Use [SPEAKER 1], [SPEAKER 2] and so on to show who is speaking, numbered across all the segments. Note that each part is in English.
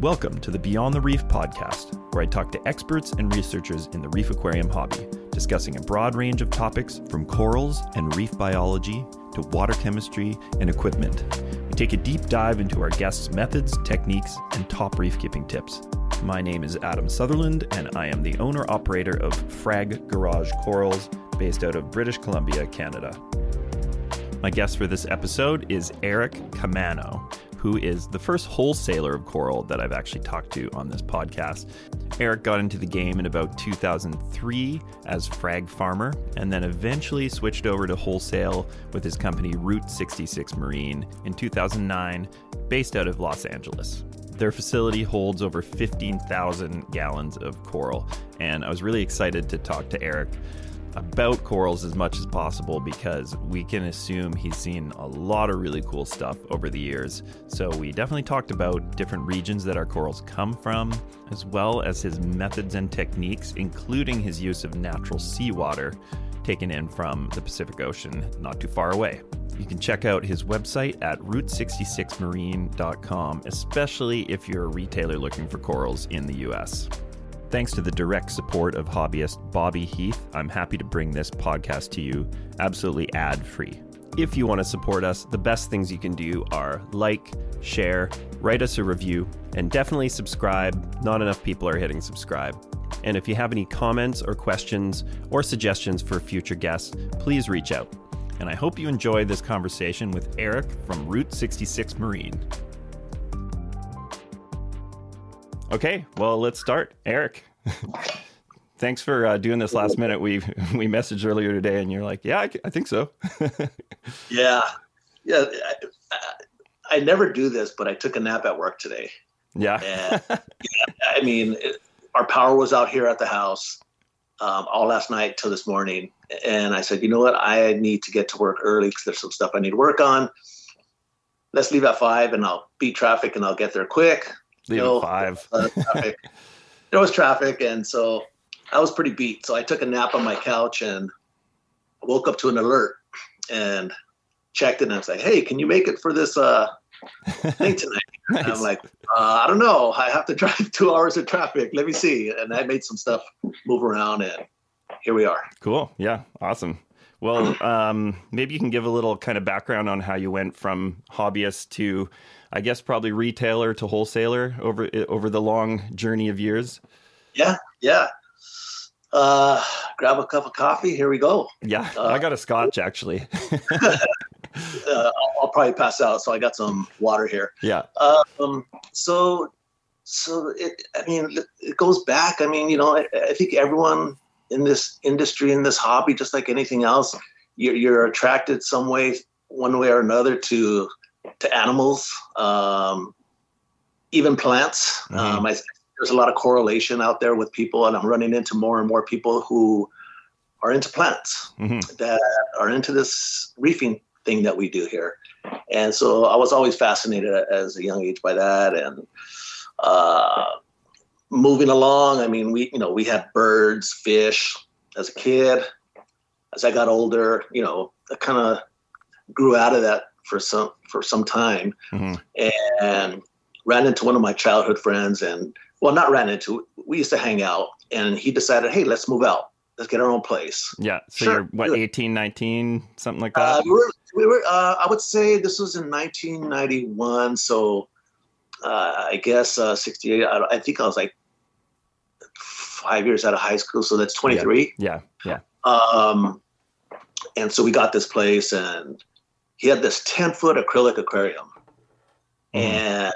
[SPEAKER 1] Welcome to the Beyond the Reef podcast, where I talk to experts and researchers in the reef aquarium hobby, discussing a broad range of topics from corals and reef biology to water chemistry and equipment. We take a deep dive into our guests' methods, techniques, and top reef keeping tips. My name is Adam Sutherland, and I am the owner operator of Frag Garage Corals, based out of British Columbia, Canada. My guest for this episode is Eric Caamano who is the first wholesaler of coral that I've actually talked to on this podcast. Eric got into the game in about 2003 as frag farmer and then eventually switched over to wholesale with his company Route 66 Marine in 2009, based out of Los Angeles. Their facility holds over 15,000 gallons of coral, and I was really excited to talk to Eric about corals as much as possible because we can assume he's seen a lot of really cool stuff over the years. So, we definitely talked about different regions that our corals come from, as well as his methods and techniques, including his use of natural seawater taken in from the Pacific Ocean not too far away. You can check out his website at route66marine.com, especially if you're a retailer looking for corals in the US. Thanks to the direct support of hobbyist Bobby Heath, I'm happy to bring this podcast to you absolutely ad free. If you want to support us, the best things you can do are like, share, write us a review, and definitely subscribe. Not enough people are hitting subscribe. And if you have any comments or questions or suggestions for future guests, please reach out. And I hope you enjoy this conversation with Eric from Route 66 Marine. Okay, well, let's start. Eric, thanks for uh, doing this last minute. We we messaged earlier today, and you're like, "Yeah, I, I think so."
[SPEAKER 2] yeah, yeah. I, I, never do this, but I took a nap at work today.
[SPEAKER 1] Yeah.
[SPEAKER 2] and, yeah I mean, it, our power was out here at the house um, all last night till this morning, and I said, "You know what? I need to get to work early because there's some stuff I need to work on." Let's leave at five, and I'll beat traffic, and I'll get there quick
[SPEAKER 1] Leave five. Uh,
[SPEAKER 2] there was traffic, and so I was pretty beat. So I took a nap on my couch and woke up to an alert and checked it. And I was like, "Hey, can you make it for this uh, thing tonight?" nice. I'm like, uh, "I don't know. I have to drive two hours of traffic. Let me see." And I made some stuff move around, and here we are.
[SPEAKER 1] Cool. Yeah. Awesome. Well, um, maybe you can give a little kind of background on how you went from hobbyist to I guess probably retailer to wholesaler over over the long journey of years.
[SPEAKER 2] Yeah, yeah. Uh, grab a cup of coffee. Here we go.
[SPEAKER 1] Yeah, uh, I got a scotch actually.
[SPEAKER 2] uh, I'll, probably pass out, so I got some water here.
[SPEAKER 1] Yeah.
[SPEAKER 2] Um. So, so it. I mean, it goes back. I mean, you know, I, I think everyone in this industry, in this hobby, just like anything else, you're, you're attracted some way, one way or another, to to animals, um, even plants. Mm-hmm. Um, I, there's a lot of correlation out there with people, and I'm running into more and more people who are into plants mm-hmm. that are into this reefing thing that we do here. And so I was always fascinated as a young age by that. And uh, moving along, I mean, we you know we had birds, fish as a kid. As I got older, you know, I kind of grew out of that for some for some time, mm-hmm. and ran into one of my childhood friends, and well, not ran into. We used to hang out, and he decided, hey, let's move out. Let's get our own place.
[SPEAKER 1] Yeah. So sure, you're what, 18, 19, something like that?
[SPEAKER 2] Uh, we were, we were uh, I would say this was in 1991. So uh, I guess uh, 68. I, I, think I was like five years out of high school. So that's 23.
[SPEAKER 1] Yeah. Yeah.
[SPEAKER 2] yeah. Um, and so we got this place and he had this 10 foot acrylic aquarium mm. and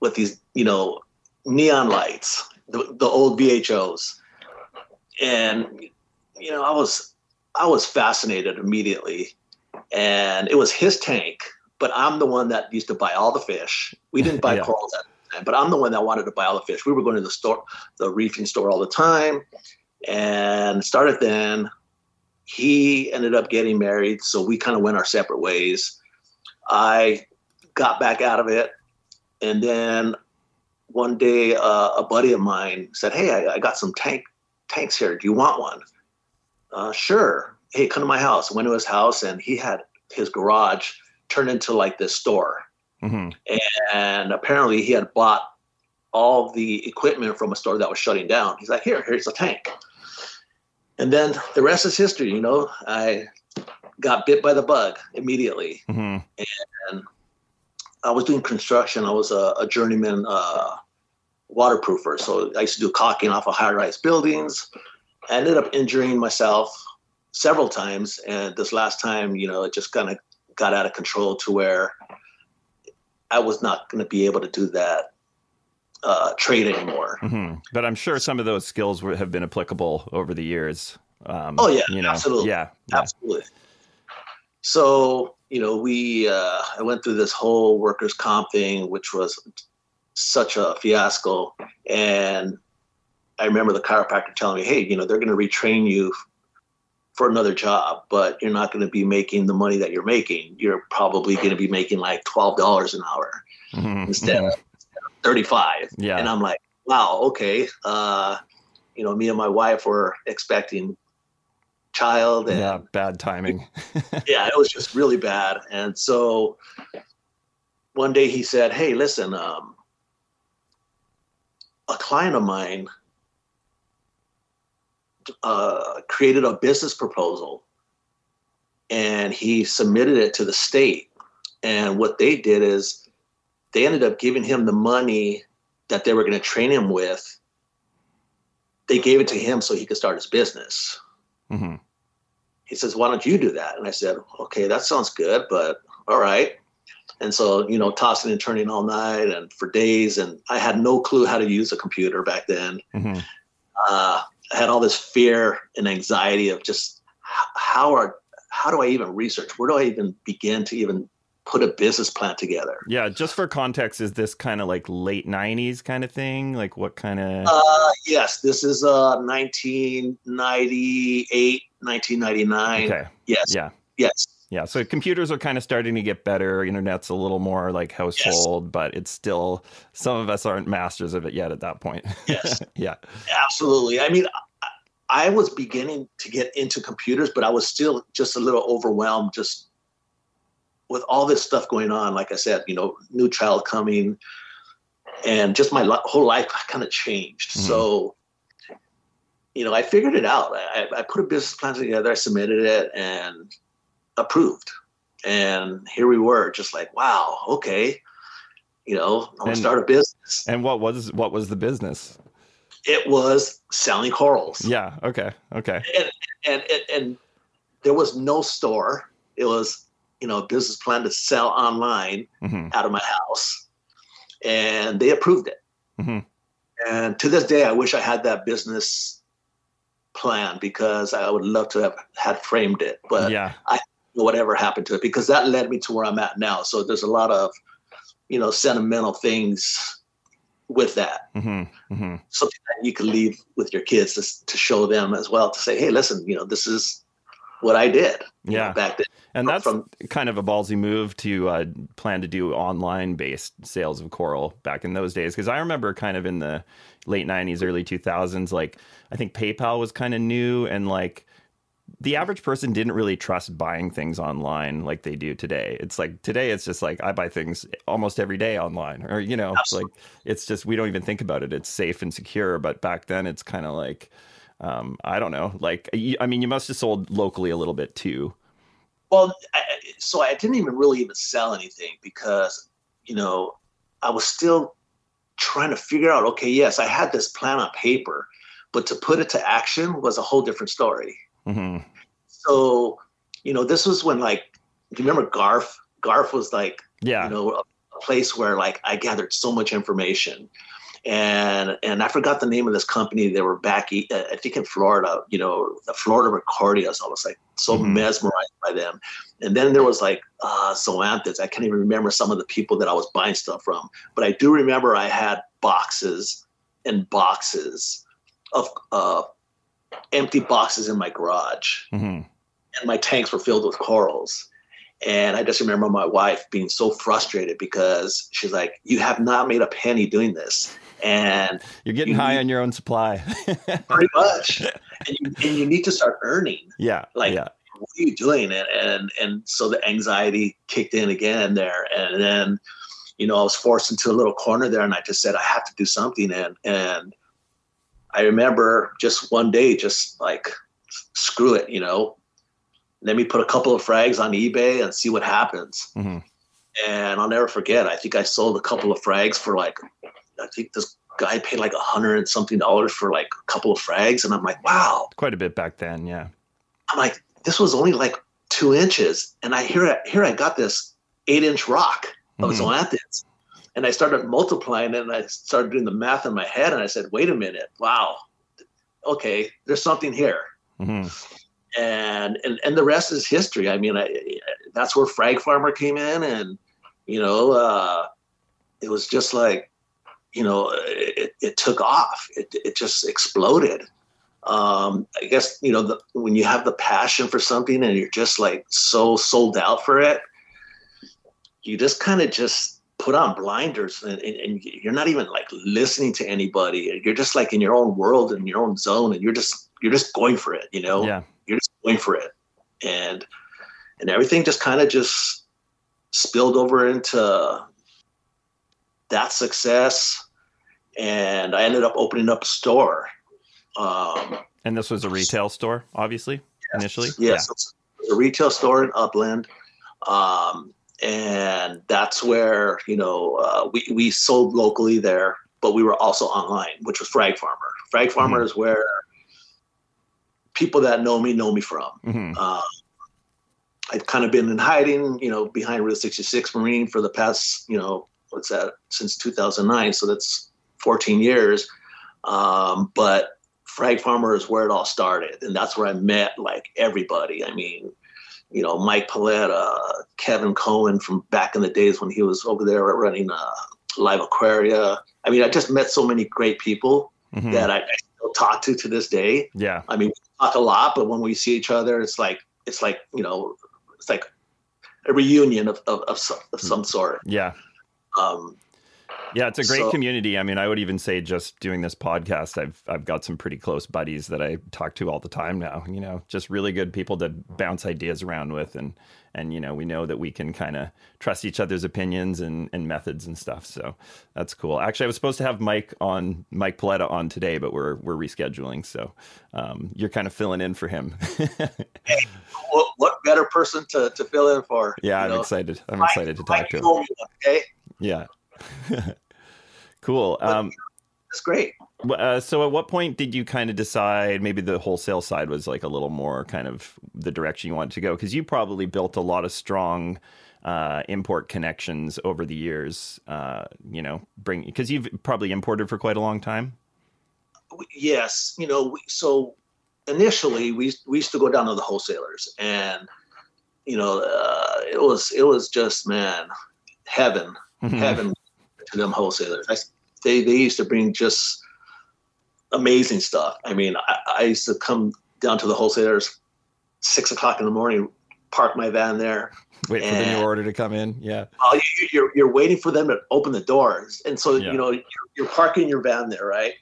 [SPEAKER 2] with these, you know, neon lights, the, the old VHOs. And, you know, I was, I was fascinated immediately and it was his tank, but I'm the one that used to buy all the fish. We didn't buy yeah. corals at the time, but I'm the one that wanted to buy all the fish. We were going to the store, the reefing store all the time and started then he ended up getting married, so we kind of went our separate ways. I got back out of it, and then one day uh, a buddy of mine said, "Hey, I, I, got some tank tanks here. Do you want one?" Uh, sure. Hey, come to my house. I went to his house, and he had his garage turned into like this store. Mm-hmm. And apparently, he had bought all the equipment from a store that was shutting down. He's like, here, here's a tank. And then the rest is history. You know, I got bit by the bug immediately,
[SPEAKER 1] hmm
[SPEAKER 2] and I was doing construction. I was a, a journeyman uh, waterproofer, so I used to do caulking off of high-rise buildings. I ended up injuring myself several times, and this last time, you know, it just kind of got out of control to where I was not going to be able to do that uh, trade anymore.
[SPEAKER 1] hmm But I'm sure some of those skills were, have been applicable over the years. Um,
[SPEAKER 2] Oh, yeah,
[SPEAKER 1] you know,
[SPEAKER 2] absolutely.
[SPEAKER 1] Yeah, yeah.
[SPEAKER 2] Absolutely. So, you know, we uh, I went through this whole workers' comp thing, which was such a fiasco. And I remember the chiropractor telling me, "Hey, you know, they're going to retrain you for another job, but you're not going to be making the money that you're making. You're probably going to be making like twelve dollars an hour
[SPEAKER 1] Mhm,
[SPEAKER 2] instead of thirty-five.
[SPEAKER 1] Yeah.
[SPEAKER 2] And I'm like, wow, okay. Uh, you know, me and my wife were expecting child and
[SPEAKER 1] yeah, bad timing.
[SPEAKER 2] yeah, it was just really bad. And so one day he said, Hey, listen, um, a client of mine uh, created a business proposal and he submitted it to the state. And what they did is they ended up giving him the money that they were going to train him with. They gave it to him so he could start his business
[SPEAKER 1] hmm
[SPEAKER 2] he says, Why don't you do that? And I said, Okay, that sounds good, but all right. And so, you know, tossing and turning all night and for days. And I had no clue how to use a computer back then.
[SPEAKER 1] hmm
[SPEAKER 2] Uh, I had all this fear and anxiety of just how are how do I even research? Where do I even begin to even put a business plan together?
[SPEAKER 1] Yeah, just for context, is this kind of like late '90s kind of thing? Like what kind of?
[SPEAKER 2] Uh, yes, this is uh, 1998, 1999.
[SPEAKER 1] okay,
[SPEAKER 2] Yes,
[SPEAKER 1] yeah,
[SPEAKER 2] yes.
[SPEAKER 1] yeah. So computers are kind of starting to get better. Internet's a little more like household, but it's still some of us aren't masters of it yet at that point.
[SPEAKER 2] Yes.
[SPEAKER 1] yeah,
[SPEAKER 2] Absolutely. I mean, I was beginning to get into computers, but I was still just a little overwhelmed just with all this stuff going on. Like I said, you know, new child coming and just my li- whole life kind of changed.
[SPEAKER 1] Mhm.
[SPEAKER 2] So, you know, I figured it out. I, I put a business plan together, I submitted it and approved. And here we were, just like, wow, okay. You know, I'm gonna start a business.
[SPEAKER 1] and what was what was the business?
[SPEAKER 2] It was selling corals.
[SPEAKER 1] Yeah, okay, okay,
[SPEAKER 2] and, and and and there was no store. It was you know a business plan to sell online
[SPEAKER 1] hmm
[SPEAKER 2] out of my house, and they approved it.
[SPEAKER 1] Mhm.
[SPEAKER 2] And to this day, I wish I had that business plan because I would love to have had framed it, but
[SPEAKER 1] yeah, I
[SPEAKER 2] whatever happened to it because that led me to where I'm at now. So there's a lot of you know sentimental things with that
[SPEAKER 1] hmm hmm
[SPEAKER 2] something that you can leave with your kids to, to show them as well to say hey listen you know this is what i did you know,
[SPEAKER 1] Yeah.
[SPEAKER 2] back then
[SPEAKER 1] and that's
[SPEAKER 2] from
[SPEAKER 1] kind of a ballsy move to uh, plan to do online based sales of coral back in those days. Because i remember kind of in the late 90s early 2000s like i think paypal was kind of new and like the average person didn't really trust buying things online like they do today. It's like today it's just like i buy things almost every day online or you know it's like it's just we don't even think about it. It's safe and secure. But back then it's kind of like um, i don't know. Like I mean you must have sold locally a little bit too
[SPEAKER 2] well I, so i didn't even really even sell anything because you know i was still trying to figure out okay yes i had this plan on paper but to put it to action was a whole different story.
[SPEAKER 1] Hmm
[SPEAKER 2] so you know this was when like do you remember garf? Garf was like
[SPEAKER 1] yeah.
[SPEAKER 2] you know a, a place where like i gathered so much information and and i forgot the name of this company. They were back uh, i think in florida you know the florida ricordeas i was like so
[SPEAKER 1] Mhm.
[SPEAKER 2] mesmerized by them. And then there was like uh zoanthids i can't even remember some of the people that i was buying stuff from. But i do remember i had boxes and boxes of uh empty boxes in my garage.
[SPEAKER 1] Hmm
[SPEAKER 2] and my tanks were filled with corals. And I just remember my wife being so frustrated because she's like, "You have not made a penny doing this," and
[SPEAKER 1] You're getting
[SPEAKER 2] You
[SPEAKER 1] high
[SPEAKER 2] need-
[SPEAKER 1] on your own supply.
[SPEAKER 2] pretty much, and you, and you need to start earning.
[SPEAKER 1] yeah.
[SPEAKER 2] Like-
[SPEAKER 1] yeah.
[SPEAKER 2] What are you doing? And and and so the anxiety kicked in again there, and then, you know, I was forced into a little corner there, and I just said I have to do something. And and I remember just one day, just like screw it, you know, let me put a couple of frags on eBay and see what happens. Mm-hmm. And I'll never forget. I think I sold a couple of frags for like, I think this guy paid like a hundred and something dollars for like a couple of frags, and I'm like, wow,
[SPEAKER 1] quite a bit back then, yeah.
[SPEAKER 2] I'm like, this was only like two inches, and I hear here I got this eight inch rock of mm-hmm. Zoanthids. And I started multiplying it and I started doing the math in my head and I said, wait a minute, wow, okay, there's something here. Mm-hmm. And, and and the rest is history. I mean, I, that's where Frag Farmer came in, and you know, uh, it was just like, you know, it, it took off. It it just exploded. Um, I guess you know the, when you have the passion for something and you're just like so sold out for it, you just kind of just put on blinders and, and, and, you're not even like listening to anybody you're just like in your own world in your own zone and you're just you're just going for it you know
[SPEAKER 1] yeah
[SPEAKER 2] going for it and and everything just kind of just spilled over into that success and i ended up opening up a store um,
[SPEAKER 1] and this was a retail store obviously
[SPEAKER 2] yes,
[SPEAKER 1] initially
[SPEAKER 2] yes yeah. a retail store in upland um, and that's where you know uh, we we sold locally there, but we were also online, which was Frag Farmer. Frag Farmer mm-hmm. is where people that know me know me from. Mm-hmm. Uh, I've kind of been in hiding, you know, behind Route 66 Marine for the past, you know, what's that, since 2009. So that's 14 years. Um, but Frag Farmer is where it all started. And that's where I met like everybody. I mean, you know, Mike Paletta, Kevin Kohen from back in the days when he was over there running uh, Live Aquaria. I mean, I just met so many great people mm-hmm. that I, I, still talk to to this day.
[SPEAKER 1] Yeah.
[SPEAKER 2] I mean, we talk a lot, but when we see each other, it's like, it's like, you know, it's like a reunion of, of, of, some, of some sort.
[SPEAKER 1] Yeah. Um, yeah, it's a great so, community. I mean, I would even say just doing this podcast, I've I've got some pretty close buddies that I talk to all the time now. You know, just really good people to bounce ideas around with, and and you know, we know that we can kind of trust each other's opinions and, and methods and stuff. So that's cool. Actually, I was supposed to have Mike on Mike Paletta on today, but we're we're rescheduling. So um, you're kind of filling in for him.
[SPEAKER 2] hey, what, what, better person to, to fill in for?
[SPEAKER 1] Yeah, I'm know? excited. I'm excited to talk Mike to him. Okay. Yeah. cool. Um,
[SPEAKER 2] That's great.
[SPEAKER 1] Uh, so, at what point did you kind of decide maybe the wholesale side was like a little more kind of the direction you wanted to go? Because you probably built a lot of strong uh, import connections over the years. Uh, you know, bring because you've probably imported for quite a long time.
[SPEAKER 2] Yes, you know, so initially we we used to go down to the wholesalers, and you know, uh, it was it was just man heaven, heaven to them wholesalers. I, they they used to bring just amazing stuff. I mean, I, I used to come down to the wholesalers six o'clock in the morning, park my van there.
[SPEAKER 1] Wait for the new order to come in. Yeah.
[SPEAKER 2] Uh, you, you're you're waiting for them to open the doors, and so yeah. you know you're, you're, parking your van there, right?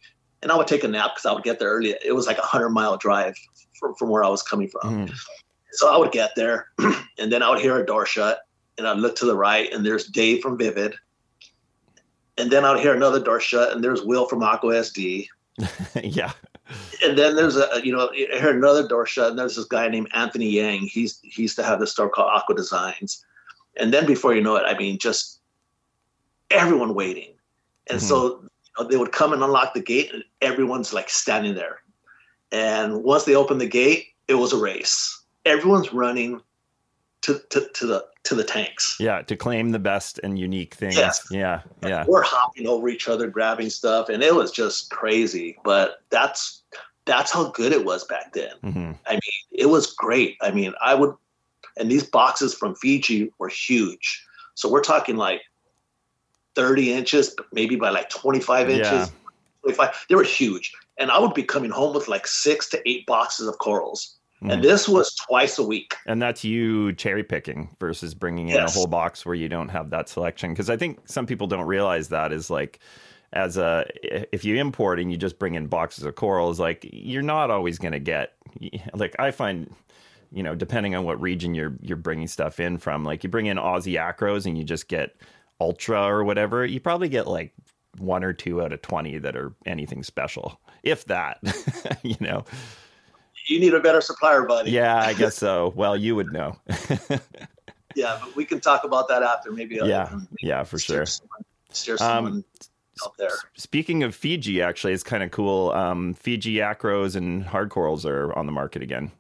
[SPEAKER 2] And I would take a nap because I would get there early. It was like a hundred mile drive from, from where I was coming from. Mm. So I would get there, and then I would hear a door shut, and I'd look to the right, and there's Dave from Vivid, and then I'd hear another door shut, and there's Will from Aqua SD.
[SPEAKER 1] yeah.
[SPEAKER 2] And then there's a you know I heard another door shut, and there's this guy named Anthony Yang. He's he used to have this store called Aqua Designs, and then before you know it, I mean just everyone waiting, and mm-hmm. so you know, they would come and unlock the gate, and everyone's like standing there. And once they opened the gate, it was a race. Everyone's running to, to, to the to the tanks.
[SPEAKER 1] Yeah, to claim the best and unique things. Yes. Yeah, yeah.
[SPEAKER 2] We're hopping over each other, grabbing stuff, and it was just crazy. But that's that's how good it was back then. Mm-hmm. I mean, it was great. I mean, I would, and these boxes from Fiji were huge. So we're talking like 30 inches, maybe by like 25 inches. Yeah. 25. They were huge. And I would be coming home with like six to eight boxes of corals. Mm. And this was twice a week.
[SPEAKER 1] And that's you cherry picking versus bringing in a whole box where you don't have that selection. Because I think some people don't realize that is like, as a if you import and you just bring in boxes of corals, like you're not always going to get. Like I find, you know, depending on what region you're you're bringing stuff in from, like you bring in Aussie acros and you just get ultra or whatever, you probably get like one or two out of 20 that are anything special, if that, you know.
[SPEAKER 2] You need a better supplier, buddy.
[SPEAKER 1] Yeah, I guess so. Well, you would know.
[SPEAKER 2] yeah, but we can talk about that after. Maybe.
[SPEAKER 1] Yeah, maybe yeah, for sure.
[SPEAKER 2] Someone, steer someone um, out there.
[SPEAKER 1] Speaking of Fiji, actually, it's kind of cool. Um, Fiji acros and hard corals are on the market again.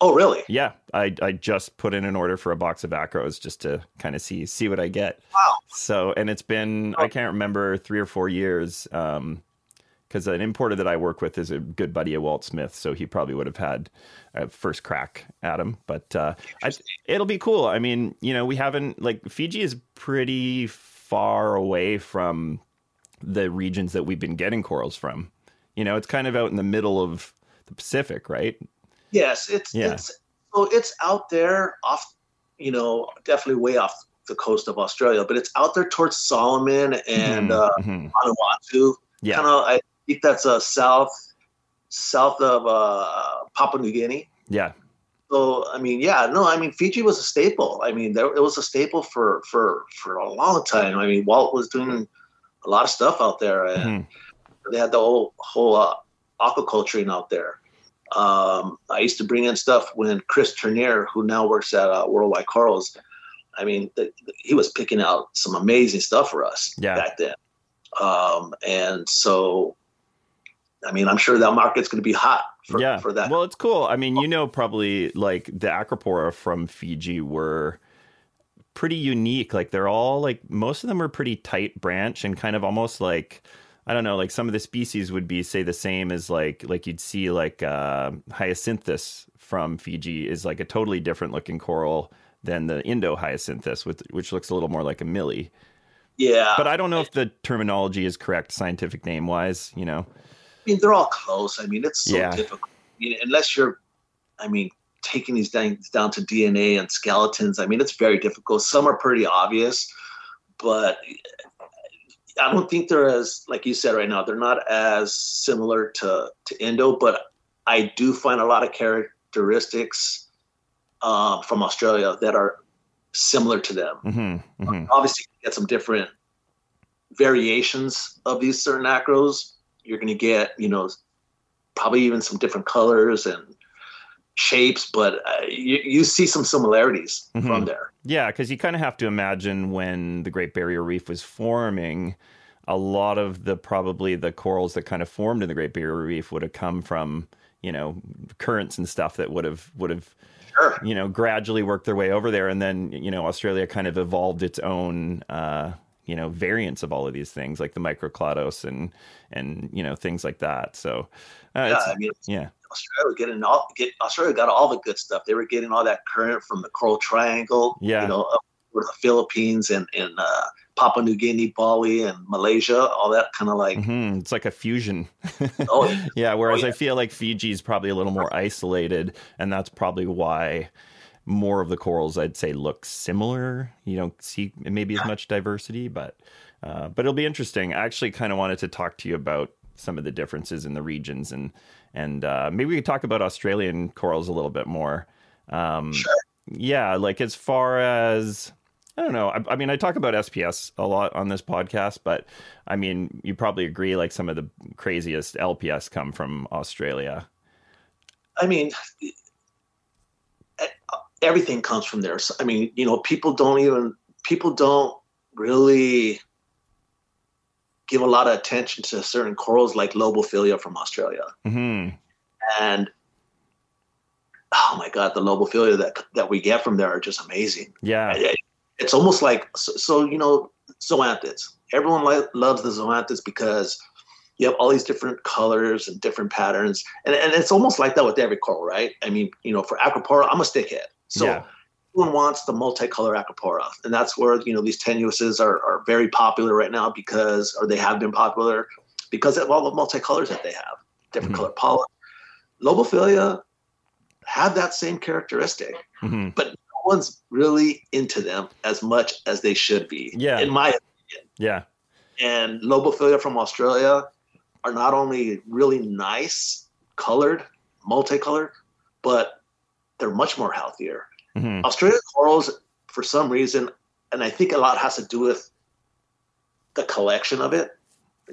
[SPEAKER 2] Oh, really?
[SPEAKER 1] Yeah, I I just put in an order for a box of acros just to kind of see see what I get.
[SPEAKER 2] Wow.
[SPEAKER 1] So, and it's been oh. I can't remember three or four years. Um, because an importer that I work with is a good buddy of Walt Smith, so he probably would have had a first crack at him. But uh, I, it'll be cool. I mean, you know, we haven't like Fiji is pretty far away from the regions that we've been getting corals from. You know, it's kind of out in the middle of the Pacific, right?
[SPEAKER 2] Yes, it's yeah. it's so it's out there off, you know, definitely way off the coast of Australia, but it's out there towards Solomon and mm-hmm. uh, mm-hmm. Vanuatu.
[SPEAKER 1] Yeah,
[SPEAKER 2] kind of. I think that's uh, south south of uh, Papua New Guinea.
[SPEAKER 1] Yeah.
[SPEAKER 2] So I mean, yeah, no, I mean Fiji was a staple. I mean, there, it was a staple for for for a long time. I mean, Walt was doing a lot of stuff out there, and mm-hmm. they had the whole whole uh, aquaculturing out there. Um, I used to bring in stuff when Chris Turnier, who now works at uh, Worldwide Corals, I mean, he was picking out some amazing stuff for us
[SPEAKER 1] yeah.
[SPEAKER 2] back then. Um, and so, I mean, I'm sure that market's going to be hot for,
[SPEAKER 1] yeah.
[SPEAKER 2] for that.
[SPEAKER 1] Well, it's cool. I mean, you know, probably like the Acropora from Fiji were pretty unique. Like they're all like most of them are pretty tight branch and kind of almost like I don't know, like some of the species would be say the same as like like you'd see like uh, hyacinthus from Fiji is like a totally different looking coral than the Indo hyacinthus, with which looks a little more like a millie.
[SPEAKER 2] Yeah,
[SPEAKER 1] but I don't know if the terminology is correct scientific name wise. You know,
[SPEAKER 2] mean they're all close. I mean it's so yeah. difficult. I mean, unless you're, I mean, taking these things down to DNA and skeletons. I mean, it's very difficult. Some are pretty obvious, but I don't think they're as, like you said right now, they're not as similar to, to Indo, but I do find a lot of characteristics uh, from Australia that are similar to them.
[SPEAKER 1] Mm-hmm, mm-hmm.
[SPEAKER 2] Obviously, you get some different variations of these certain acros. You're going to get, you know, probably even some different colors and shapes, but uh, you, you see some similarities mm-hmm. from there.
[SPEAKER 1] Yeah, because you kind of have to imagine when the Great Barrier Reef was forming, a lot of the probably the corals that kind of formed in the Great Barrier Reef would have come from you know currents and stuff that would have would have
[SPEAKER 2] sure.
[SPEAKER 1] you know gradually worked their way over there, and then you know Australia kind of evolved its own. Uh, you know variants of all of these things like the microclados and and you know things like that so
[SPEAKER 2] uh, yeah, I mean, yeah Australia getting all get Australia got all the good stuff. They were getting all that current from the Coral Triangle,
[SPEAKER 1] yeah.
[SPEAKER 2] you know, up the Philippines and and uh, Papua New Guinea, Bali, and Malaysia, all that kind of like.
[SPEAKER 1] Mm-hmm. It's like a fusion.
[SPEAKER 2] oh yeah.
[SPEAKER 1] yeah. Whereas oh, yeah. I feel like Fiji is probably a little more isolated, and that's probably why more of the corals I'd say look similar. You don't see maybe as much diversity, but uh, but it'll be interesting. I actually kind of wanted to talk to you about some of the differences in the regions and and uh, maybe we could talk about Australian corals a little bit more. Um,
[SPEAKER 2] sure.
[SPEAKER 1] Yeah, like as far as I don't know. I, I, mean, I talk about SPS a lot on this podcast, but I mean, you probably agree. Like some of the craziest LPS come from Australia.
[SPEAKER 2] I mean, everything comes from there. So, I mean, you know, people don't even people don't really give a lot of attention to certain corals like lobophyllia from Australia.
[SPEAKER 1] Mm-hmm.
[SPEAKER 2] And oh my God, the lobophyllia that that we get from there are just amazing.
[SPEAKER 1] Yeah,
[SPEAKER 2] it's almost like so, so you know zoanthids. Everyone li- loves the zoanthids because you have all these different colors and different patterns, and and it's almost like that with every coral, right? I mean, you know, for Acropora, I'm a stickhead, so. Yeah everyone wants the multicolor acropora, and that's where you know these tenuises are, are very popular right now because, or they have been popular because of all the multicolors that they have, different mm-hmm. color pollen. Lobophyllia have that same characteristic,
[SPEAKER 1] mm-hmm.
[SPEAKER 2] but no one's really into them as much as they should be.
[SPEAKER 1] Yeah,
[SPEAKER 2] in my opinion.
[SPEAKER 1] Yeah,
[SPEAKER 2] and Lobophyllia from Australia are not only really nice, colored, multicolored, but they're much more healthier
[SPEAKER 1] Mm-hmm.
[SPEAKER 2] Australian corals, for some reason, and I think a lot has to do with the collection of it.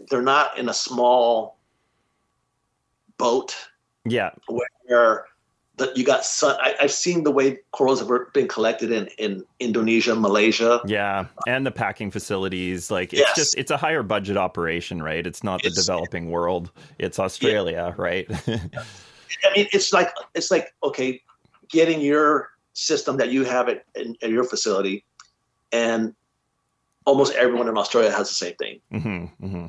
[SPEAKER 2] They're not in a small boat.
[SPEAKER 1] Yeah.
[SPEAKER 2] Where that you got sun. I, have seen the way corals have been collected in, in Indonesia, Malaysia.
[SPEAKER 1] Yeah, and the packing facilities. Like it's yes. just it's a higher budget operation, right? It's not the it's, developing world. It's Australia, yeah. right?
[SPEAKER 2] I mean, it's like it's like okay, getting your system that you have at, in, at your facility, and almost everyone in Australia has the same thing. Mm-hmm, mm-hmm.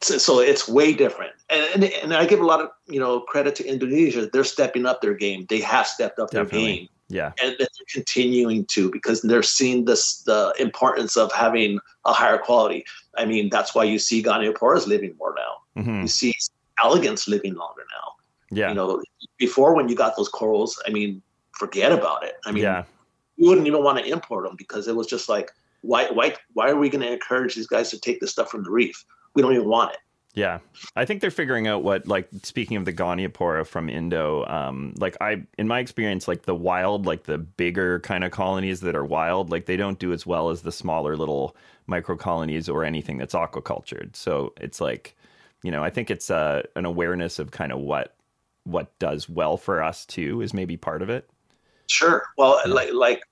[SPEAKER 2] So, so, it's way different, and, and, and I give a lot of you know credit to Indonesia. They're stepping up their game. They have stepped up Definitely. their game.
[SPEAKER 1] Yeah,
[SPEAKER 2] and they're continuing to because they're seeing this the importance of having a higher quality. I mean, that's why you see Gonioporas living more now. Mm-hmm. You see elegance living longer now.
[SPEAKER 1] Yeah,
[SPEAKER 2] you know, before when you got those corals, I mean, forget about it. I mean, yeah. you wouldn't even want to import them because it was just like, why, why, why are we going to encourage these guys to take this stuff from the reef? we don't even want it.
[SPEAKER 1] Yeah, I think they're figuring out what, like, speaking of the Goniopora from Indo, um, like I, in my experience, like the wild, like the bigger kind of colonies that are wild, like they don't do as well as the smaller little micro colonies or anything that's aquacultured. So it's like, you know, I think it's uh, an awareness of kind of what what does well for us too is maybe part of it.
[SPEAKER 2] Sure. Well, yeah. like like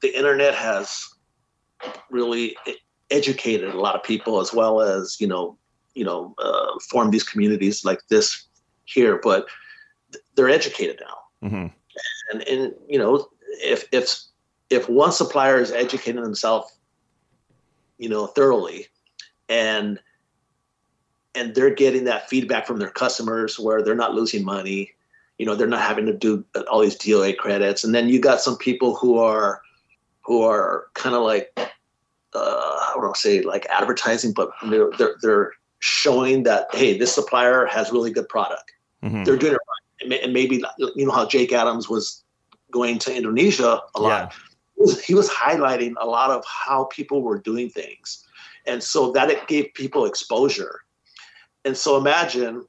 [SPEAKER 2] the internet has really educated a lot of people as well as you know you know uh, form these communities like this here but they're educated now mm-hmm. and and you know if if if one supplier is educating themselves you know thoroughly and and they're getting that feedback from their customers where they're not losing money you know they're not having to do all these DOA credits and then you got some people who are who are kind of like uh, I don't say like advertising, but they're, they're, they're showing that hey, this supplier has really good product. Mm-hmm. They're doing it right, and maybe you know how Jake Adams was going to Indonesia a lot. Yeah. He, was, he was highlighting a lot of how people were doing things, and so that it gave people exposure. And so imagine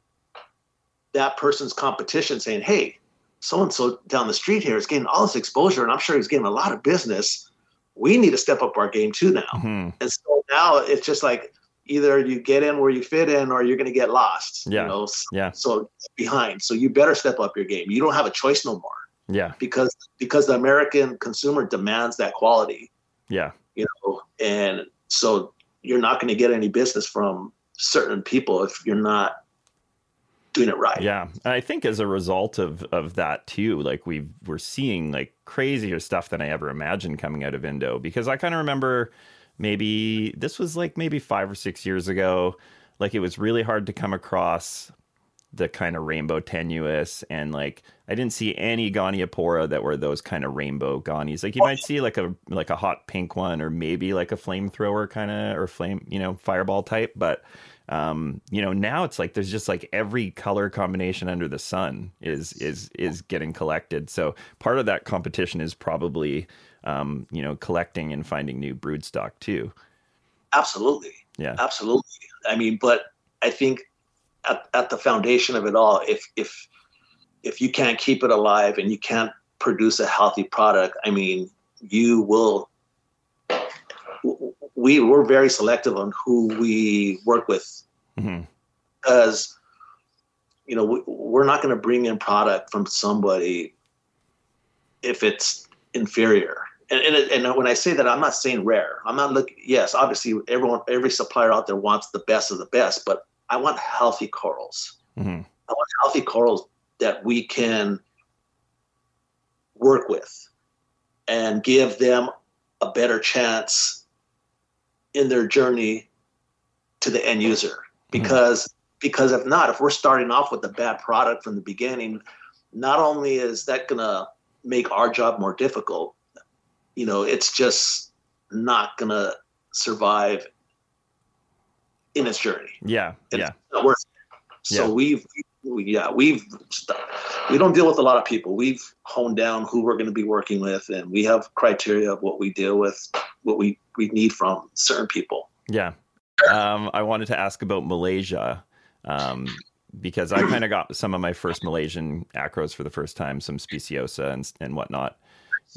[SPEAKER 2] that person's competition saying, "Hey, so and so down the street here is getting all this exposure, and I'm sure he's getting a lot of business." we need to step up our game too now. Mm-hmm. And so now it's just like either you get in where you fit in or you're going to get lost.
[SPEAKER 1] Yeah.
[SPEAKER 2] You know?
[SPEAKER 1] Yeah.
[SPEAKER 2] So behind. So you better step up your game. You don't have a choice no more.
[SPEAKER 1] Yeah.
[SPEAKER 2] Because because the American consumer demands that quality.
[SPEAKER 1] Yeah.
[SPEAKER 2] You know, and so you're not going to get any business from certain people if you're not doing it right.
[SPEAKER 1] Yeah, and I think as a result of of that too, like we we're seeing like crazier stuff than I ever imagined coming out of Indo because I kind of remember maybe this was like maybe five or six years ago. Like it was really hard to come across the kind of rainbow tenuis and like I didn't see any Goniopora that were those kind of rainbow Gonies. Like you might see like a like a hot pink one or maybe like a flamethrower kind of or flame, you know, fireball type, but um, you know, now it's like there's just like every color combination under the sun is is is getting collected. So part of that competition is probably um, you know collecting and finding new brood stock too.
[SPEAKER 2] Absolutely.
[SPEAKER 1] Yeah.
[SPEAKER 2] Absolutely. I mean, but I think at, at the foundation of it all, if if if you can't keep it alive and you can't produce a healthy product, I mean, you will we we're very selective on who we work with mm-hmm. because you know we, we're not going to bring in product from somebody if it's inferior and, and, and when I say that, I'm not saying rare. I'm not looking. Yes, obviously, everyone, every supplier out there wants the best of the best, but I want healthy corals. Mm-hmm. I want healthy corals that we can work with and give them a better chance in their journey to the end user because mm-hmm. because if not if we're starting off with a bad product from the beginning not only is that going to make our job more difficult you know it's just not going to survive in its journey
[SPEAKER 1] yeah yeah
[SPEAKER 2] so yeah. we've we, yeah we've we don't deal with a lot of people we've honed down who we're going to be working with and we have criteria of what we deal with what we we need from certain people.
[SPEAKER 1] Yeah. Um, I wanted to ask about Malaysia um, because I kind of got some of my first Malaysian acros for the first time, some speciosa and, and whatnot.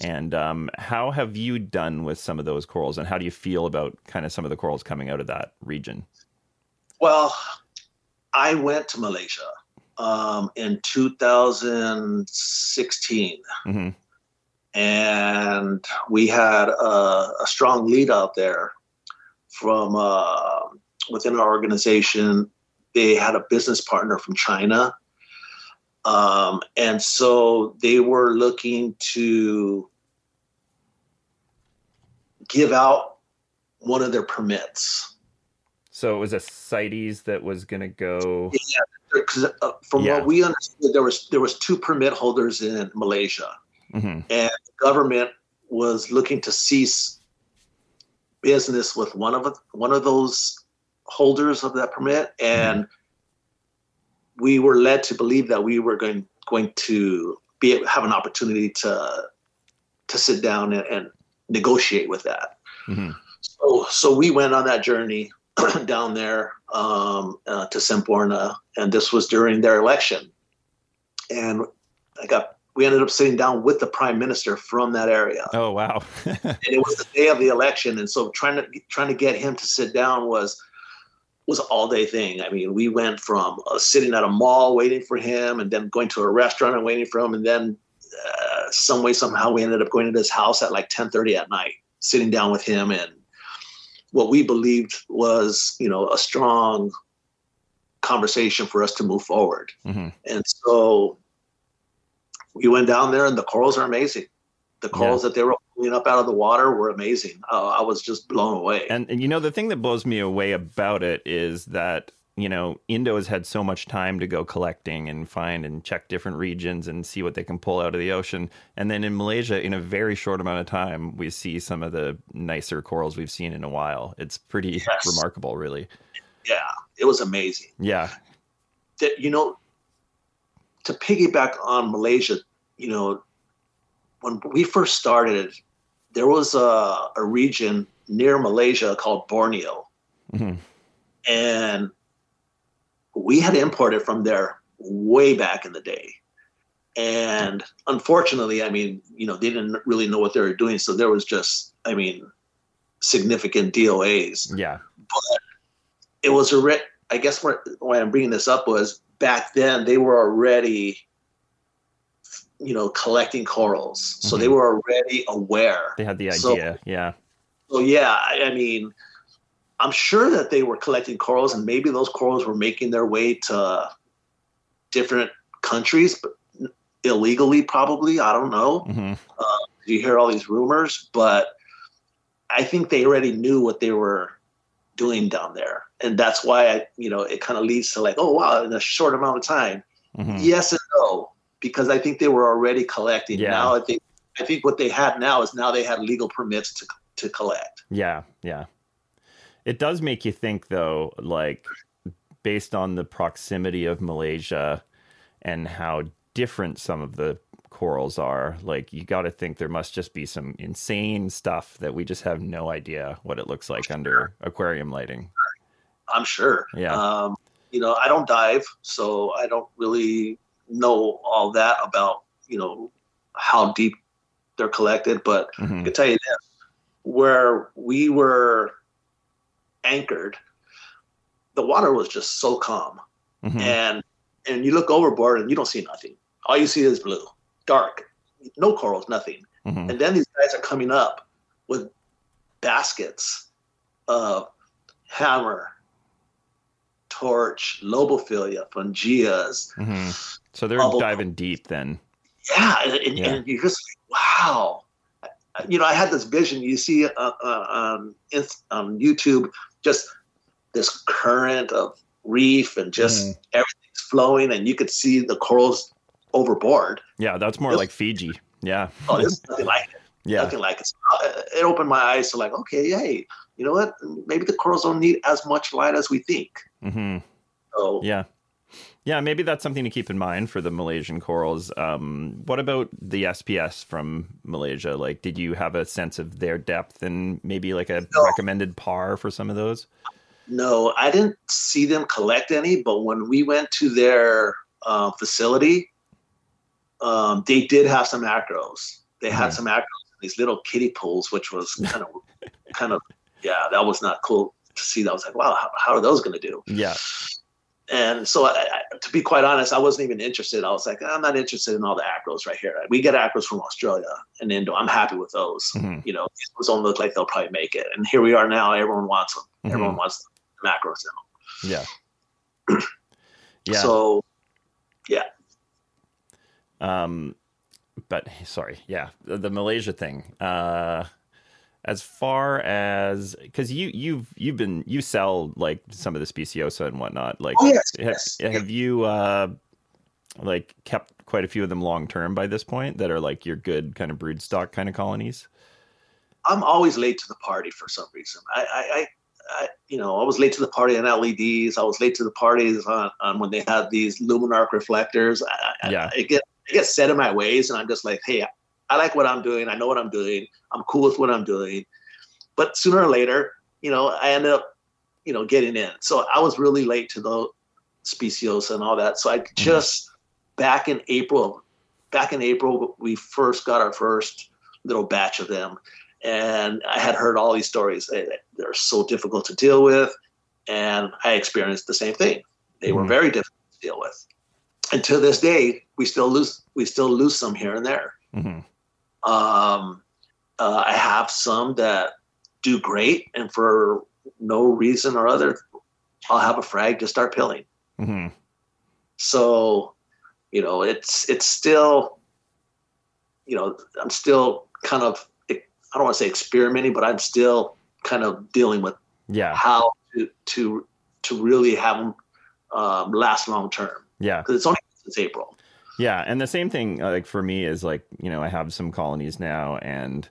[SPEAKER 1] And um, how have you done with some of those corals, and how do you feel about kind of some of the corals coming out of that region?
[SPEAKER 2] Well, I went to Malaysia um, in 2016.
[SPEAKER 1] hmm
[SPEAKER 2] and we had a, a strong lead out there from uh, within our organization. They had a business partner from China, um, and so they were looking to give out one of their permits.
[SPEAKER 1] So it was a CITES that was going to go.
[SPEAKER 2] Yeah, 'cause, uh, from
[SPEAKER 1] Yeah.
[SPEAKER 2] what we understood, there was there was two permit holders in Malaysia.
[SPEAKER 1] Mhm.
[SPEAKER 2] and the government was looking to cease business with one of one of those holders of that permit and we were led to believe that we were going going to be have an opportunity to to sit down and, and negotiate with that
[SPEAKER 1] Mhm.
[SPEAKER 2] so so we went on that journey down there um, uh, to Semporna, and this was during their election. And I got we ended up sitting down with the prime minister from that area,
[SPEAKER 1] Oh wow.
[SPEAKER 2] and it was the day of the election. And so trying to trying to get him to sit down was was all day thing. I mean, we went from uh, sitting at a mall waiting for him, and then going to a restaurant and waiting for him, and then uh, some way somehow we ended up going to his house at like ten thirty at night, sitting down with him and what we believed was you know a strong conversation for us to move forward.
[SPEAKER 1] Mhm.
[SPEAKER 2] and so we went down there and the corals are amazing. The corals that they were pulling up out of the water were amazing. Uh, i was just blown away.
[SPEAKER 1] And, and you know the thing that blows me away about it is that you know Indo has had so much time to go collecting and find and check different regions and see what they can pull out of the ocean. And then in Malaysia, in a very short amount of time, we see some of the nicer corals we've seen in a while. It's pretty
[SPEAKER 2] Yes.
[SPEAKER 1] remarkable, really.
[SPEAKER 2] yeah it was amazing
[SPEAKER 1] Yeah.
[SPEAKER 2] that you know to piggyback on malaysia you know when we first started there was a, a region near malaysia called borneo
[SPEAKER 1] hmm
[SPEAKER 2] and we had imported from there way back in the day and unfortunately i mean you know they didn't really know what they were doing so there was just i mean significant doas
[SPEAKER 1] Yeah.
[SPEAKER 2] But it was a re- i guess where, why i'm bringing this up was back then they were already you know collecting corals so they
[SPEAKER 1] Mhm.
[SPEAKER 2] were already aware
[SPEAKER 1] They had the
[SPEAKER 2] So-
[SPEAKER 1] idea. yeah.
[SPEAKER 2] so yeah, I I mean, I'm sure that they were collecting corals, and maybe those corals were making their way to different countries, but illegally, probably. I don't know.
[SPEAKER 1] hmm
[SPEAKER 2] You hear all these rumors, but I think they already knew what they were doing down there, and that's why I, you know, it kind of leads to like, oh wow, in a short amount of time,
[SPEAKER 1] hmm
[SPEAKER 2] yes and no, because I think they were already collecting.
[SPEAKER 1] Yeah.
[SPEAKER 2] Now I think I think what they had now is now they had legal permits to to collect.
[SPEAKER 1] Yeah, yeah. It does make you think, though, like based on the proximity of Malaysia and how different some of the corals are, like you got to think there must just be some insane stuff that we just have no idea what it looks like under aquarium lighting.
[SPEAKER 2] I'm sure.
[SPEAKER 1] Yeah.
[SPEAKER 2] Um, you know, I don't dive, so I don't really know all that about, you know, how deep they're collected. But I
[SPEAKER 1] Mhm.
[SPEAKER 2] can tell you this where we were anchored, the water was just so calm.
[SPEAKER 1] Mhm.
[SPEAKER 2] And and you look overboard and you don't see nothing. All you see is blue, dark, no corals, nothing.
[SPEAKER 1] Mhm.
[SPEAKER 2] And then these guys are coming up with baskets of hammer, torch, lobophyllia, fungias.
[SPEAKER 1] Mhm. So they're
[SPEAKER 2] Bubble-
[SPEAKER 1] diving deep then.
[SPEAKER 2] Yeah, and, and,
[SPEAKER 1] Yeah.
[SPEAKER 2] and you're just like, wow. You know, I had this vision. You see uh, uh, um, on YouTube, just this current of reef and just
[SPEAKER 1] Mhm.
[SPEAKER 2] everything's flowing, and you could see the corals overboard.
[SPEAKER 1] Yeah, that's more like Fiji. Yeah.
[SPEAKER 2] Oh, there's nothing like it.
[SPEAKER 1] Yeah.
[SPEAKER 2] nothing like it. So, uh, it opened my eyes to like, okay, hey, you know what? Maybe the corals don't need as much light as we think.
[SPEAKER 1] hmm
[SPEAKER 2] So
[SPEAKER 1] Yeah. Yeah, maybe that's something to keep in mind for the Malaysian corals. Um, what about the SPS from Malaysia? Like, did you have a sense of their depth and maybe like a
[SPEAKER 2] No.
[SPEAKER 1] recommended par for some of those?
[SPEAKER 2] no, I didn't see them collect any, but when we went to their uh, facility, um, they did have some acros. They had some acros in these little kiddie pools, which was kind of, kind of, yeah, that was not cool to see. That was like, wow, how, how are those going to do?
[SPEAKER 1] Yeah.
[SPEAKER 2] And so, I, I, to be quite honest, I wasn't even interested. I was like, I'm not interested in all the acros right here. We get acros from Australia and Indo. I'm happy with those.
[SPEAKER 1] Mhm.
[SPEAKER 2] You know, these ones don't look like they'll probably make it. And here we are now. Everyone wants them.
[SPEAKER 1] Mhm.
[SPEAKER 2] Everyone wants the macros now.
[SPEAKER 1] Yeah. Yeah.
[SPEAKER 2] So, yeah.
[SPEAKER 1] Um, but sorry, yeah, the, the Malaysia thing. Uh, as far as because you you've you've been you sell like some of the speciosa and whatnot. Like,
[SPEAKER 2] oh yes,
[SPEAKER 1] have,
[SPEAKER 2] yes.
[SPEAKER 1] have you uh like kept quite a few of them long term by this point that are like your good kind of brood stock kind of colonies?
[SPEAKER 2] I'm always late to the party for some reason. I, I, I, I, you know, I was late to the party on LEDs. I was late to the parties on, on when they had these Lumenarc reflectors. I, I-
[SPEAKER 1] Yeah.
[SPEAKER 2] I, get, I get set in my ways, and I'm just like, hey, I like what I'm doing. I know what I'm doing. I'm cool with what I'm doing. But sooner or later, you know, I end up, you know, getting in. So I was really late to the specios and all that. So I just back in April, back in April, we first got our first little batch of them and I had heard all these stories. They, they're so difficult to deal with, and I experienced the same thing. They were
[SPEAKER 1] Mhm.
[SPEAKER 2] very difficult to deal with, and to this day, we still lose we still lose some here and there.
[SPEAKER 1] hmm
[SPEAKER 2] Um, uh, I have some that do great, and for no reason or other, I'll have a frag to start pilling.
[SPEAKER 1] hmm
[SPEAKER 2] So, you know, it's it's still, you know, I'm still kind of I don't want to say experimenting, but I'm still kind of dealing with
[SPEAKER 1] Yeah.
[SPEAKER 2] how to to to really have them um, last long term
[SPEAKER 1] Yeah.
[SPEAKER 2] because it's only since April.
[SPEAKER 1] Yeah, and the same thing uh, like for me is like, you know, I have some colonies now and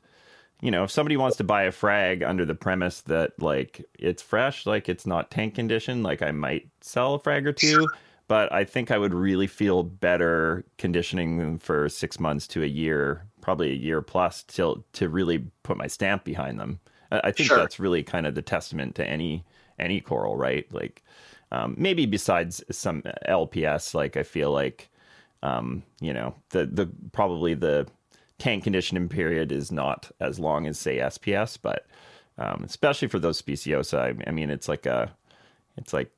[SPEAKER 1] you know, if somebody wants to buy a frag under the premise that like it's fresh, like it's not tank condition, like I might sell a frag or two, but I think I would really feel better conditioning them for 6 months to a year, probably a year plus till to really put my stamp behind them. I, I think
[SPEAKER 2] Sure.
[SPEAKER 1] that's really kind of the testament to any any coral, right? Like um, maybe besides some LPS, like I feel like um, you know, the the probably the tank conditioning period is not as long as say SPS, but um, especially for those speciosa, I, I mean, it's like a, it's like,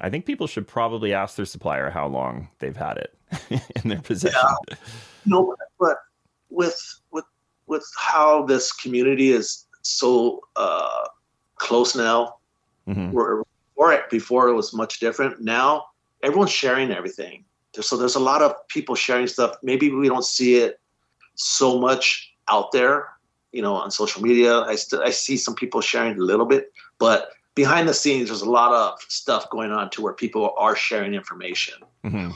[SPEAKER 1] I think people should probably ask their supplier how long they've had it in their possession.
[SPEAKER 2] No, but with with with how this community is so uh, close now,
[SPEAKER 1] Mhm.
[SPEAKER 2] where before it, before it was much different. Now everyone's sharing everything. So there's a lot of people sharing stuff. Maybe we don't see it so much out there, you know, on social media. I still I see some people sharing a little bit, but behind the scenes, there's a lot of stuff going on to where people are sharing information
[SPEAKER 1] Mhm.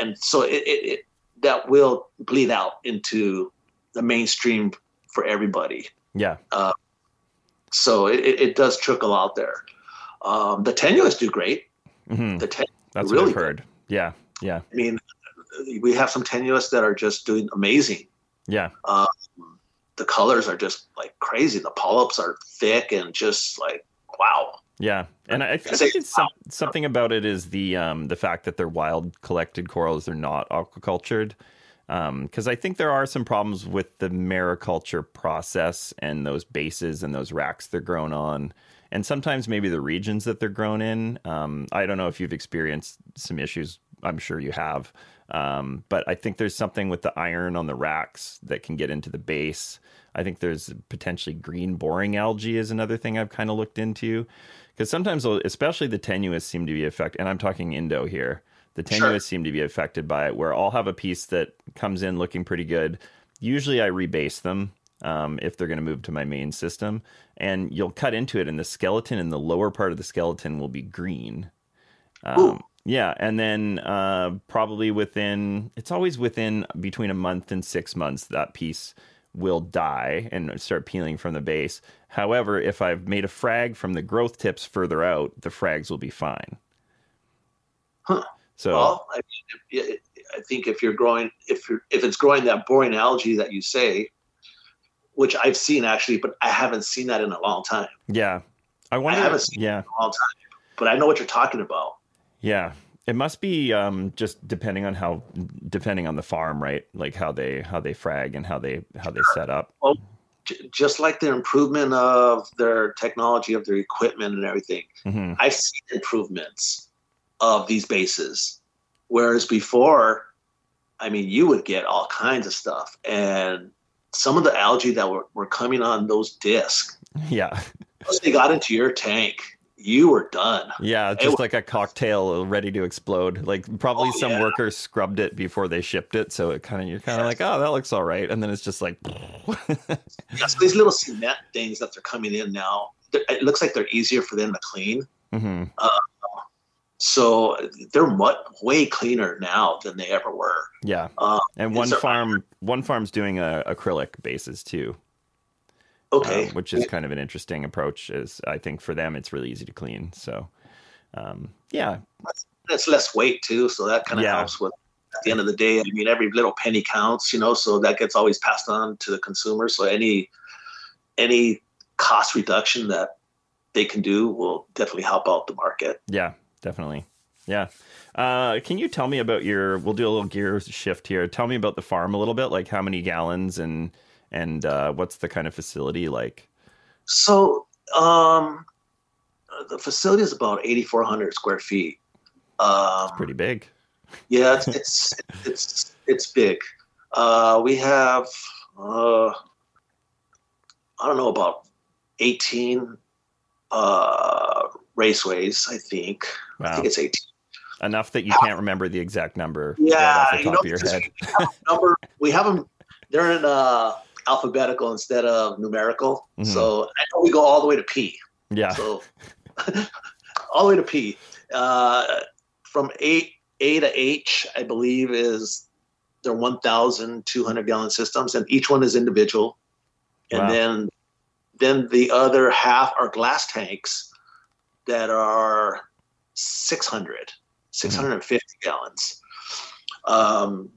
[SPEAKER 2] and so it, it, it that will bleed out into the mainstream for everybody.
[SPEAKER 1] Yeah.
[SPEAKER 2] So it, it, does trickle out there. Um, the tenuis do great.
[SPEAKER 1] Mhm.
[SPEAKER 2] The ten,
[SPEAKER 1] That's
[SPEAKER 2] really
[SPEAKER 1] what I've heard. Yeah. Yeah.
[SPEAKER 2] I mean, we have some tenuis that are just doing amazing.
[SPEAKER 1] Yeah.
[SPEAKER 2] The colors are just like crazy. The polyps are thick and just like wow.
[SPEAKER 1] Yeah, and I, I think it's some, something about it is the um, the fact that they're wild collected corals; they're not aquacultured. Because I think there are some problems with the mariculture process and those bases and those racks they're grown on, and sometimes maybe the regions that they're grown in. Um, I don't know if you've experienced some issues. I'm sure you have, um, but I think there's something with the iron on the racks that can get into the base. I think there's potentially green boring algae is another thing I've kind of looked into because sometimes, especially the tenuis, seem to be affected. And I'm talking Indo here. The tenuis
[SPEAKER 2] Sure.
[SPEAKER 1] seem to be affected by it, where I'll have a piece that comes in looking pretty good. Usually, I rebase them um, if they're going to move to my main system, and you'll cut into it, and the skeleton in the lower part of the skeleton will be green. Um, yeah, and then uh, probably within it's always within between a month and six months that piece will die and start peeling from the base. However, if I've made a frag from the growth tips further out, the frags will be fine.
[SPEAKER 2] Huh.
[SPEAKER 1] So
[SPEAKER 2] Well, I, mean, I think if you're growing, if you're if it's growing that boring algae that you say, which I've seen actually, but I haven't seen that in a long time.
[SPEAKER 1] yeah, I wonder.
[SPEAKER 2] haven't seen
[SPEAKER 1] yeah,
[SPEAKER 2] A long time, but I know what you're talking about.
[SPEAKER 1] Yeah, It must be um, just depending on how, depending on the farm, right? Like how they how they frag and how they how they set up.
[SPEAKER 2] Well, j- just like the improvement of their technology, of their equipment, and everything,
[SPEAKER 1] hmm
[SPEAKER 2] I've seen improvements of these bases. Whereas before, I mean, you would get all kinds of stuff, and some of the algae that were, were coming on those discs,
[SPEAKER 1] Yeah,
[SPEAKER 2] once they got into your tank, you were done.
[SPEAKER 1] yeah,
[SPEAKER 2] It
[SPEAKER 1] just like a cocktail ready to explode. Like probably
[SPEAKER 2] Oh,
[SPEAKER 1] some
[SPEAKER 2] yeah.
[SPEAKER 1] workers scrubbed it before they shipped it, so it kind of you're kind of like, oh, that looks all right, and then it's just like,
[SPEAKER 2] Yeah, so these little cement things that they're coming in now, it looks like they're easier for them to clean.
[SPEAKER 1] hmm
[SPEAKER 2] So they're much, way cleaner now than they ever were.
[SPEAKER 1] yeah.
[SPEAKER 2] Uh,
[SPEAKER 1] And one farm, one farm's doing a acrylic bases too.
[SPEAKER 2] Okay.
[SPEAKER 1] um, which is kind of an interesting approach. Is I think for them it's really easy to clean. So, um, yeah,
[SPEAKER 2] it's less weight too, so that kind of
[SPEAKER 1] Yeah.
[SPEAKER 2] helps with. At the end of the day, I mean, every little penny counts, you know. So that gets always passed on to the consumer. So any any cost reduction that they can do will definitely help out the market.
[SPEAKER 1] yeah, definitely, yeah. Uh, can you tell me about your? We'll do a little gear shift here. Tell me about the farm a little bit, like how many gallons and and uh, what's the kind of facility like?
[SPEAKER 2] So um, the facility is about eighty four hundred square feet. Um,
[SPEAKER 1] Pretty big.
[SPEAKER 2] Yeah, it's it's it's, it's big. Uh, we have uh, I don't know about eighteen uh, raceways. I think I think it's eighteen.
[SPEAKER 1] enough that you can't remember the exact number right
[SPEAKER 2] Yeah,
[SPEAKER 1] off the
[SPEAKER 2] you know,
[SPEAKER 1] of your head.
[SPEAKER 2] we have number we have them. They're in uh, alphabetical instead of numerical.
[SPEAKER 1] Mhm.
[SPEAKER 2] So I know we go all the way to P.
[SPEAKER 1] Yeah,
[SPEAKER 2] So all the way to P. Uh, from A A to H, I believe is they're 1,200 gallon systems, and each one is individual. And
[SPEAKER 1] Wow.
[SPEAKER 2] then then the other half are glass tanks that are 600, 650 gallons. Um,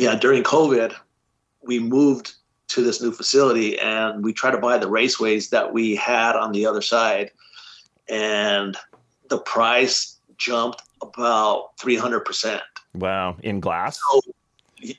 [SPEAKER 2] yeah, during COVID, we moved to this new facility and we tried to buy the raceways that we had on the other side and the price jumped about 300%.
[SPEAKER 1] wow. In glass.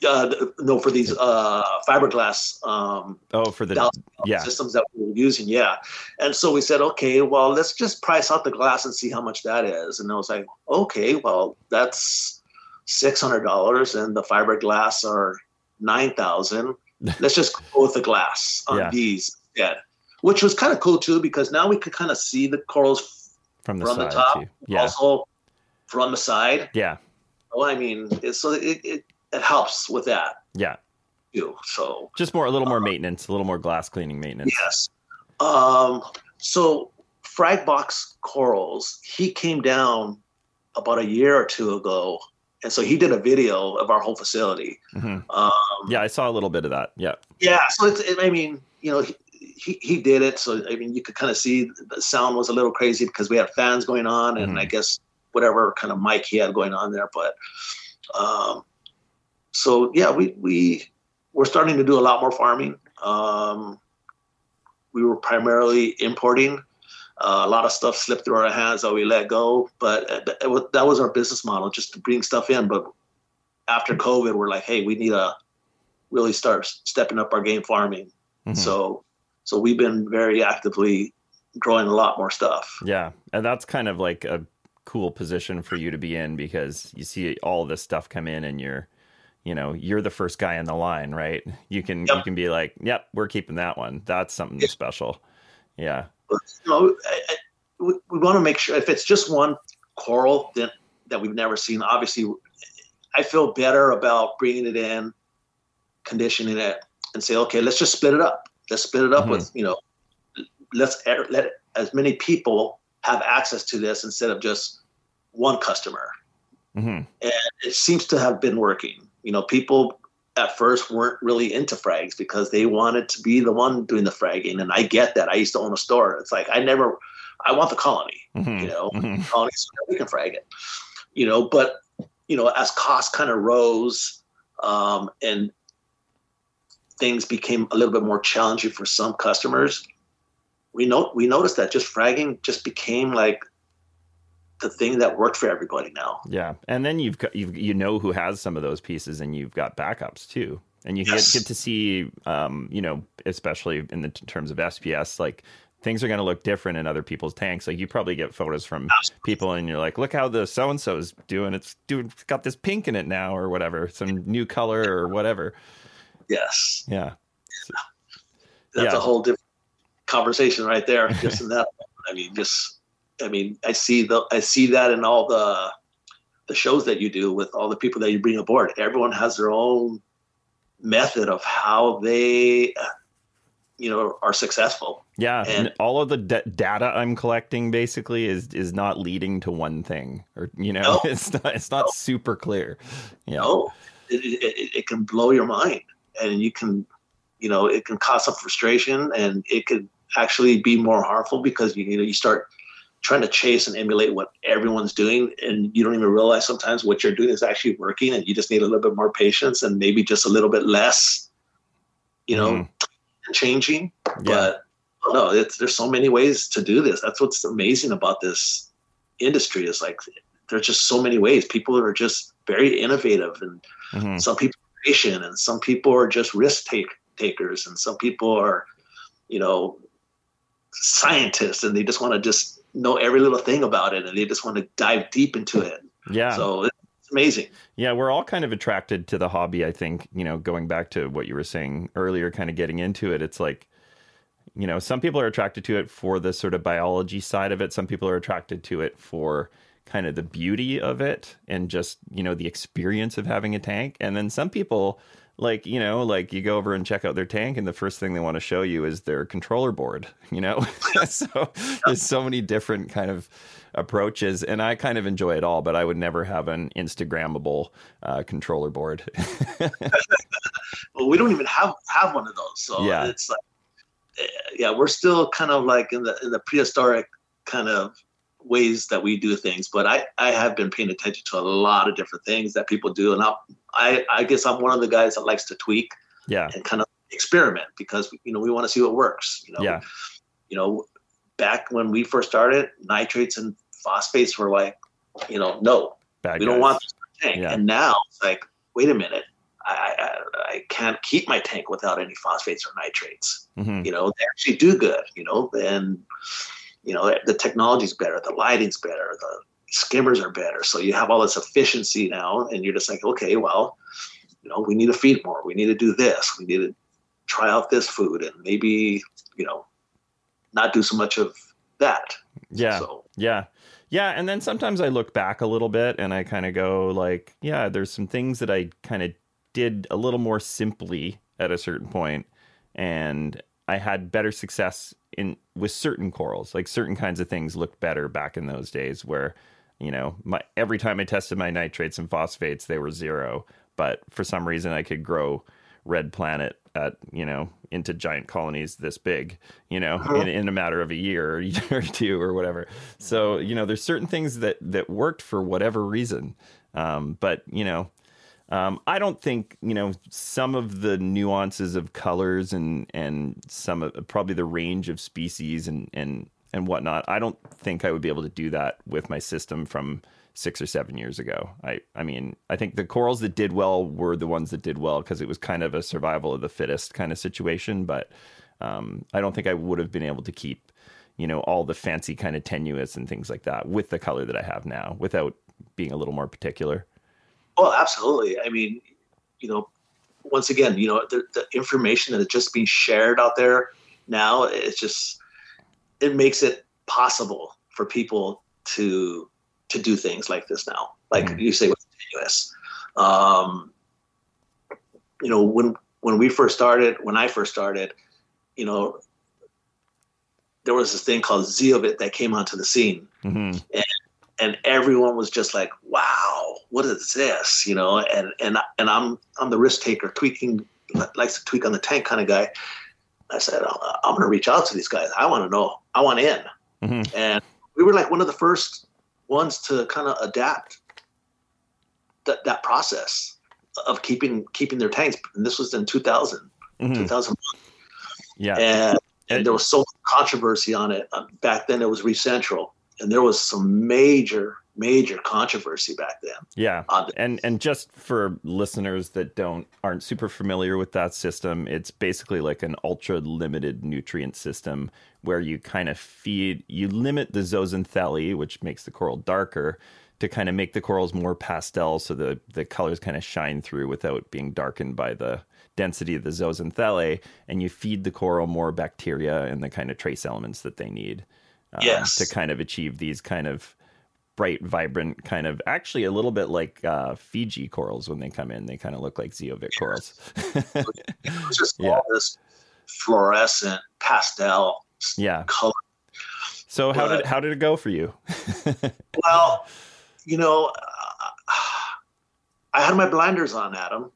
[SPEAKER 2] Uh, no, for these uh, fiberglass um,
[SPEAKER 1] Oh, for the yeah,
[SPEAKER 2] systems that we were using, yeah. And so we said, okay, well, let's just price out the glass and see how much that is. And I was like, okay, well, that's six hundred dollars, and the fiberglass are nine thousand. Let's just go with the glass on
[SPEAKER 1] Yeah.
[SPEAKER 2] these, yeah. Which was kind of cool too, because now we could kind of see the corals
[SPEAKER 1] from the
[SPEAKER 2] from the top.
[SPEAKER 1] Yeah,
[SPEAKER 2] also from the side.
[SPEAKER 1] yeah,
[SPEAKER 2] Oh, I mean, it, so it, it it helps with that
[SPEAKER 1] yeah.
[SPEAKER 2] too. So
[SPEAKER 1] Just more, a little more maintenance, a little more glass cleaning maintenance.
[SPEAKER 2] Yes. Um, so Fragbox Corals, he came down about a year or two ago, and so he did a video of our whole facility.
[SPEAKER 1] hmm
[SPEAKER 2] Um,
[SPEAKER 1] Yeah, I saw a little bit of that. Yeah,
[SPEAKER 2] yeah. So it's, it, I mean, you know, he, he he did it. So I mean, you could kind of see the sound was a little crazy because we had fans going on, and
[SPEAKER 1] Mhm.
[SPEAKER 2] I guess whatever kind of mic he had going on there. But um, so yeah, we we we're starting to do a lot more farming. Um, we were primarily importing. Uh, a lot of stuff slipped through our hands that we let go, but uh, that, was- our business model, just to bring stuff in. But after COVID, we're like, hey, we need to really start stepping up our game farming.
[SPEAKER 1] Mhm.
[SPEAKER 2] So, so we've been very actively growing a lot more stuff.
[SPEAKER 1] yeah, and that's kind of like a cool position for you to be in because you see all this stuff come in, and you're, you know, you're the first guy in the line, right? You can you can be like, yep, we're keeping that one. That's something special. Yeah,
[SPEAKER 2] you know, we, we want to make sure if it's just one coral that that we've never seen. Obviously, I feel better about bringing it in, conditioning it, and say, okay, let's just split it up. Let's split it up
[SPEAKER 1] Mhm.
[SPEAKER 2] with you know, let's let as many people have access to this instead of just one customer.
[SPEAKER 1] hmm And
[SPEAKER 2] it seems to have been working. You know, people at first weren't really into frags because they wanted to be the one doing the fragging, and I get that. I used to own a store. It's like I never, I want the colony.
[SPEAKER 1] hmm
[SPEAKER 2] You know,
[SPEAKER 1] hmm
[SPEAKER 2] colony so we can frag it. You know, but you know, as costs kind of rose, um, and things became a little bit more challenging for some customers, we know we noticed that just fragging just became like the thing that worked for everybody now.
[SPEAKER 1] Yeah, and then you've got you you know who has some of those pieces, and you've got backups too, and you yes. get, get to see, um, you know, especially in the terms of SPS, like things are going to look different in other people's tanks. Like you probably get photos from people, and you're like, look how the so and so is doing. It's doing it's got this pink in it now, or whatever, some new color or whatever.
[SPEAKER 2] Yes.
[SPEAKER 1] Yeah.
[SPEAKER 2] That's yeah. a whole different conversation right there. Just in that, I mean, just I mean, I see the I see that in all the the shows that you do with all the people that you bring aboard. Everyone has their own method of how they you know are successful
[SPEAKER 1] yeah and, and all of the d- data i'm collecting basically is is not leading to one thing or you know no, it's not it's not no. super clear
[SPEAKER 2] you know? no it, it, it can blow your mind and you can you know it can cause some frustration and it could actually be more harmful because you, you know you start trying to chase and emulate what everyone's doing and you don't even realize sometimes what you're doing is actually working and you just need a little bit more patience and maybe just a little bit less you know mm. changing yeah. but no it's there's so many ways to do this that's what's amazing about this industry is like there's just so many ways people are just very innovative and mm-hmm. some people are patient and some people are just risk take takers and some people are you know scientists and they just want to just know every little thing about it and they just want to dive deep into it.
[SPEAKER 1] Yeah.
[SPEAKER 2] So it's amazing.
[SPEAKER 1] Yeah, we're all kind of attracted to the hobby, I think, you know, going back to what you were saying earlier, kind of getting into it. It's like, you know, some people are attracted to it for the sort of biology side of it. Some people are attracted to it for kind of the beauty of it and just, you know, the experience of having a tank. And then some people like you know like you go over and check out their tank and the first thing they want to show you is their controller board you know? So there's so many different kind of approaches and i kind of enjoy it all but i would never have an instagrammable uh, controller board.
[SPEAKER 2] Well we don't even have have one of those so yeah. it's like eh, yeah we're still kind of like in the in the prehistoric kind of ways that we do things but i i have been paying attention to a lot of different things that people do and i i i guess i'm one of the guys that likes to tweak
[SPEAKER 1] yeah
[SPEAKER 2] and kind of experiment because you know we want to see what works you know
[SPEAKER 1] yeah
[SPEAKER 2] you know back when we first started nitrates and phosphates were like you know no Bad we guys. don't want this tank yeah. and now it's like wait a minute I, I, I can't keep my tank without any phosphates or nitrates. Mm-hmm. You know, they actually do good. You know, and you know the technology's better the lighting's better the skimmers are better. So you have all this efficiency now and you're just like okay well you know we need to feed more. We need to do this. We need to try out this food and maybe you know not do so much of that.
[SPEAKER 1] Yeah. So. yeah. Yeah. And then sometimes i look back a little bit and i kind of go like yeah there's some things that i kind of did a little more simply at a certain point. And I had better success in with certain corals. Like certain kinds of things looked better back in those days where, you know, my every time I tested my nitrates and phosphates, they were zero. But for some reason I could grow red planet at, you know, into giant colonies this big, you know, uh-huh. in, in a matter of a year or, or two or whatever. So, you know, there's certain things that that worked for whatever reason. Um, but, you know, um, I don't think you know some of the nuances of colors and and some of probably the range of species and and and whatnot. I don't think I would be able to do that with my system from six or seven years ago. I I mean I think the corals that did well were the ones that did well because it was kind of a survival of the fittest kind of situation. But um, I don't think I would have been able to keep you know all the fancy kind of tenuis and things like that with the color that I have now without being a little more particular.
[SPEAKER 2] Well, absolutely. I mean, you know, once again, you know, the, the information that is just being shared out there now, it's just it makes it possible for people to to do things like this now. Like mm-hmm. you say with continuous. Um, you know, when when we first started, when I first started, you know, there was this thing called Zeovit that came onto the scene, mm-hmm. and and everyone was just like, "Wow, what is this?" You know, and and and I'm I'm the risk taker, tweaking likes to tweak on the tank kind of guy. I said, I'm going to reach out to these guys. I want to know. I want in. Mm-hmm. And we were like one of the first ones to kind of adapt that that process of keeping keeping their tanks. And this was in 2000, mm-hmm. 2001.
[SPEAKER 1] Yeah.
[SPEAKER 2] And, and there was so much controversy on it. Um, back then, it was Reef Central and there was some major major controversy back then.
[SPEAKER 1] Yeah, and and just for listeners that don't aren't super familiar with that system, it's basically like an ultra limited nutrient system where you kind of feed you limit the zooxanthellae, which makes the coral darker, to kind of make the corals more pastel, so the the colors kind of shine through without being darkened by the density of the zooxanthellae, and you feed the coral more bacteria and the kind of trace elements that they need.
[SPEAKER 2] Um, yes.
[SPEAKER 1] to kind of achieve these kind of bright, vibrant kind of actually a little bit like uh, Fiji corals when they come in. They kind of look like zeovit corals.
[SPEAKER 2] it's just yeah. all this fluorescent pastel
[SPEAKER 1] yeah.
[SPEAKER 2] color.
[SPEAKER 1] So how but, did how did it go for you?
[SPEAKER 2] well, you know, uh, I had my blinders on, Adam.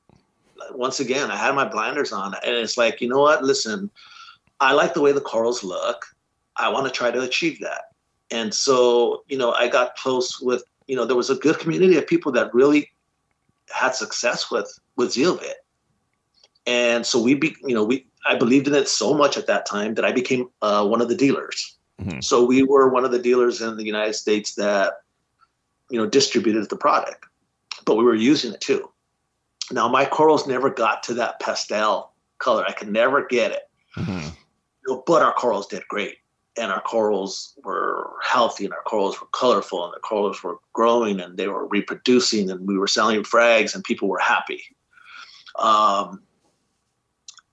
[SPEAKER 2] Once again, I had my blinders on, and it's like, you know what? Listen, I like the way the corals look. I want to try to achieve that. And so, you know, I got close with, you know, there was a good community of people that really had success with with Zeovit. And so we, be, you know, we I believed in it so much at that time that I became uh, one of the dealers. Mm-hmm. So we were one of the dealers in the United States that, you know, distributed the product, but we were using it too. Now my corals never got to that pastel color. I could never get it. Mm-hmm. You know, but our corals did great and our corals were healthy and our corals were colorful and the corals were growing and they were reproducing and we were selling frags and people were happy. Um,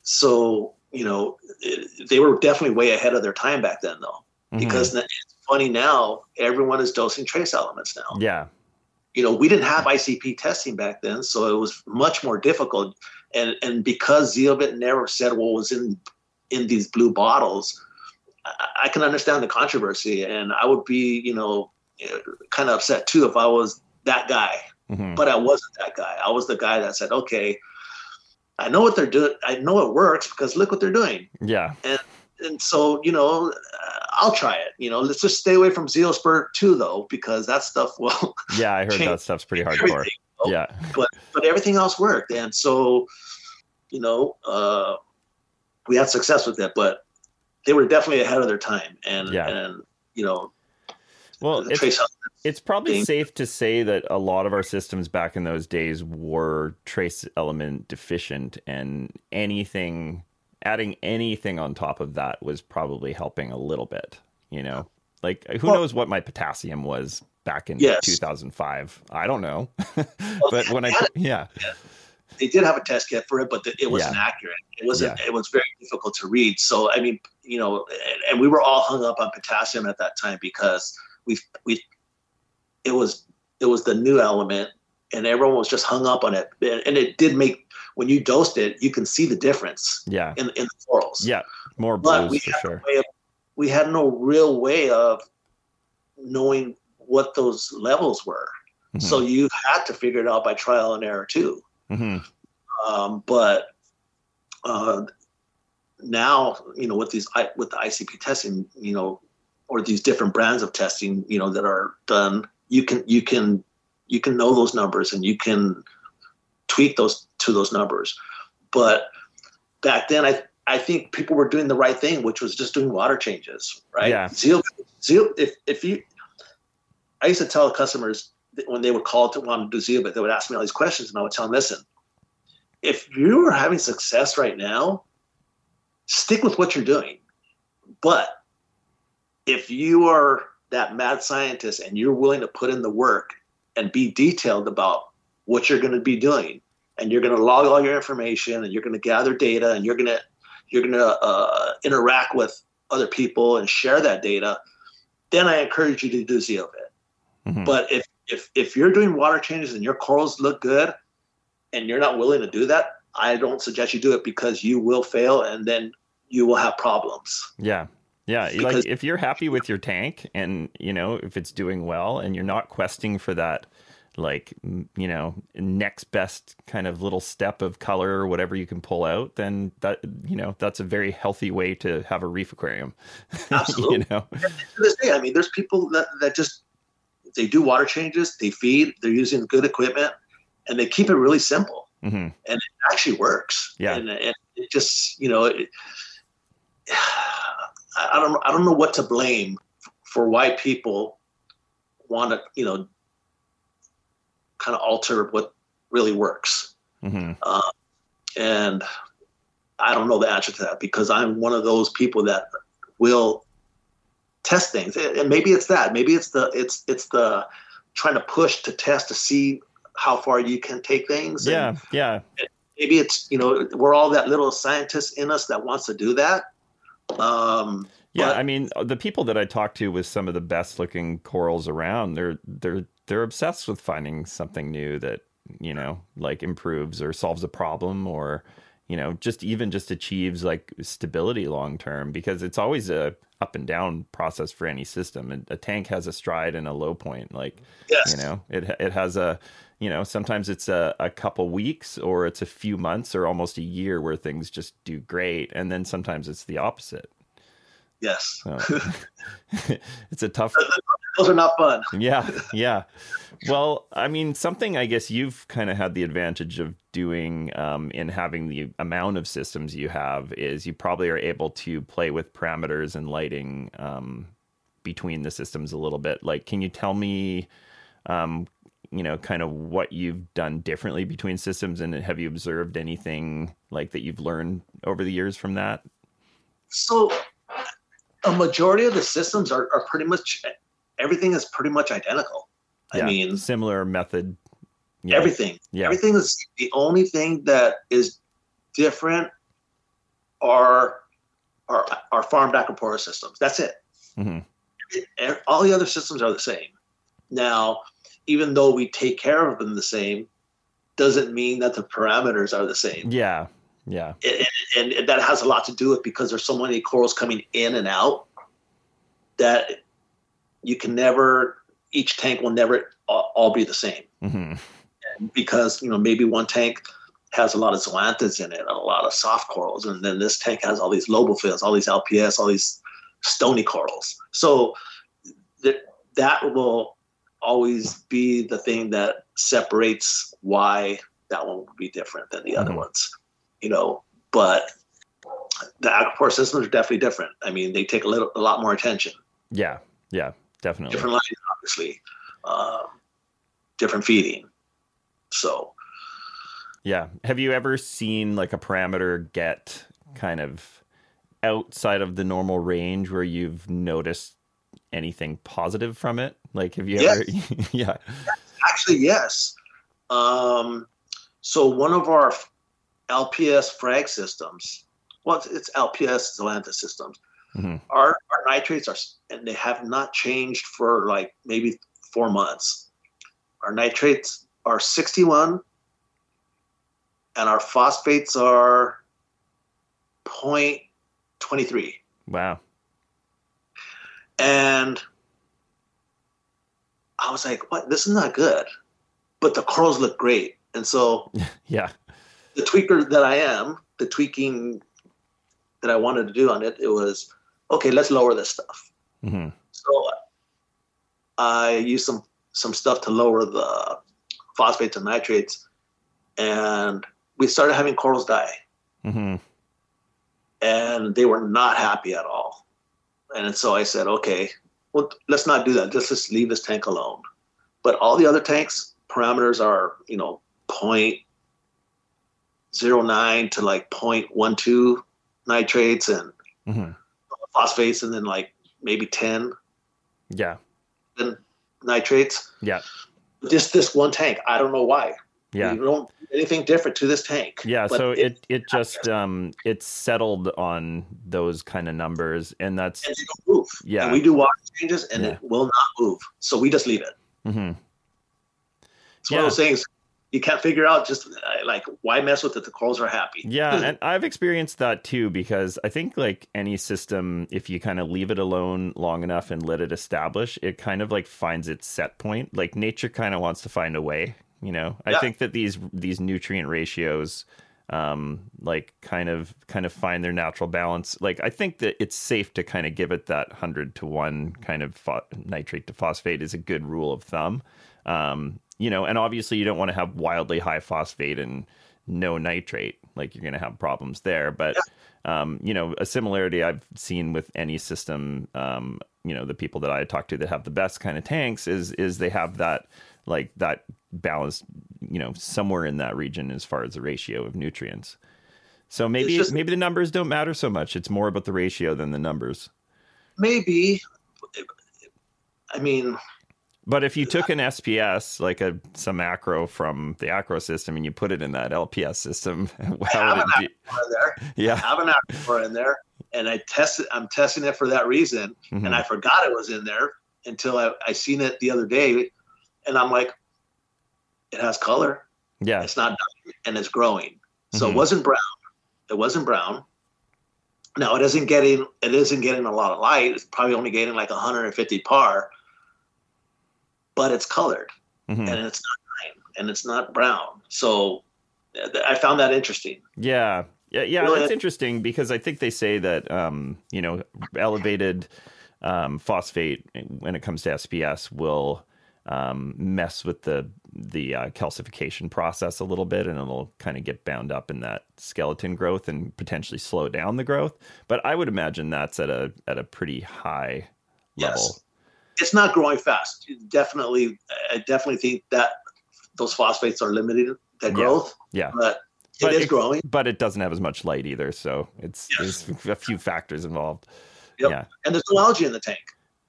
[SPEAKER 2] so, you know, it, they were definitely way ahead of their time back then though, mm-hmm. because it's funny now, everyone is dosing trace elements now.
[SPEAKER 1] Yeah.
[SPEAKER 2] You know, we didn't have ICP testing back then, so it was much more difficult. And and because Zeovit never said what was in in these blue bottles, I can understand the controversy, and I would be, you know, kind of upset too if I was that guy. Mm-hmm. But I wasn't that guy. I was the guy that said, "Okay, I know what they're doing. I know it works because look what they're doing."
[SPEAKER 1] Yeah.
[SPEAKER 2] And and so you know, I'll try it. You know, let's just stay away from Zeospurt too, though, because that stuff will.
[SPEAKER 1] Yeah, I heard that stuff's pretty hardcore. You know? Yeah.
[SPEAKER 2] But but everything else worked, and so, you know, uh, we had success with it, but they were definitely ahead of their time, and yeah. and you know,
[SPEAKER 1] well, it's, it's probably thing. safe to say that a lot of our systems back in those days were trace element deficient, and anything adding anything on top of that was probably helping a little bit. You know, like who well, knows what my potassium was back in yes. 2005? I don't know, but when I yeah. yeah
[SPEAKER 2] they did have a test kit for it, but it wasn't yeah. accurate. It wasn't. Yeah. It was very difficult to read. So I mean, you know, and, and, we were all hung up on potassium at that time because we we it was it was the new element, and everyone was just hung up on it. And, and it did make when you dosed it, you can see the difference.
[SPEAKER 1] Yeah.
[SPEAKER 2] In in the corals.
[SPEAKER 1] Yeah, more blues for sure.
[SPEAKER 2] Of, we had no real way of knowing what those levels were. Mm-hmm. So you had to figure it out by trial and error too. Mm-hmm. Um, but uh, now, you know, with these with the ICP testing, you know, or these different brands of testing, you know, that are done, you can you can you can know those numbers and you can tweak those to those numbers. But back then, I I think people were doing the right thing, which was just doing water changes, right?
[SPEAKER 1] Yeah.
[SPEAKER 2] Zeal, zeal. If if you, I used to tell customers when they would call to want to do Zeal, but they would ask me all these questions, and I would tell them, listen, if you are having success right now, stick with what you're doing. But if you are that mad scientist and you're willing to put in the work and be detailed about what you're going to be doing, and you're going to log all your information, and you're going to gather data, and you're going to you're going to uh, interact with other people and share that data, then I encourage you to do Zeovit. Mm-hmm. But if if if you're doing water changes and your corals look good and you're not willing to do that, I don't suggest you do it because you will fail and then you will have problems.
[SPEAKER 1] Yeah. Yeah, because, like if you're happy with your tank and you know if it's doing well and you're not questing for that like you know next best kind of little step of color or whatever you can pull out then that you know that's a very healthy way to have a reef aquarium
[SPEAKER 2] absolutely you know to this day i mean there's people that, that just they do water changes, they feed, they're using good equipment, and they keep it really simple. Mm-hmm. And it actually works.
[SPEAKER 1] Yeah.
[SPEAKER 2] And, and it just, you know, it, I don't, I don't know what to blame for why people want to, you know, kind of alter what really works.
[SPEAKER 1] Mm-hmm.
[SPEAKER 2] Uh, and I don't know the answer to that because I'm one of those people that will test things, and maybe it's that. Maybe it's the it's it's the trying to push to test to see how far you can take things.
[SPEAKER 1] Yeah,
[SPEAKER 2] and
[SPEAKER 1] yeah.
[SPEAKER 2] maybe it's you know we're all that little scientist in us that wants to do that. Um,
[SPEAKER 1] Yeah,
[SPEAKER 2] but-
[SPEAKER 1] I mean, the people that I talk to with some of the best looking corals around, they're they're they're obsessed with finding something new that you know like improves or solves a problem or you know just even just achieves like stability long term because it's always a up and down process for any system. And a tank has a stride and a low point like
[SPEAKER 2] yes,
[SPEAKER 1] you know it it has a you know sometimes it's a, a couple weeks or it's a few months or almost a year where things just do great. And then sometimes it's the opposite.
[SPEAKER 2] Yes,
[SPEAKER 1] so it's a tough
[SPEAKER 2] those are not fun.
[SPEAKER 1] yeah yeah. Well i mean something i guess you've kind of had the advantage of doing um, in having the amount of systems you have is you probably are able to play with parameters and lighting um, between the systems a little bit. Like can you tell me um, you know kind of what you've done differently between systems and have you observed anything like that you've learned over the years from that?
[SPEAKER 2] So a majority of the systems are, are pretty much everything is pretty much identical. I
[SPEAKER 1] Yeah,
[SPEAKER 2] mean,
[SPEAKER 1] similar method yeah.
[SPEAKER 2] everything.
[SPEAKER 1] yeah
[SPEAKER 2] Everything is the only thing that is different are are are farmed Acropora systems. That's it.
[SPEAKER 1] Mhm.
[SPEAKER 2] And all the other systems are the same. Now, even though we take care of them the same, doesn't mean that the parameters are the same.
[SPEAKER 1] yeah yeah
[SPEAKER 2] and, and that has a lot to do with because there's so many corals coming in and out that you can never each tank will never all, all be the same.
[SPEAKER 1] Hmm
[SPEAKER 2] because you know maybe one tank has a lot of zoanthids in it and a lot of soft corals and then this tank has all these lobophils all these lps all these stony corals. So that that will always be the thing that separates why that one will be different than the other
[SPEAKER 1] Mhm.
[SPEAKER 2] ones you know. But the Acropora systems are definitely different. I mean they take a little a lot more attention.
[SPEAKER 1] Yeah, yeah, definitely.
[SPEAKER 2] different lighting obviously um, different feeding so
[SPEAKER 1] Yeah. Have you ever seen like a parameter get kind of outside of the normal range where you've noticed anything positive from it? Like, have you ever? yeah.
[SPEAKER 2] Actually, yes. Um, so one of our LPS frag systems, well, it's, LPS Zoantha systems.
[SPEAKER 1] Mhm.
[SPEAKER 2] Our, our nitrates are, and they have not changed for like maybe four months. Our nitrates are 61, and our phosphates are 0.23.
[SPEAKER 1] Wow.
[SPEAKER 2] And I was like, what? This is not good. But the corals look great. And so
[SPEAKER 1] Yeah.
[SPEAKER 2] the tweaker that I am, the tweaking that I wanted to do on it, it was okay, let's lower this stuff.
[SPEAKER 1] hmm
[SPEAKER 2] So I used some some stuff to lower the phosphates and nitrates, and we started having corals die.
[SPEAKER 1] hmm
[SPEAKER 2] and they were not happy at all. And so I said, okay, well, let's not do that. Let's just leave this tank alone. But all the other tanks parameters are, you know, 0.09 to like 0.12 nitrates and
[SPEAKER 1] hmm
[SPEAKER 2] phosphates, and then like maybe 10
[SPEAKER 1] Yeah.
[SPEAKER 2] Then nitrates.
[SPEAKER 1] Yeah.
[SPEAKER 2] Just this one tank. I don't know why.
[SPEAKER 1] Yeah.
[SPEAKER 2] You don't anything different to this tank.
[SPEAKER 1] Yeah,
[SPEAKER 2] But
[SPEAKER 1] so it it just um it's settled on those kind of numbers and that's
[SPEAKER 2] and they don't move.
[SPEAKER 1] Yeah.
[SPEAKER 2] And we do water changes and
[SPEAKER 1] Yeah.
[SPEAKER 2] it will not move. So we just leave it.
[SPEAKER 1] mhm.
[SPEAKER 2] It's one of those things you can't figure out. Just uh, like why mess with it? The corals are happy.
[SPEAKER 1] Yeah, and I've experienced that too because I think like any system, if you kind of leave it alone long enough and let it establish, it kind of like finds its set point. Like nature kind of wants to find a way, you know. I
[SPEAKER 2] Yeah.
[SPEAKER 1] think that these these nutrient ratios um like kind of kind of find their natural balance like i think that it's safe to kind of give it that 100 to 1 kind of pho- nitrate to phosphate is a good rule of thumb um you know and obviously you don't want to have wildly high phosphate and no nitrate like you're going to have problems there but um you know a similarity i've seen with any system um you know the people that I talk to that have the best kind of tanks is is they have that like that balance, you know, somewhere in that region as far as the ratio of nutrients. So maybe just, maybe the numbers don't matter so much. It's more about the ratio than the numbers.
[SPEAKER 2] Maybe. I mean,
[SPEAKER 1] but if you took an SPS, like a some macro from the acro system, and you put it in that LPS system,
[SPEAKER 2] how would it be? There.
[SPEAKER 1] Yeah,
[SPEAKER 2] I have an acro in there, and I tested. I'm testing it for that reason, mm-hmm. and I forgot it was in there until I, I seen it the other day, and I'm like, it has color.
[SPEAKER 1] Yeah,
[SPEAKER 2] it's not, and it's growing. So mm-hmm. it wasn't brown. It wasn't brown. Now it isn't getting it isn't getting a lot of light. It's probably only getting like 150 par but it's colored mm-hmm. and it's not green and it's not brown. So I found that interesting.
[SPEAKER 1] Yeah. Yeah, yeah, that's interesting because I think they say that um, you know elevated um, phosphate when it comes to SPS will um, mess with the the uh, calcification process a little bit, and it'll kind of get bound up in that skeleton growth and potentially slow down the growth. But I would imagine that's at a at a pretty high level.
[SPEAKER 2] It's not growing fast. Definitely, I definitely think that those phosphates are limiting the growth.
[SPEAKER 1] Yeah,
[SPEAKER 2] but it but is it, growing.
[SPEAKER 1] But it doesn't have as much light either, so it's yes. there's a few factors involved.
[SPEAKER 2] Yep. Yeah, and there's no algae in the tank.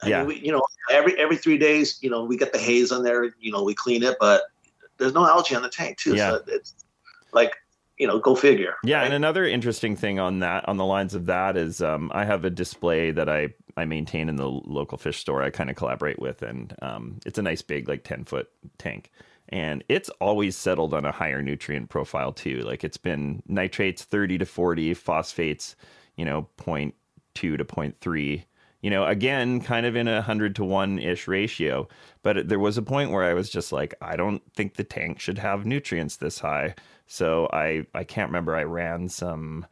[SPEAKER 2] I yeah, mean, we, you know, every every three days, you know, we get the haze on there. You know, we clean it, but there's no algae on the tank too. Yeah. So it's like you know, go figure.
[SPEAKER 1] Yeah, right? and another interesting thing on that, on the lines of that, is um, I have a display that I I maintain in the local fish store. I kind of collaborate with, and um, it's a nice big like ten foot tank, and it's always settled on a higher nutrient profile too. Like it's been nitrates thirty to forty, phosphates, you know, 0.2 to 0.3 you know, again, kind of in a hundred to one ish ratio. But there was a point where I was just like, I don't think the tank should have nutrients this high. So I I can't remember. I ran some.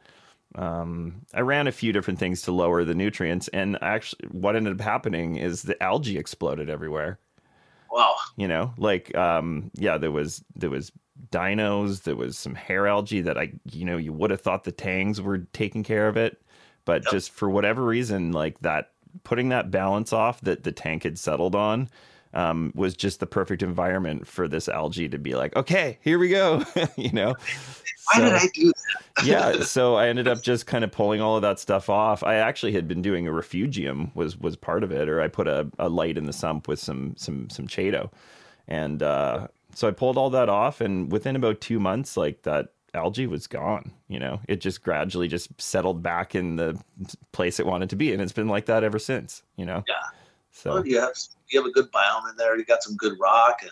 [SPEAKER 1] Um, I ran a few different things to lower the nutrients, and actually, what ended up happening is the algae exploded everywhere.
[SPEAKER 2] Wow.
[SPEAKER 1] You know, like um, yeah, there was there was dinos, there was some hair algae that I you know you would have thought the tangs were taking care of it, but yep. just for whatever reason, like that putting that balance off that the tank had settled on um, was just the perfect environment for this algae to be like, okay, here we go. you know,
[SPEAKER 2] why so, did I do that?
[SPEAKER 1] yeah, so I ended up just kind of pulling all of that stuff off. I actually had been doing a refugium was was part of it, or I put a, a light in the sump with some some some chaeto, and uh, so I pulled all that off, and within about two months, like that algae was gone. You know, it just gradually just settled back in the place it wanted to be, and it's been like that ever since. You know.
[SPEAKER 2] Yeah. So well, you have you have a good biome in there. You got some good rock, and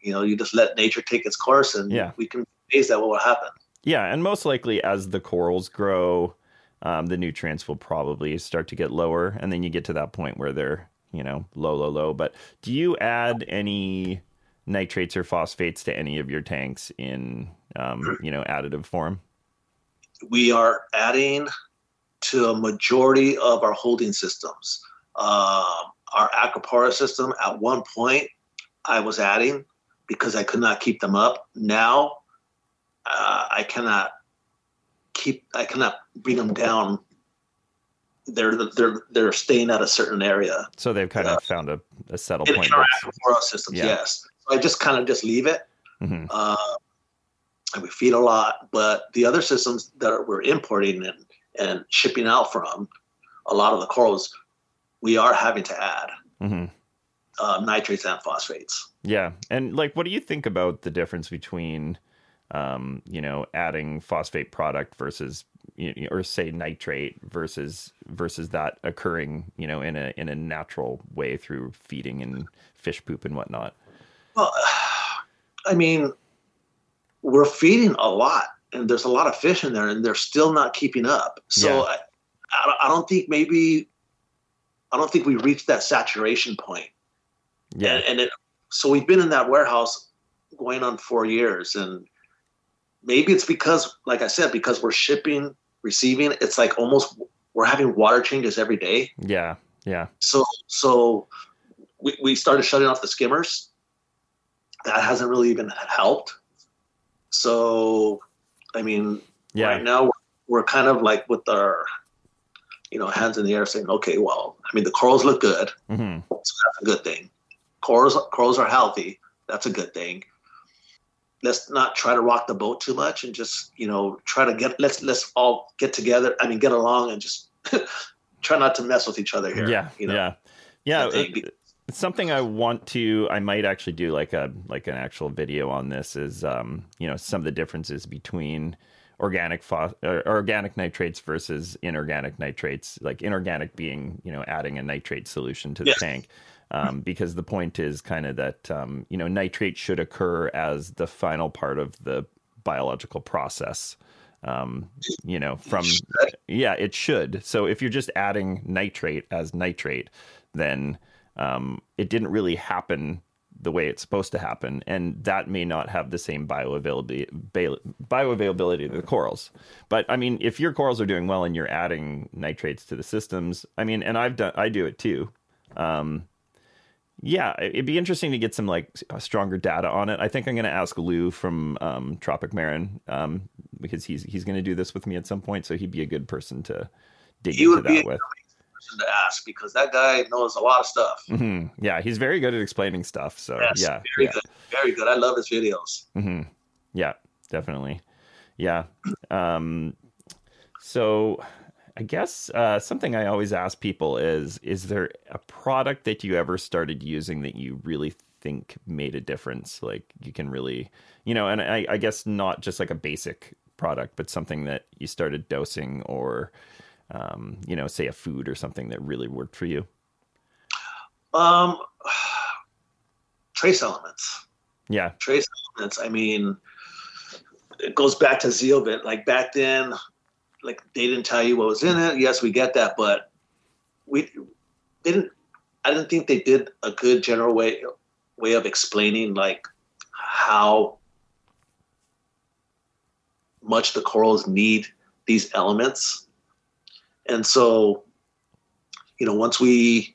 [SPEAKER 2] you know you just let nature take its course, and
[SPEAKER 1] yeah.
[SPEAKER 2] we can base that what will happen.
[SPEAKER 1] Yeah, and most likely as the corals grow, um, the nutrients will probably start to get lower, and then you get to that point where they're you know low, low, low. But do you add any nitrates or phosphates to any of your tanks in um, you know additive form?
[SPEAKER 2] We are adding to a majority of our holding systems. Uh, our Acropora system at one point I was adding because I could not keep them up. Now uh, I cannot keep I cannot bring them down. They're they're they're staying at a certain area.
[SPEAKER 1] So they've kind uh, of found a, a settle point.
[SPEAKER 2] In our Acropora systems, yeah. yes. So I just kind of just leave it. Mm-hmm. Uh, and we feed a lot, but the other systems that we're importing and, and shipping out from, a lot of the corals we are having to add mm-hmm. uh, nitrates and phosphates.
[SPEAKER 1] Yeah, and like, what do you think about the difference between, um, you know, adding phosphate product versus, you know, or say nitrate versus versus that occurring, you know, in a in a natural way through feeding and fish poop and whatnot?
[SPEAKER 2] Well, I mean, we're feeding a lot, and there's a lot of fish in there, and they're still not keeping up. So yeah. I, I don't think maybe I don't think we reached that saturation point. Yeah. And, and it, so we've been in that warehouse going on four years. And maybe it's because, like I said, because we're shipping, receiving, it's like almost we're having water changes every day.
[SPEAKER 1] Yeah. Yeah.
[SPEAKER 2] So, so we, we started shutting off the skimmers. That hasn't really even helped. So, I mean, yeah. right now we're, we're kind of like with our you know, hands in the air saying, okay, well, I mean, the corals look good. Mm-hmm. So that's a good thing. Corals, corals are healthy. That's a good thing. Let's not try to rock the boat too much and just, you know, try to get, let's, let's all get together. I mean, get along and just try not to mess with each other here.
[SPEAKER 1] Yeah.
[SPEAKER 2] You know?
[SPEAKER 1] Yeah. Yeah. It, it's something I want to, I might actually do like a, like an actual video on this is, um, you know, some of the differences between, organic phos- organic nitrates versus inorganic nitrates like inorganic being you know adding a nitrate solution to the yes. tank. Um, because the point is kind of that um, you know nitrate should occur as the final part of the biological process. Um, you know from yeah it should. So if you're just adding nitrate as nitrate then um, it didn't really happen the way it's supposed to happen, and that may not have the same bioavailability bioavailability to the corals. But I mean, if your corals are doing well and you're adding nitrates to the systems, I mean, and I've done I do it too. Um, yeah, it'd be interesting to get some like stronger data on it. I think I'm going to ask Lou from um, Tropic Marin um, because he's he's going to do this with me at some point, so he'd be a good person to dig into that with
[SPEAKER 2] person to ask because that guy knows a lot of stuff.
[SPEAKER 1] Mm-hmm. Yeah, he's very good at explaining stuff. So yes, yeah,
[SPEAKER 2] very
[SPEAKER 1] yeah.
[SPEAKER 2] good, very good. I love his videos.
[SPEAKER 1] Mm-hmm. Yeah, definitely. Yeah. Um, so I guess uh, something I always ask people is: Is there a product that you ever started using that you really think made a difference? Like you can really, you know, and I, I guess not just like a basic product, but something that you started dosing or um, you know, say a food or something that really worked for you?
[SPEAKER 2] Um, trace elements.
[SPEAKER 1] Yeah.
[SPEAKER 2] Trace elements. I mean, it goes back to Zeovit. Like back then, like they didn't tell you what was in it. Yes, we get that, but we didn't. I didn't think they did a good general way way of explaining like how much the corals need these elements and so, you know, once we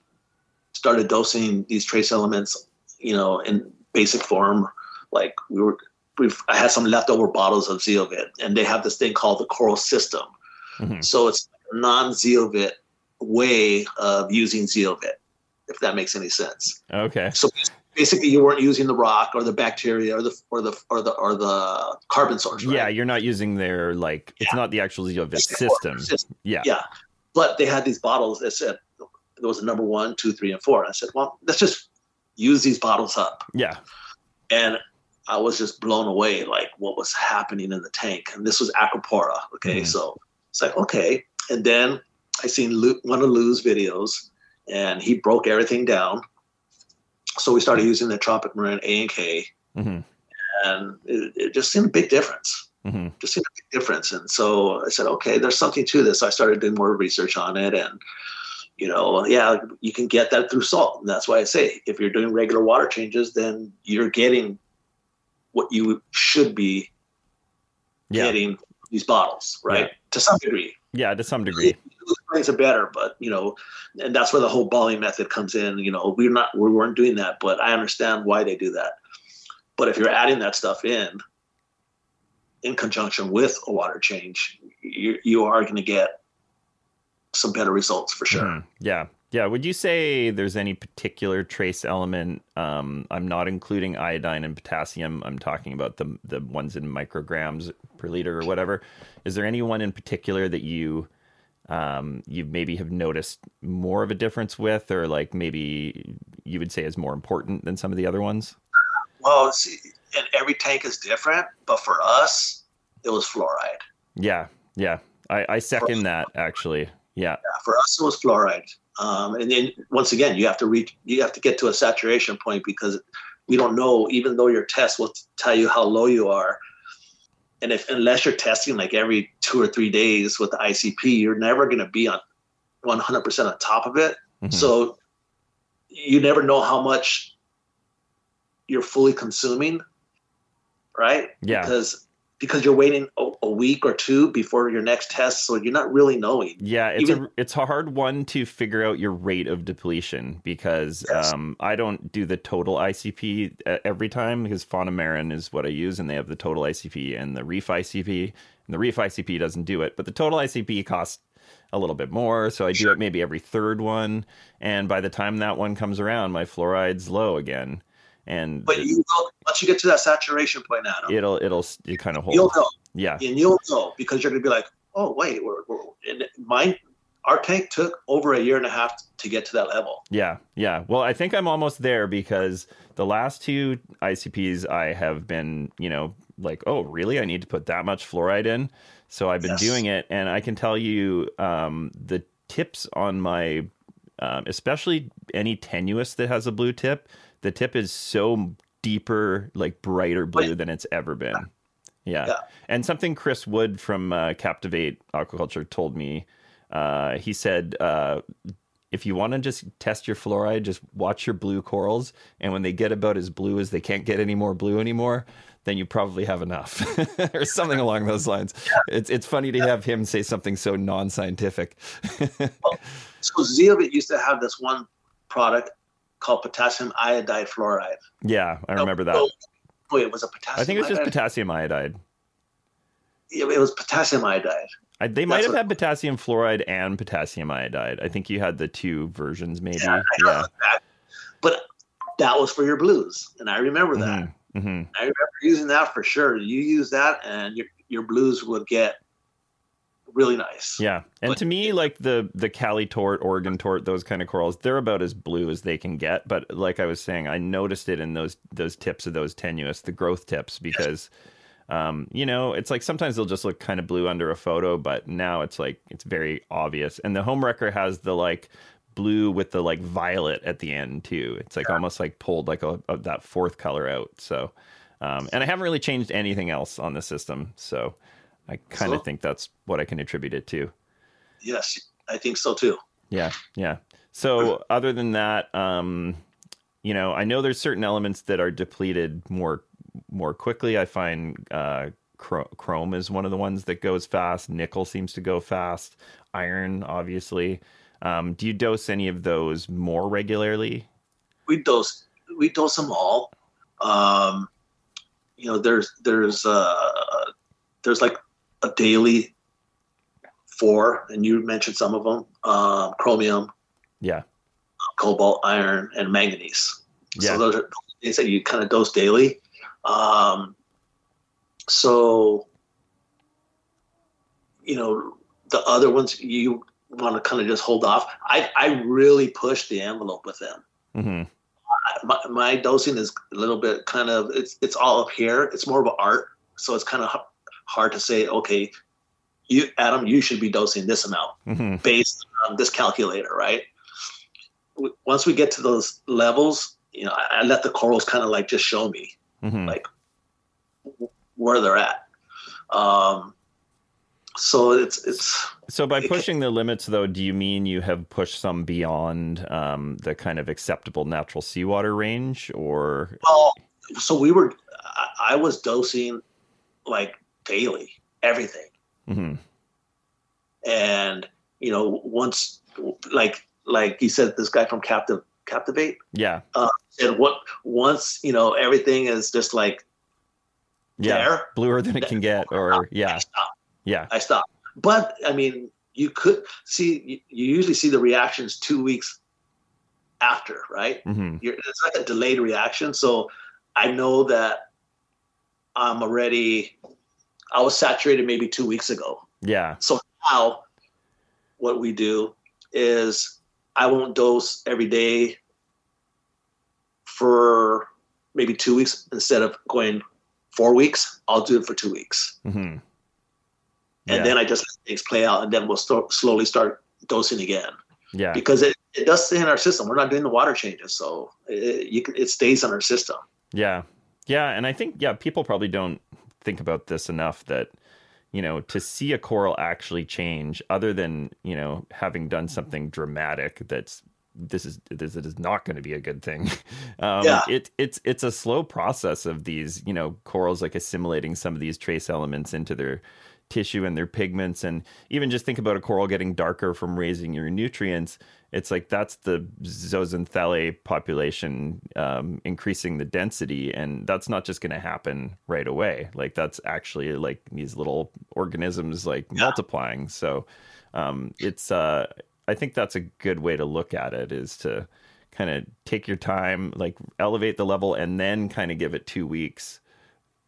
[SPEAKER 2] started dosing these trace elements, you know, in basic form, like we were, we've, I had some leftover bottles of Zeovit, and they have this thing called the Coral System. Mm-hmm. So it's a non-Zeovit way of using Zeovit, if that makes any sense.
[SPEAKER 1] Okay.
[SPEAKER 2] So basically, you weren't using the rock or the bacteria or the or the or the or the carbon source. Right?
[SPEAKER 1] Yeah, you're not using their like. It's yeah. not the actual Zeovit system. system. Yeah.
[SPEAKER 2] Yeah. But they had these bottles that said there was a number one, two, three, and four. And I said, well, let's just use these bottles up.
[SPEAKER 1] Yeah.
[SPEAKER 2] And I was just blown away, like what was happening in the tank. And this was Acropora. Okay. Mm-hmm. So it's like, okay. And then I seen Lou, one of Lou's videos and he broke everything down. So we started using the Tropic Marin A and K. Mm-hmm. And it, it just seemed a big difference. Mm-hmm. Just seemed a big difference. And so I said, okay, there's something to this. So I started doing more research on it. And, you know, yeah, you can get that through salt. And that's why I say if you're doing regular water changes, then you're getting what you should be yeah. getting these bottles, right? Yeah. To some degree.
[SPEAKER 1] Yeah, to some degree.
[SPEAKER 2] Things are better, but you know, and that's where the whole Balling method comes in. You know, we're not we weren't doing that, but I understand why they do that. But if you're adding that stuff in, in conjunction with a water change, you, you are going to get some better results for sure. Mm,
[SPEAKER 1] yeah. Yeah. Would you say there's any particular trace element? Um, I'm not including iodine and potassium. I'm talking about the the ones in micrograms per liter or whatever. Is there any one in particular that you um, you maybe have noticed more of a difference with, or like maybe you would say is more important than some of the other ones?
[SPEAKER 2] Well, see, and every tank is different, but for us, it was fluoride.
[SPEAKER 1] Yeah, yeah, I, I second that actually. Yeah. yeah.
[SPEAKER 2] for us, it was fluoride. Um, and then once again, you have to reach, you have to get to a saturation point because we don't know, even though your test will tell you how low you are. And if unless you're testing like every two or three days with the ICP, you're never going to be on 100% on top of it. Mm-hmm. So you never know how much you're fully consuming right?
[SPEAKER 1] Yeah.
[SPEAKER 2] Because because you're waiting a, a, week or two before your next test, so you're not really knowing.
[SPEAKER 1] Yeah, it's Even, a it's a hard one to figure out your rate of depletion because yes. um, I don't do the total ICP every time because Fauna Marin is what I use, and they have the total ICP and the Reef ICP, and the Reef ICP doesn't do it, but the total ICP costs a little bit more. So I do it maybe every third one. And by the time that one comes around, my fluoride's low again. And
[SPEAKER 2] But you will, once you get to that saturation point, Adam,
[SPEAKER 1] it'll it'll it kind of hold.
[SPEAKER 2] you'll know,
[SPEAKER 1] Yeah.
[SPEAKER 2] and you'll know because you're gonna be like, oh wait, we're, we're and mine. Our tank took over a year and a half to get to that level.
[SPEAKER 1] Yeah, yeah. Well, I think I'm almost there because the last two ICPs I have been, you know, like, oh, really? I need to put that much fluoride in. So I've been
[SPEAKER 2] Yes.
[SPEAKER 1] doing it, and I can tell you um, the tips on my, um, especially any tenuis that has a blue tip, the tip is so deeper, like brighter blue than it's ever been. Yeah.
[SPEAKER 2] Yeah.
[SPEAKER 1] And something Chris Wood from uh, Captivate Aquaculture told me. Uh, he said, uh, if you want to just test your fluoride, just watch your blue corals. And when they get about as blue as they can't get any more blue anymore, then you probably have enough, or something along those lines. It's it's funny to have him say something so non-scientific.
[SPEAKER 2] So Zeovit used to have this one product called potassium iodide fluoride.
[SPEAKER 1] yeah, I remember that.
[SPEAKER 2] Oh, wait, it was a potassium.
[SPEAKER 1] I think it was just potassium iodide.
[SPEAKER 2] It it was potassium iodide.
[SPEAKER 1] I, they might have
[SPEAKER 2] what-
[SPEAKER 1] had potassium fluoride and potassium iodide. I think you had the two versions, maybe.
[SPEAKER 2] Yeah,
[SPEAKER 1] Yeah.
[SPEAKER 2] that. But that was for your blues, and I remember that.
[SPEAKER 1] Mhm, mhm.
[SPEAKER 2] I remember using that for sure. You use that, and your your blues would get really nice.
[SPEAKER 1] Yeah, and to me, like the the Cali tort, Oregon tort, those kind of corals, they're about as blue as they can get. But like I was saying, I noticed it in those those tips of those tenuis, the growth tips, because um, you know, it's like sometimes they'll just look kind of blue under a photo, but now it's like it's very obvious. And the home wrecker has the like blue with the like violet at the end too. It's like almost like pulled like a, a that fourth color out. So, um, and I haven't really changed anything else on the system, so. I kind of
[SPEAKER 2] So-
[SPEAKER 1] think that's what I can attribute it to.
[SPEAKER 2] Yes, I think so too.
[SPEAKER 1] Yeah, yeah. So other than that, um, you know, I know there's certain elements that are depleted more more quickly. I find uh, chrome is one of the ones that goes fast. Nickel seems to go fast. Iron, obviously. Um, do you dose any of those more regularly?
[SPEAKER 2] We dose we dose them all. Um, you know, there's there's uh there's like a daily four, and you mentioned some of them: um, chromium,
[SPEAKER 1] Yeah,
[SPEAKER 2] cobalt, iron, and manganese.
[SPEAKER 1] Yeah.
[SPEAKER 2] So those are things that you kind of dose daily. Um, so, you know, the other ones you want to kind of just hold off. I, I really push the envelope with them.
[SPEAKER 1] Mm-hmm.
[SPEAKER 2] I- My, my dosing is a little bit kind of it's it's all up here. It's more of an art, so it's kind of hard to say. Okay, you Adam, you should be dosing this amount
[SPEAKER 1] hmm
[SPEAKER 2] based on this calculator, right? Once we get to those levels, you know, I, I let the corals kind of like just show me
[SPEAKER 1] hmm
[SPEAKER 2] Like- where they're at. Um, so it's it's
[SPEAKER 1] So by pushing the limits, though, do you mean you have pushed some beyond um, the kind of acceptable natural seawater range, or
[SPEAKER 2] well. So we were, I, I was dosing like daily, everything,
[SPEAKER 1] Mhm.
[SPEAKER 2] and you know, once like like you said, this guy from Captive Captivate
[SPEAKER 1] yeah,
[SPEAKER 2] said what once you know everything is just like
[SPEAKER 1] yeah,
[SPEAKER 2] there.
[SPEAKER 1] bluer than it can get, or yeah,
[SPEAKER 2] I stop.
[SPEAKER 1] yeah,
[SPEAKER 2] I stop. But I mean, you could see. You, you usually see the reactions two weeks after, right?
[SPEAKER 1] Mm-hmm.
[SPEAKER 2] You're, it's like a delayed reaction. So I know that I'm already. I was saturated maybe two weeks ago.
[SPEAKER 1] yeah,
[SPEAKER 2] So now, what we do is I won't dose every day for maybe two weeks instead of going four weeks. I'll do it for two weeks
[SPEAKER 1] hmm
[SPEAKER 2] and then I just let things play out, and then we'll start, slowly start dosing again
[SPEAKER 1] yeah,
[SPEAKER 2] because it, it does stay in our system. We're not doing the water changes, so it, you can, it stays in our system.
[SPEAKER 1] yeah, yeah, and I think yeah, people probably don't think about this enough that you know to see a coral actually change, other than you know having done something dramatic that's this is this is not going to be a good thing. Um,
[SPEAKER 2] Yeah.
[SPEAKER 1] it it's it's a slow process of these you know corals like assimilating some of these trace elements into their tissue and their pigments and even just think about a coral getting darker from raising your nutrients it's like that's the zooxanthellae population um, increasing the density and that's not just going to happen right away like that's actually like these little organisms like
[SPEAKER 2] Yeah.
[SPEAKER 1] multiplying so um, it's uh, I think that's a good way to look at it is to kind of take your time, like elevate the level, and then kind of give it two weeks,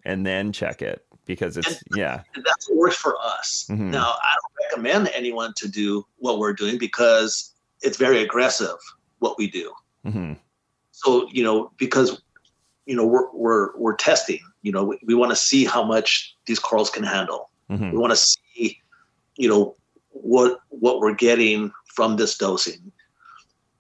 [SPEAKER 1] and then check it because it's
[SPEAKER 2] And-
[SPEAKER 1] yeah
[SPEAKER 2] And that's what works for us.
[SPEAKER 1] Mhm.
[SPEAKER 2] Now, I don't recommend anyone to do what we're doing because it's very aggressive what we do.
[SPEAKER 1] hmm
[SPEAKER 2] So, you know, because you know we're we're we're testing. You know, we, we want to see how much these corals can handle.
[SPEAKER 1] hmm
[SPEAKER 2] We want to see, you know, what what we're getting from this dosing.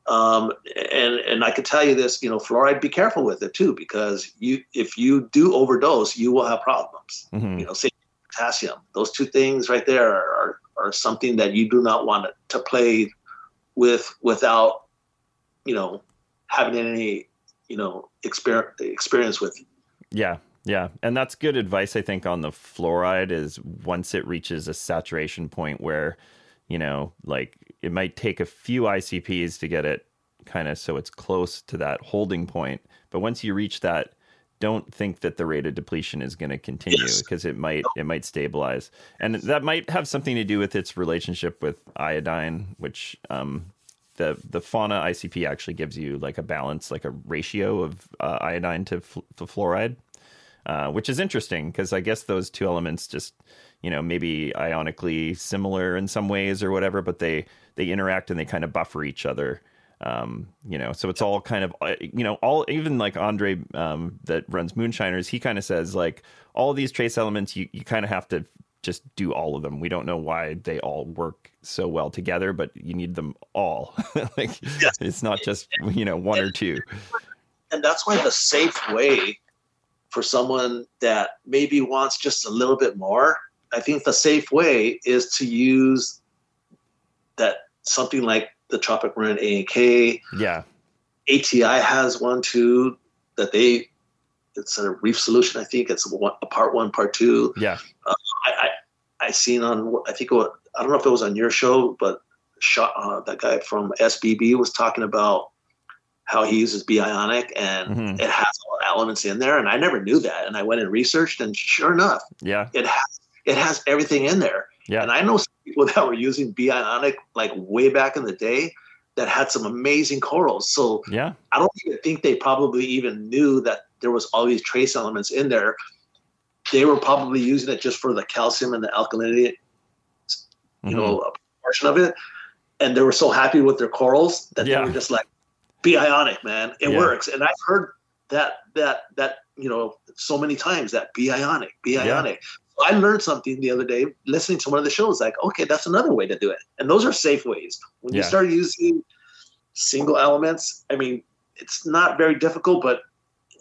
[SPEAKER 2] Um, and and I could tell you this, you know, fluoride. Be careful with it too, because you if you do overdose, you will have problems.
[SPEAKER 1] hmm
[SPEAKER 2] You know, say potassium. Those two things right there are are something that you do not want to play with without, you know, having any, you know, experience experience with.
[SPEAKER 1] Yeah, yeah, and that's good advice. I think on the fluoride is once it reaches a saturation point where, you know, like it might take a few ICPs to get it kind of so it's close to that holding point. But once you reach that, don't think that the rate of depletion is going to continue
[SPEAKER 2] Yes.
[SPEAKER 1] because it might it might stabilize, and that might have something to do with its relationship with iodine, which um, the the fauna ICP actually gives you like a balance, like a ratio of uh, iodine to, fl- to fluoride, uh, which is interesting because I guess those two elements just you know maybe ionically similar in some ways or whatever, but they they interact and they kind of buffer each other. Um, you know, so it's all kind of uh, you know all even like Andre um, that runs Moonshiners, he kind of says like all these trace elements you you kind of have to just do all of them. We don't know why they all work so well together, but you need them all. like
[SPEAKER 2] Yes.
[SPEAKER 1] it's not just you know one or two.
[SPEAKER 2] and that's why the safe way for someone that maybe wants just a little bit more i think the safe way is to use that something like the tropic marin a and k.
[SPEAKER 1] Yeah,
[SPEAKER 2] ati has one too that they it's a reef solution i think. It's a, a part one part two.
[SPEAKER 1] Yeah,
[SPEAKER 2] I, I i seen on i think was, i don't know if it was on your show but shot uh, that guy from sbb was talking about how he uses B-Ionic and
[SPEAKER 1] Mhm.
[SPEAKER 2] it has all the elements in there and i never knew that and i went and researched and sure enough
[SPEAKER 1] yeah,
[SPEAKER 2] it has it has everything in there.
[SPEAKER 1] Yeah,
[SPEAKER 2] and i know some people that were using B-Ionic like way back in the day that had some amazing corals. So
[SPEAKER 1] yeah,
[SPEAKER 2] i don't even think they probably even knew that there was all these trace elements in there. They were probably using it just for the calcium and the alkalinity you
[SPEAKER 1] Mhm.
[SPEAKER 2] know a portion of it. And they were so happy with their corals that
[SPEAKER 1] Yeah.
[SPEAKER 2] they were just like B-Ionic man. It
[SPEAKER 1] Yeah.
[SPEAKER 2] works. And i've heard that that that you know so many times that B-Ionic be ionic i learned something the other day listening to one of the shows like okay that's another way to do it. And those are safe ways. When you start using single elements i mean it's not very difficult but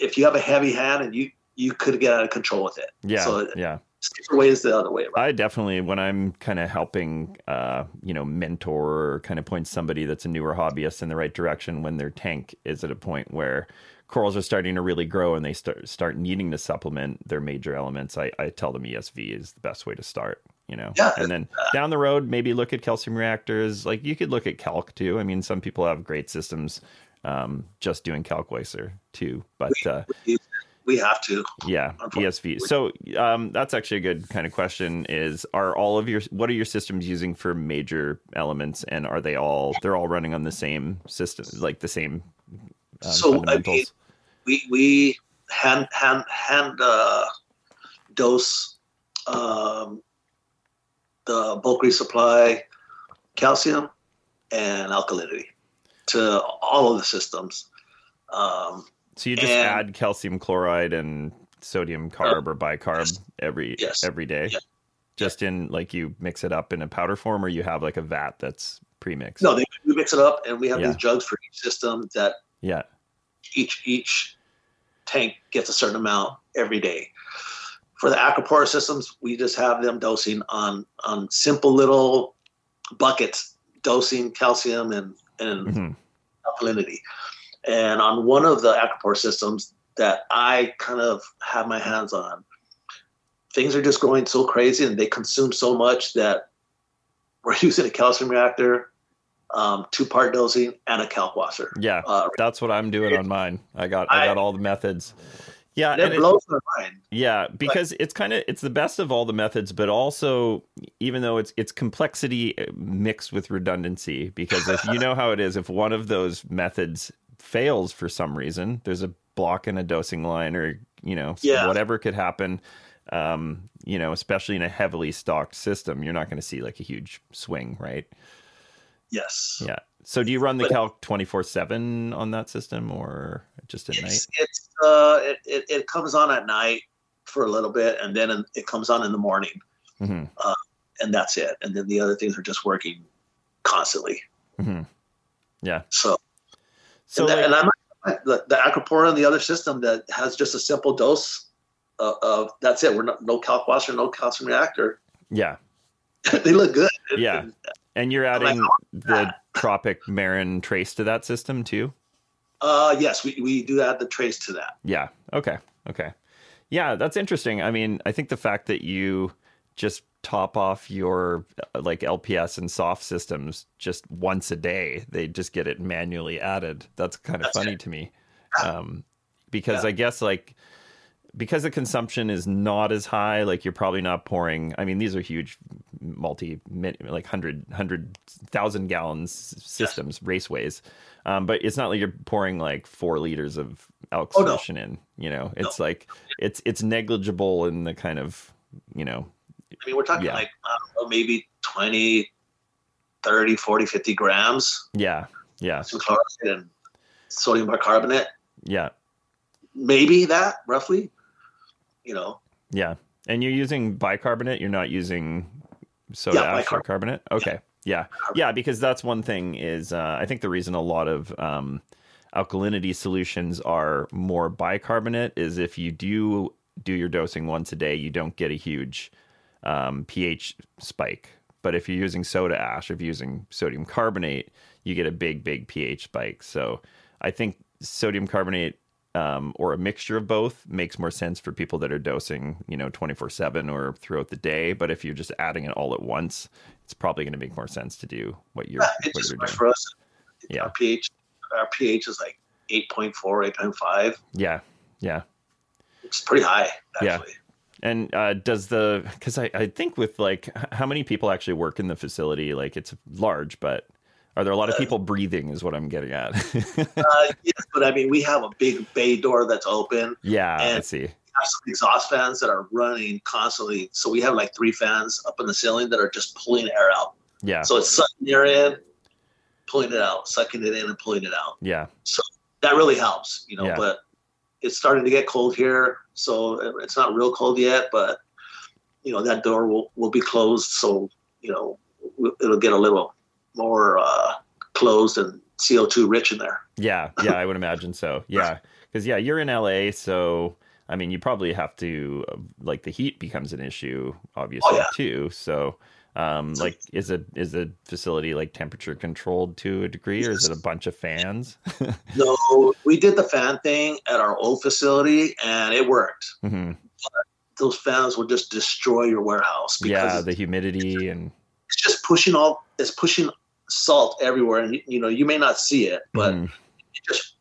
[SPEAKER 2] if you have a heavy hand and you you could get out of control with it.
[SPEAKER 1] Yeah,
[SPEAKER 2] so
[SPEAKER 1] yeah.
[SPEAKER 2] safer way is the other way around.
[SPEAKER 1] I definitely, when I'm kind of helping, uh, you know, mentor or kind of point somebody that's a newer hobbyist in the right direction when their tank is at a point where corals are starting to really grow and they start start needing to supplement their major elements, I, I tell them ESV is the best way to start. You know,
[SPEAKER 2] Yeah.
[SPEAKER 1] and then down the road, maybe look at calcium reactors. Like you could look at calc too. I mean, some people have great systems um, just doing calc kalkwasser too, but uh,
[SPEAKER 2] we have to
[SPEAKER 1] yeah, ESV. So um, that's actually a good kind of question. Is are all of your what are your systems using for major elements, and are they all they're all running on the same system, like the same um,
[SPEAKER 2] So, I mean, we we hand hand hand uh, dose um, the bulk resupply calcium and alkalinity to all of the systems. Um,
[SPEAKER 1] so you just
[SPEAKER 2] and-
[SPEAKER 1] add calcium chloride and sodium carb or bicarb
[SPEAKER 2] yes.
[SPEAKER 1] every
[SPEAKER 2] Yes.
[SPEAKER 1] every day,
[SPEAKER 2] Yeah.
[SPEAKER 1] just in like you mix it up in a powder form, or you have like a vat that's pre-mixed.
[SPEAKER 2] no, they, we mix it up, and we have
[SPEAKER 1] Yeah.
[SPEAKER 2] these jugs for each system that
[SPEAKER 1] Yeah.
[SPEAKER 2] each each tank gets a certain amount every day. For the Acropora systems, we just have them dosing on on simple little buckets, dosing calcium and and
[SPEAKER 1] Mhm.
[SPEAKER 2] alkalinity. And on one of the Acropora systems that I kind of have my hands on, things are just going so crazy and they consume so much that we're using a calcium reactor, um, two part dosing, and a kalkwasser.
[SPEAKER 1] Yeah.
[SPEAKER 2] Uh,
[SPEAKER 1] That's what I'm doing on mine. I got I
[SPEAKER 2] I-
[SPEAKER 1] got all the methods. Yeah,
[SPEAKER 2] it
[SPEAKER 1] and it-
[SPEAKER 2] blows my mind.
[SPEAKER 1] Yeah, because it's kind of it's the best of all the methods, but also even though it's it's complexity mixed with redundancy. Because if you know how it is, if one of those methods fails for some reason, there's a block in a dosing line, or you know
[SPEAKER 2] Yeah.
[SPEAKER 1] whatever could happen. Um, you know, especially in a heavily stocked system, you're not going to see like a huge swing, right?
[SPEAKER 2] Yes.
[SPEAKER 1] Yeah. So do you run the
[SPEAKER 2] But-
[SPEAKER 1] calc twenty four seven on that system, or just at night?
[SPEAKER 2] It's, it's uh, it, it, it comes on at night for a little bit, and then it comes on in the morning,
[SPEAKER 1] hmm
[SPEAKER 2] and that's it. And then the other things are just working constantly.
[SPEAKER 1] hmm Yeah.
[SPEAKER 2] So,
[SPEAKER 1] So
[SPEAKER 2] and, that-
[SPEAKER 1] like-
[SPEAKER 2] and I'm the, the Acropora and the other system that has just a simple dose of, of that's it. We're not no kalkwasser, no calcium reactor.
[SPEAKER 1] yeah.
[SPEAKER 2] they look good.
[SPEAKER 1] Yeah. And you're adding the Tropic Marin trace to that system too?
[SPEAKER 2] Uh, yes, we, we do add the trace to that.
[SPEAKER 1] Yeah. Okay. Okay. Yeah, that's interesting. I mean, I think the fact that you just top off your uh, like LPS and soft systems just once a day, they just get it manually added. That's kind of
[SPEAKER 2] That's
[SPEAKER 1] funny
[SPEAKER 2] it.
[SPEAKER 1] to me. Um, because
[SPEAKER 2] Yeah.
[SPEAKER 1] I guess like because the consumption is not as high, like you're probably not pouring. I mean, these are huge, multi, like hundred, hundred thousand gallons systems, raceways. Um, but it's not like you're pouring like four liters of alk
[SPEAKER 2] Oh, no.
[SPEAKER 1] solution in. You know, it's like it's it's negligible in the kind of you know,
[SPEAKER 2] I mean, we're talking
[SPEAKER 1] Yeah.
[SPEAKER 2] like, know, maybe 20, 30, 40, 50 grams
[SPEAKER 1] yeah, yeah,
[SPEAKER 2] some chloride and sodium bicarbonate.
[SPEAKER 1] yeah,
[SPEAKER 2] Maybe that roughly, you know.
[SPEAKER 1] yeah. And you're using bicarbonate. You're not using soda
[SPEAKER 2] Yeah,
[SPEAKER 1] ash or carbonate. Okay. Yeah. Yeah. Because that's one thing is uh, I think the reason a lot of um, alkalinity solutions are more bicarbonate is if you do do your dosing once a day, you don't get a huge um, pH spike. But if you're using soda ash, if you're using sodium carbonate, you get a big, big pH spike. So I think sodium carbonate um, or a mixture of both makes more sense for people that are dosing, you know, 24 7 or throughout the day. But if you're just adding it all at once, it's probably going to make more sense to do what you're,
[SPEAKER 2] Yeah,
[SPEAKER 1] what
[SPEAKER 2] just
[SPEAKER 1] you're doing.
[SPEAKER 2] for us.
[SPEAKER 1] Yeah.
[SPEAKER 2] Our pH, our pH is like 8.4, 8.5.
[SPEAKER 1] Yeah. Yeah.
[SPEAKER 2] It's pretty high,
[SPEAKER 1] Yeah. And uh, does the, because I, I think with like, how many people actually work in the facility? Like it's large, but are there a lot of
[SPEAKER 2] Uh,
[SPEAKER 1] people breathing, is what I'm getting at?
[SPEAKER 2] Uh, yes, but I mean, we have a big bay door that's open.
[SPEAKER 1] yeah. I
[SPEAKER 2] And-
[SPEAKER 1] see.
[SPEAKER 2] We have some exhaust fans that are running constantly. So we have like three fans up in the ceiling that are just pulling air out.
[SPEAKER 1] Yeah.
[SPEAKER 2] So it's sucking air in, pulling it out, sucking it in, and pulling it out.
[SPEAKER 1] Yeah.
[SPEAKER 2] So that really helps, you know.
[SPEAKER 1] Yeah.
[SPEAKER 2] But it's starting to get cold here, so it's not real cold yet. But you know that door will will be closed, so you know it'll get a little more uh, closed and CO two rich in there.
[SPEAKER 1] Yeah, yeah, I would imagine so. Yeah, because yeah, you're in LA, so I mean, you probably have to uh, like the heat becomes an issue, obviously
[SPEAKER 2] Oh, yeah.
[SPEAKER 1] too. So, um, like, is it is the facility like temperature controlled to a degree, or is it a bunch of fans?
[SPEAKER 2] No, we did the fan thing at our old facility, and it worked.
[SPEAKER 1] hmm
[SPEAKER 2] Those fans will just destroy your warehouse because
[SPEAKER 1] Yeah, the humidity and
[SPEAKER 2] it's just pushing all it's pushing salt everywhere, and you know you may not see it, but
[SPEAKER 1] Mhm.
[SPEAKER 2] it just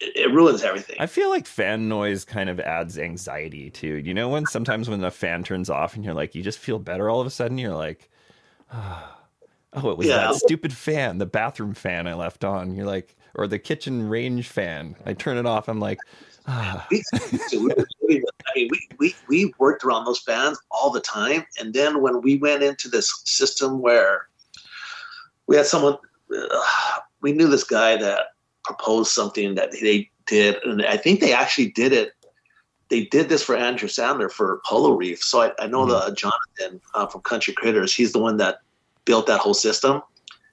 [SPEAKER 2] it, it ruins everything.
[SPEAKER 1] I feel like fan noise kind of adds anxiety too. You know, when sometimes when the fan turns off and you're like, you just feel better all of a sudden. You're like, oh, it was
[SPEAKER 2] Yeah.
[SPEAKER 1] that stupid fan, the bathroom fan I left on. You're like, or the kitchen range fan. I turn it off. I'm like, ah,
[SPEAKER 2] I mean, we, we we worked around those fans all the time, and then when we went into this system where we had someone, uh, we knew this guy that proposed something that they did, and I think they actually did it. They did this for Andrew Sandler for Polo Reef. So I, I know the Jonathan uh, from Country Critters. He's the one that built that whole system,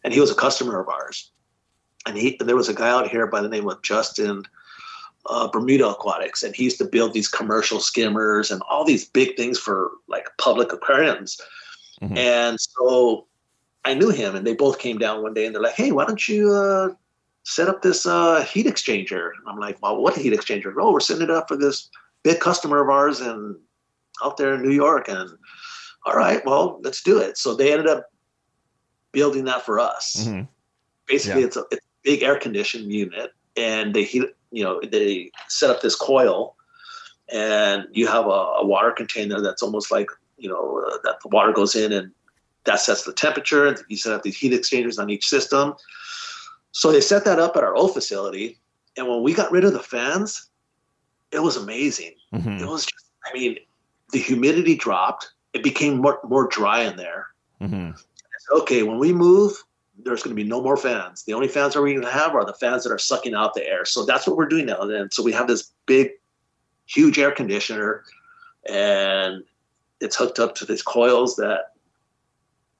[SPEAKER 2] and he was a customer of ours. And he there was a guy out here by the name of Justin uh, Bermuda Aquatics, and he used to build these commercial skimmers and all these big things for like public aquariums.
[SPEAKER 1] Mhm.
[SPEAKER 2] And so I knew him, and they both came down one day, and they're like, "Hey, why don't you uh, set up this uh, heat exchanger?" And I'm like, "Well, what heat exchanger? Oh, we're setting it up for this big customer of ours and out there in New York." And all right, well, let's do it. So they ended up building that for us
[SPEAKER 1] mhm.
[SPEAKER 2] basically
[SPEAKER 1] Yeah.
[SPEAKER 2] it's a, it's a big air conditioned unit and they heat you know they set up this coil and you have a, a water container that's almost like you know uh, that the water goes in and that sets the temperature. You set up these heat exchangers on each system. So they set that up at our old facility, and when we got rid of the fans, it was amazing. Mm-hmm. It was, just, I mean, the humidity dropped. It became more more dry in there. Mm-hmm. okay, when we move, there's going to be no more fans. The only fans that we're going to have are the fans that are sucking out the air. So that's what we're doing now. And so we have this big, huge air conditioner, and it's hooked up to these coils that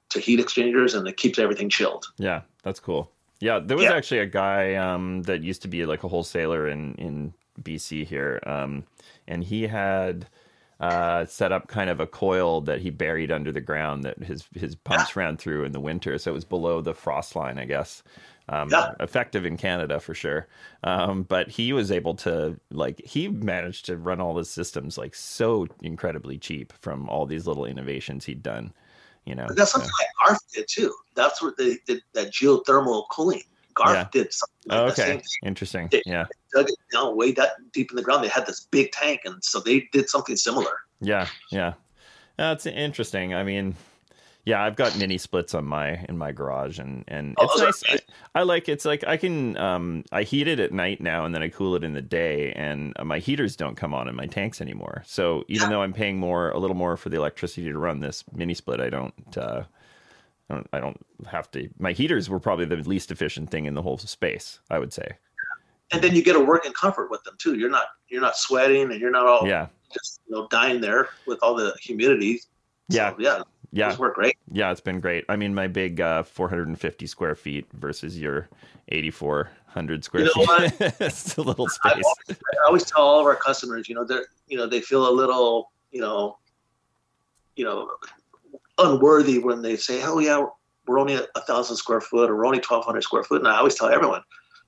[SPEAKER 2] to heat exchangers, and it keeps everything chilled.
[SPEAKER 1] Yeah, that's cool. Yeah, there was yeah. actually a guy um, that used to be like a wholesaler in in BC here, um, and he had uh, set up kind of a coil that he buried under the ground that his his pumps yeah. ran through in the winter, so it was below the frost line, I guess. Um, yeah. effective in Canada for sure. Um, but he was able to like he managed to run all his systems like so incredibly cheap from all these little innovations he'd done. You know,
[SPEAKER 2] but that's something so. like Garth did too. That's what they did that geothermal cooling. Garth yeah. did something. Like
[SPEAKER 1] oh, okay, interesting.
[SPEAKER 2] They,
[SPEAKER 1] yeah,
[SPEAKER 2] they dug it down way that deep in the ground. They had this big tank, and so they did something similar.
[SPEAKER 1] Yeah, yeah, that's interesting. I mean, yeah, I've got mini splits on my in my garage, and and oh, it's nice. I, I, like it's like I can um I heat it at night now, and then I cool it in the day, and my heaters don't come on in my tanks anymore. So even yeah. though I'm paying more a little more for the electricity to run this mini split, I don't. uh I don't, I don't have to. My heaters were probably the least efficient thing in the whole space. I would say.
[SPEAKER 2] And then you get a working comfort with them too. You're not you're not sweating, and you're not all yeah just you know dying there with all the humidity.
[SPEAKER 1] So,
[SPEAKER 2] yeah
[SPEAKER 1] yeah,
[SPEAKER 2] it's worked great.
[SPEAKER 1] Yeah, it's been great. I mean, my big uh, 450 square feet versus your 8,400 square you know feet. it's a little space. I
[SPEAKER 2] always, I always, tell all of our customers, you know, they're, you know, they feel a little, you know, you know, unworthy when they say, "Oh yeah, we're only a thousand square foot or we're only 1,200 square foot." And I always tell everyone,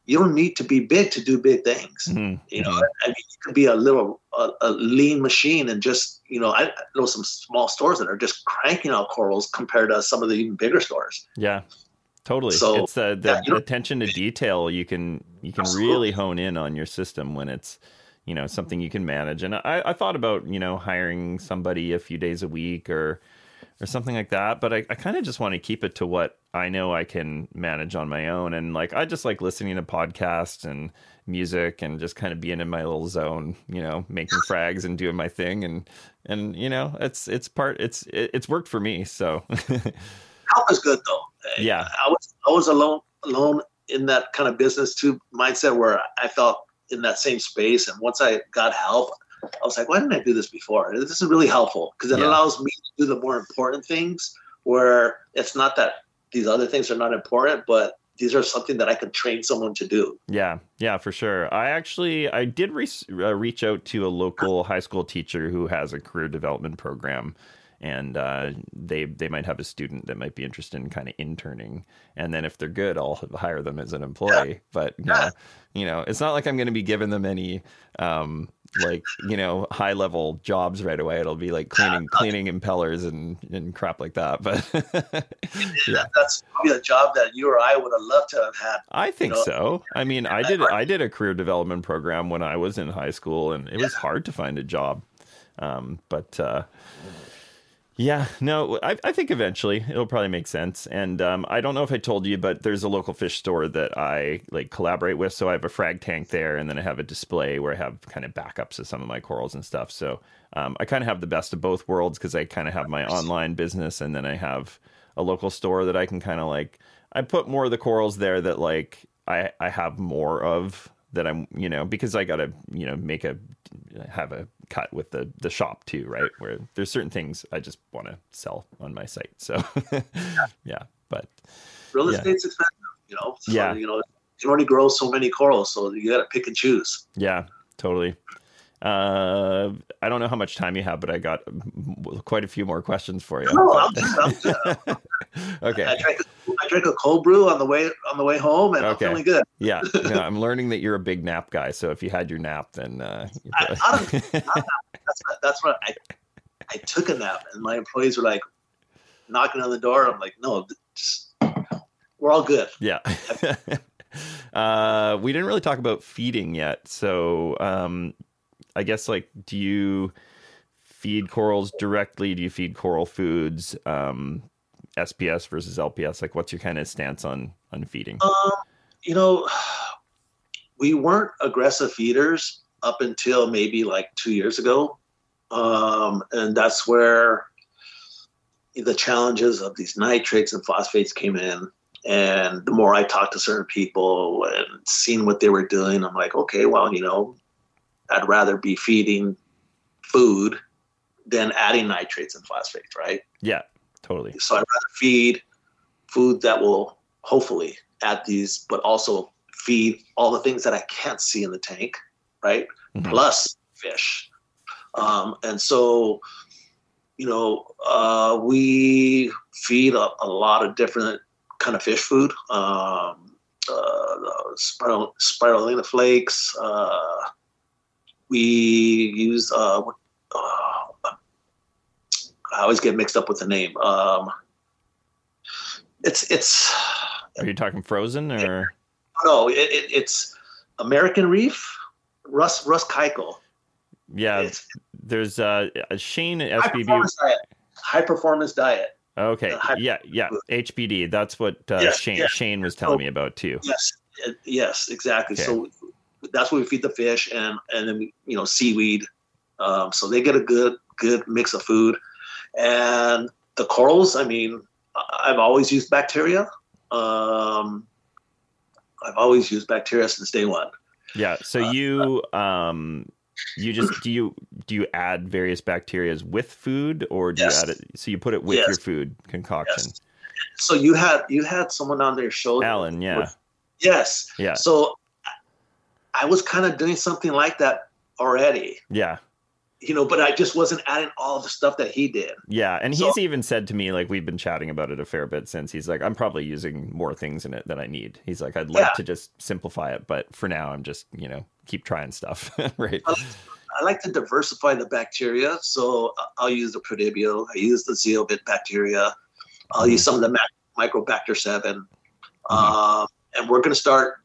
[SPEAKER 2] you don't need to be big to do big things. Mm-hmm. You know. I mean, you can be a little a, a, lean machine and just you know, I know some small stores that are just cranking out corals compared to some of the even bigger stores.
[SPEAKER 1] Yeah, totally. So it's uh, the, yeah, attention to detail. You can you can absolutely. really hone in on your system when it's you know something you can manage. And I, I thought about you know hiring somebody a few days a week or or something like that. But I, I kind of just want to keep it to what I know I can manage on my own. And like, I just like listening to podcasts and music and just kind of being in my little zone, you know, making frags and doing my thing. And, and, you know, it's, it's part, it's, it's worked for me. So
[SPEAKER 2] help is good though.
[SPEAKER 1] Yeah.
[SPEAKER 2] I was, I was alone, alone in that kind of business too mindset where I felt in that same space. And once I got help, I was like, why didn't I do this before? This is really helpful because it yeah. allows me to do the more important things where it's not that these other things are not important, but these are something that I can train someone to do.
[SPEAKER 1] Yeah, yeah, for sure. I actually I did re- uh, reach out to a local high school teacher who has a career development program and uh, they they might have a student that might be interested in kind of interning, and then if they're good, I'll hire them as an employee. Yeah. But you know, you know, it's not like I'm going to be giving them any um, like you know high level jobs right away. It'll be like cleaning cleaning impellers and and crap like that. But
[SPEAKER 2] yeah. that's probably a job that you or I would have loved to have had.
[SPEAKER 1] I think know? so. I mean, I did I did a career development program when I was in high school, and it was hard to find a job. Um, but uh, yeah, no, I, I, think eventually it'll probably make sense. And um, I don't know if I told you, but there's a local fish store that I like collaborate with. So I have a frag tank there, and then I have a display where I have kind of backups of some of my corals and stuff. So um, I kind of have the best of both worlds because I kind of have my online business, and then I have a local store that I can kind of like. I put more of the corals there that like I I have more of that I'm you know because I gotta you know make a have a cut with the the shop too, right? Where there's certain things I just want to sell on my site. So yeah, but
[SPEAKER 2] real estate's yeah. expensive, you know.
[SPEAKER 1] So, yeah,
[SPEAKER 2] you know, you only grow so many corals, so you got to pick and choose.
[SPEAKER 1] Yeah, totally. Uh, I don't know how much time you have, but I got quite a few more questions for you.
[SPEAKER 2] No, I'm, I'm,
[SPEAKER 1] okay.
[SPEAKER 2] I drank, a, I drank a cold brew on the way on the way home, and okay. I'm feeling good.
[SPEAKER 1] yeah, yeah, I'm learning that you're a big nap guy. So if you had your nap, then uh,
[SPEAKER 2] I, I that's, what, that's what I I took a nap, and my employees were like knocking on the door. I'm like, no, just, we're all good.
[SPEAKER 1] Yeah. uh, we didn't really talk about feeding yet, so um, I guess like, do you feed corals directly? Do you feed coral foods? Um, SPS versus LPS? Like, what's your kind of stance on on feeding?
[SPEAKER 2] Um, you know, we weren't aggressive feeders up until maybe like two years ago, um, and that's where the challenges of these nitrates and phosphates came in. And the more I talked to certain people and seeing what they were doing, I'm like, okay, well, you know, I'd rather be feeding food than adding nitrates and phosphates, right?
[SPEAKER 1] Yeah, totally.
[SPEAKER 2] So I'd rather feed food that will hopefully add these, but also feed all the things that I can't see in the tank, right? Mm-hmm. Plus fish. Um, and so, you know, uh, we feed a, a, lot of different kind of fish food. Um, uh, spiral, spirulina flakes. Uh, we use uh, uh, I always get mixed up with the name. Um, it's it's.
[SPEAKER 1] Are you talking frozen or?
[SPEAKER 2] No, it, it, it's American Reef, Russ Russ Keuchel.
[SPEAKER 1] Yeah, it's, there's uh, Shane at
[SPEAKER 2] SBB. High performance diet. High performance diet.
[SPEAKER 1] Okay. Yeah. Yeah. HPD. That's what uh, yes, Shane, yes. Shane was telling so, me about too.
[SPEAKER 2] Yes. Yes. Exactly. Okay. So that's where we feed the fish, and and then you know seaweed. Um, so they get a good good mix of food. And the corals, I mean, I've always used bacteria. Um, I've always used bacteria since day one.
[SPEAKER 1] Yeah. So uh, you um, you just do you do you add various bacterias with food, or do yes. you add it? So you put it with yes. your food concoction. Yes.
[SPEAKER 2] So you had you had someone on their show,
[SPEAKER 1] Alan. Yeah. With,
[SPEAKER 2] yes.
[SPEAKER 1] Yeah.
[SPEAKER 2] So I was kind of doing something like that already.
[SPEAKER 1] Yeah
[SPEAKER 2] you know, but I just wasn't adding all the stuff that he did.
[SPEAKER 1] Yeah, and so, he's even said to me like we've been chatting about it a fair bit since. He's like, I'm probably using more things in it than I need. He's like, I'd like yeah. to just simplify it, but for now, I'm just you know keep trying stuff. right. I like,
[SPEAKER 2] I like, to diversify the bacteria, so I'll use the Prodibio. I use the zeolite bacteria. I'll mm-hmm. use some of the Microbacter seven, mm-hmm. uh, and we're going to start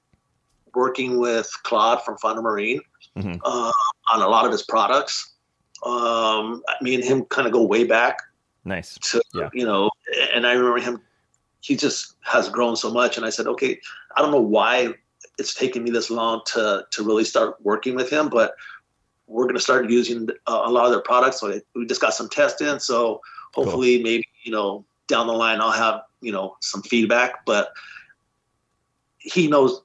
[SPEAKER 2] working with Claude from Fauna Marin mm-hmm. uh, on a lot of his products um, me and him kind of go way back.
[SPEAKER 1] Nice.
[SPEAKER 2] To, yeah. You know, and I remember him. He just has grown so much, and I said, okay, I don't know why it's taken me this long to to really start working with him, but we're going to start using a lot of their products. So we just got some tests in, so hopefully, cool. maybe you know, down the line, I'll have you know some feedback. But he knows.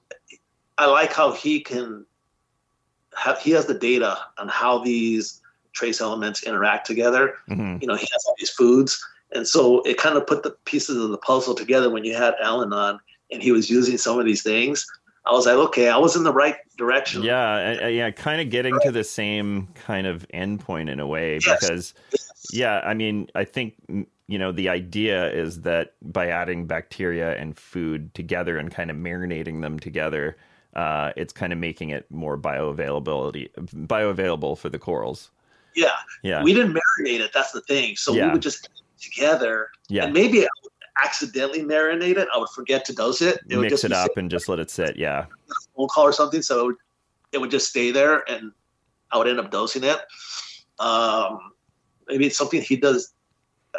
[SPEAKER 2] I like how he can have. He has the data on how these trace elements interact together. Mm-hmm. You know, he has all these foods. And so it kind of put the pieces of the puzzle together when you had Alan on and he was using some of these things. I was like, okay, I was in the right direction.
[SPEAKER 1] Yeah, yeah, kind of getting to the same kind of endpoint in a way yes. because, yes. yeah, I mean, I think you know the idea is that by adding bacteria and food together and kind of marinating them together, uh, it's kind of making it more bioavailability bioavailable for the corals.
[SPEAKER 2] Yeah.
[SPEAKER 1] Yeah.
[SPEAKER 2] We didn't marinate it. That's the thing. So yeah. we would just together.
[SPEAKER 1] Yeah.
[SPEAKER 2] And maybe I would accidentally marinate it. I would forget to dose it.
[SPEAKER 1] it Mix it up and just let it sit. Yeah.
[SPEAKER 2] Phone call or something. So it would, it would just stay there and I would end up dosing it. Um, maybe it's something he does.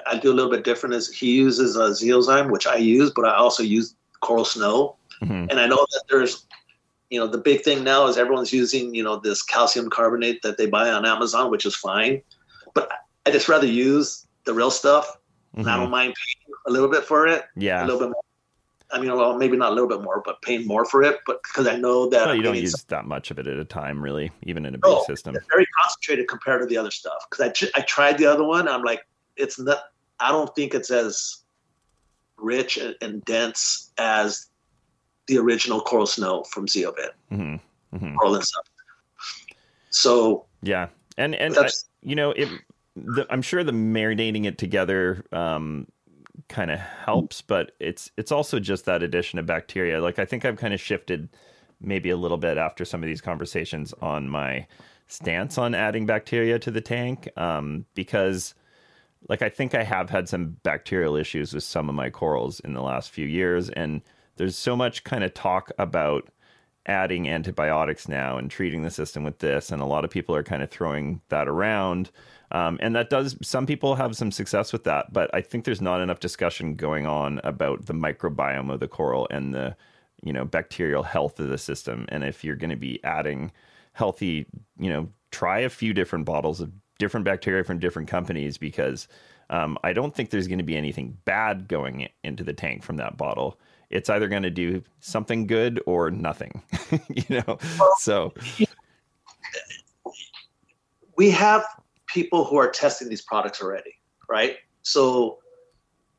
[SPEAKER 2] I do a little bit different is he uses a zeozyme, which I use, but I also use coral snow. Mm-hmm. And I know that there's you know the big thing now is everyone's using you know this calcium carbonate that they buy on amazon which is fine. But i just rather use the real stuff mm-hmm. and i don't mm-hmm. mind paying a little bit for it.
[SPEAKER 1] Yeah.
[SPEAKER 2] A little bit more. I mean well maybe not a little bit more but paying more for it. But because i know that
[SPEAKER 1] well, you don't use that much of it at a time really even in a big system.
[SPEAKER 2] it's very concentrated compared to the other stuff. Because I, I tried the other one. I'm like it's not i don't think it's as rich and, and dense as the original coral snow from Zeovit. Mm-hmm. Mm-hmm. Coral and stuff. So
[SPEAKER 1] yeah, and and I, you know, it, the, I'm sure the marinating it together um, kind of helps, but it's it's also just that addition of bacteria. Like I think I've kind of shifted maybe a little bit after some of these conversations on my stance on adding bacteria to the tank um, because like I think I have had some bacterial issues with some of my corals in the last few years and there's so much kind of talk about adding antibiotics now and treating the system with this, and a lot of people are kind of throwing that around. Um, and that does, some people have some success with that, but I think there's not enough discussion going on about the microbiome of the coral and the, you know, bacterial health of the system. And if you're going to be adding healthy, you know, try a few different bottles of different bacteria from different companies because um, I don't think there's going to be anything bad going into the tank from that bottle. It's either going to do something good or nothing, you know. So
[SPEAKER 2] we have people who are testing these products already, right? So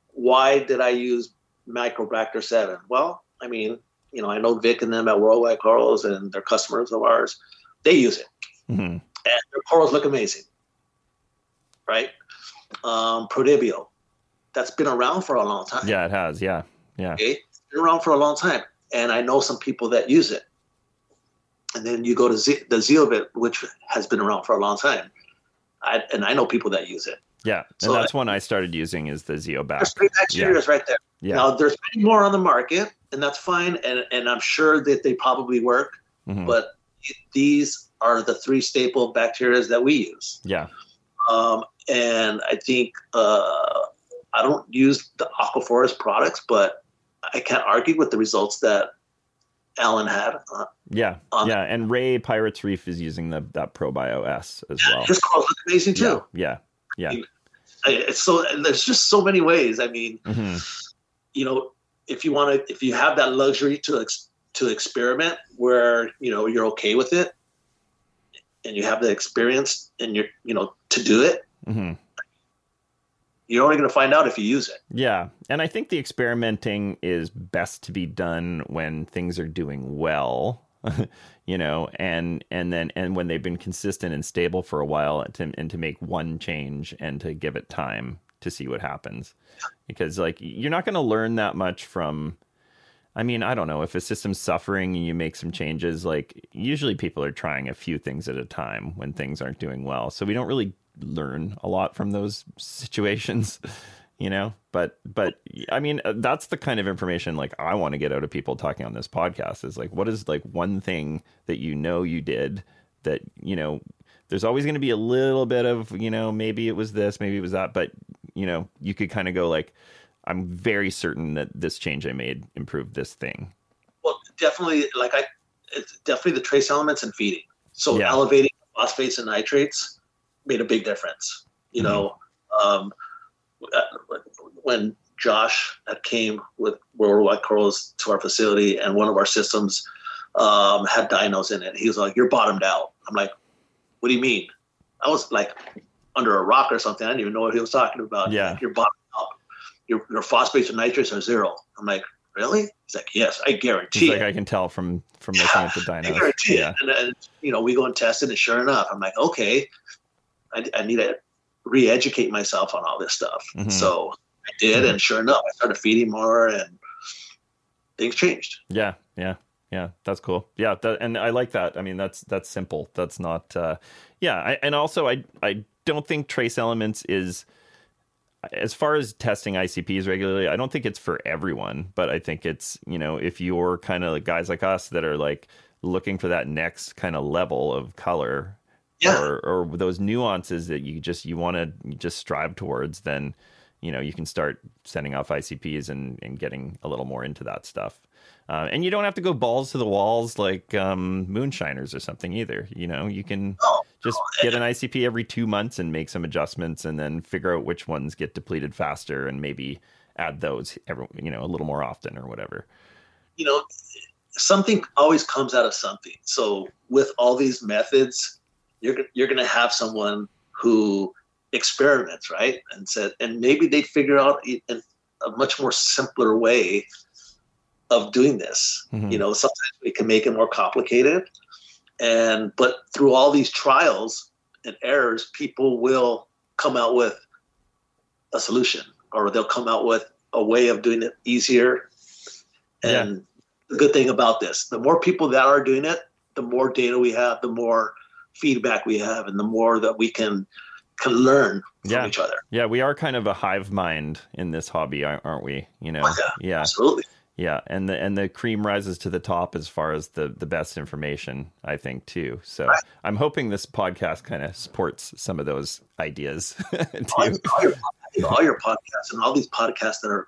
[SPEAKER 2] why did I use Microbacter 7? Well, I mean, you know, I know Vic and them at Worldwide Corals and they're customers of ours. They use it. Mm-hmm. And their corals look amazing, right? Um, Prodibio, that's been around for a long time.
[SPEAKER 1] Yeah, it has. Yeah. Yeah.
[SPEAKER 2] Okay? Been around for a long time. And I know some people that use it. And then you go to Z- the Zeovit, which has been around for a long time. I, and I know people that use it.
[SPEAKER 1] Yeah, and so that's I, one I started using is the Zeobak.
[SPEAKER 2] There's three bacteria yeah. right there. Yeah. Now there's many more on the market, and that's fine, and and I'm sure that they probably work, mm-hmm. but these are the three staple bacteria that we use.
[SPEAKER 1] Yeah.
[SPEAKER 2] Um, and I think uh, I don't use the Aquaforest products, but I can't argue with the results that Alan had. Uh,
[SPEAKER 1] yeah, yeah, and Ray Pirates Reef is using the that ProBio S as yeah, well.
[SPEAKER 2] His corals look amazing too.
[SPEAKER 1] Yeah, yeah. yeah.
[SPEAKER 2] I mean, so there's just so many ways. I mean, mm-hmm. you know, if you want to, if you have that luxury to ex- to experiment, where you know you're okay with it, and you have the experience, and you're you know to do it. Mm-hmm you're only going to find out if you use it.
[SPEAKER 1] Yeah. And I think the experimenting is best to be done when things are doing well, you know, and and then and when they've been consistent and stable for a while to, and to make one change and to give it time to see what happens. Because like you're not going to learn that much from I mean, I don't know if a system's suffering and you make some changes. Like usually, people are trying a few things at a time when things aren't doing well. So we don't really learn a lot from those situations you know? But but i mean uh, that's the kind of information like i want to get out of people talking on this podcast is like what is like one thing that you know you did that you know there's always going to be a little bit of you know maybe it was this maybe it was that but you know you could kind of go like i'm very certain that this change i made improved this thing.
[SPEAKER 2] Well definitely like i it's definitely the trace elements and feeding. So yeah. elevating phosphates and nitrates made a big difference. You mm-hmm. know, um, when Josh came with Worldwide Corals to our facility, and one of our systems um, had dinos in it, he was like, "You're bottomed out." I'm like, "What do you mean?" I was like under a rock or something. I didn't even know what he was talking about.
[SPEAKER 1] Yeah,
[SPEAKER 2] you're bottomed out. Your your phosphates and nitrates are zero. I'm like, really? He's like, yes, I guarantee.
[SPEAKER 1] He's like, I can tell from from looking yeah, at the dinos. I guarantee
[SPEAKER 2] yeah. it. And, and, you know, we go and test it, and sure enough, I'm like, okay. I, I need to re-educate myself on all this stuff. Mm-hmm. So I did, mm-hmm. and sure enough, I started feeding more, and things changed.
[SPEAKER 1] Yeah, yeah, yeah. That's cool. Yeah, that, and I like that. I mean, that's that's simple. That's not. Uh, yeah, I, and also I I don't think trace elements is as far as testing ICPs regularly, I don't think it's for everyone, but I think it's, you know, if you're kind of like guys like us that are like looking for that next kind of level of color, yeah. or, or those nuances that you just you want to just strive towards, then you know you can start sending off ICPs and, and getting a little more into that stuff. Uh, and you don't have to go balls to the walls like um, moonshiners or something either. You know, you can oh, just get an ICP every two months and make some adjustments, and then figure out which ones get depleted faster, and maybe add those every you know a little more often or whatever.
[SPEAKER 2] You know, something always comes out of something. So with all these methods, you're you're going to have someone who experiments, right? And said, and maybe they figure out a, a much more simpler way of doing this. Mm-hmm. You know, sometimes we can make it more complicated, and but through all these trials and errors, people will come out with a solution, or they'll come out with a way of doing it easier. And yeah. the good thing about this, the more people that are doing it, the more data we have, the more feedback we have and the more that we can can learn from
[SPEAKER 1] yeah.
[SPEAKER 2] each other.
[SPEAKER 1] Yeah, we are kind of a hive mind in this hobby, aren't we? You know,
[SPEAKER 2] yeah, yeah, absolutely.
[SPEAKER 1] Yeah, and the and the cream rises to the top as far as the the best information, I think too. So right. I'm hoping this podcast kind of supports some of those ideas.
[SPEAKER 2] all, your, all, your, podcasts and all these podcasts that are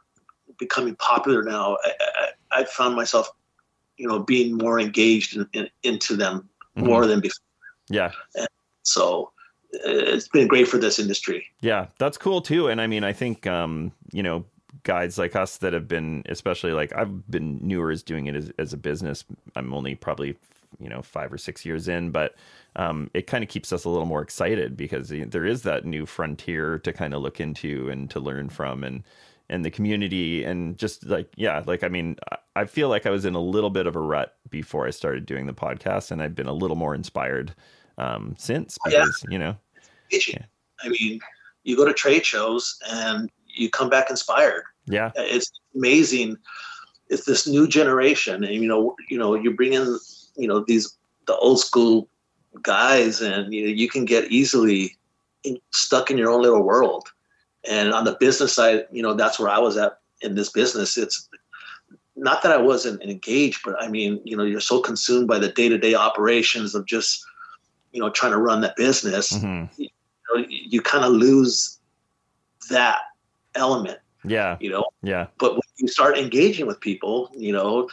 [SPEAKER 2] becoming popular now, I, I, I found myself, you know, being more engaged in, in, into them mm-hmm. more than before.
[SPEAKER 1] Yeah.
[SPEAKER 2] And so it's been great for this industry.
[SPEAKER 1] Yeah, that's cool too. And I mean, I think um, you know guides like us that have been, especially like I've been newer as doing it as, as a business. I'm only probably you know five or six years in, but um, it kind of keeps us a little more excited because there is that new frontier to kind of look into and to learn from and and the community and just like yeah like i mean i feel like i was in a little bit of a rut before i started doing the podcast and i've been a little more inspired um, since because yeah. you know
[SPEAKER 2] yeah. i mean you go to trade shows and you come back inspired
[SPEAKER 1] yeah
[SPEAKER 2] it's amazing it's this new generation and you know you know you bring in you know these the old school guys and you know you can get easily in, stuck in your own little world and on the business side, you know, that's where I was at in this business. It's not that I wasn't engaged, but I mean, you know, you're so consumed by the day to day operations of just, you know, trying to run that business. Mm-hmm. You, know, you kind of lose that element.
[SPEAKER 1] Yeah.
[SPEAKER 2] You know?
[SPEAKER 1] Yeah.
[SPEAKER 2] But when you start engaging with people, you know,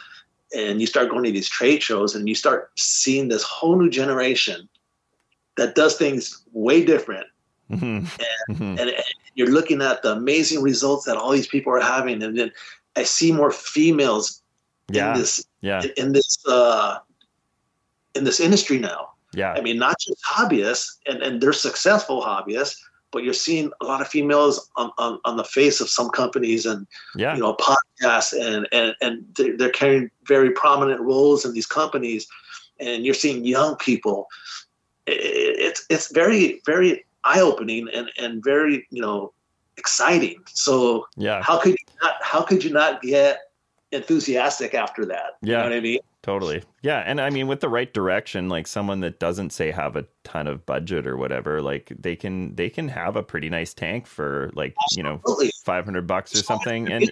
[SPEAKER 2] and you start going to these trade shows and you start seeing this whole new generation that does things way different. Mm-hmm. And, mm-hmm. and, you're looking at the amazing results that all these people are having, and then I see more females
[SPEAKER 1] yeah.
[SPEAKER 2] in this
[SPEAKER 1] yeah.
[SPEAKER 2] in this uh, in this industry now.
[SPEAKER 1] Yeah,
[SPEAKER 2] I mean, not just hobbyists, and and they're successful hobbyists, but you're seeing a lot of females on, on, on the face of some companies and
[SPEAKER 1] yeah.
[SPEAKER 2] you know podcasts and and and they're, they're carrying very prominent roles in these companies, and you're seeing young people. It's it's very very eye opening and and very you know exciting. So
[SPEAKER 1] yeah,
[SPEAKER 2] how could you not how could you not get enthusiastic after that?
[SPEAKER 1] Yeah,
[SPEAKER 2] you know what I mean.
[SPEAKER 1] Totally. Yeah. And I mean, with the right direction, like someone that doesn't say have a ton of budget or whatever, like they can, they can have a pretty nice tank for like, Absolutely. you know, 500 bucks or something. And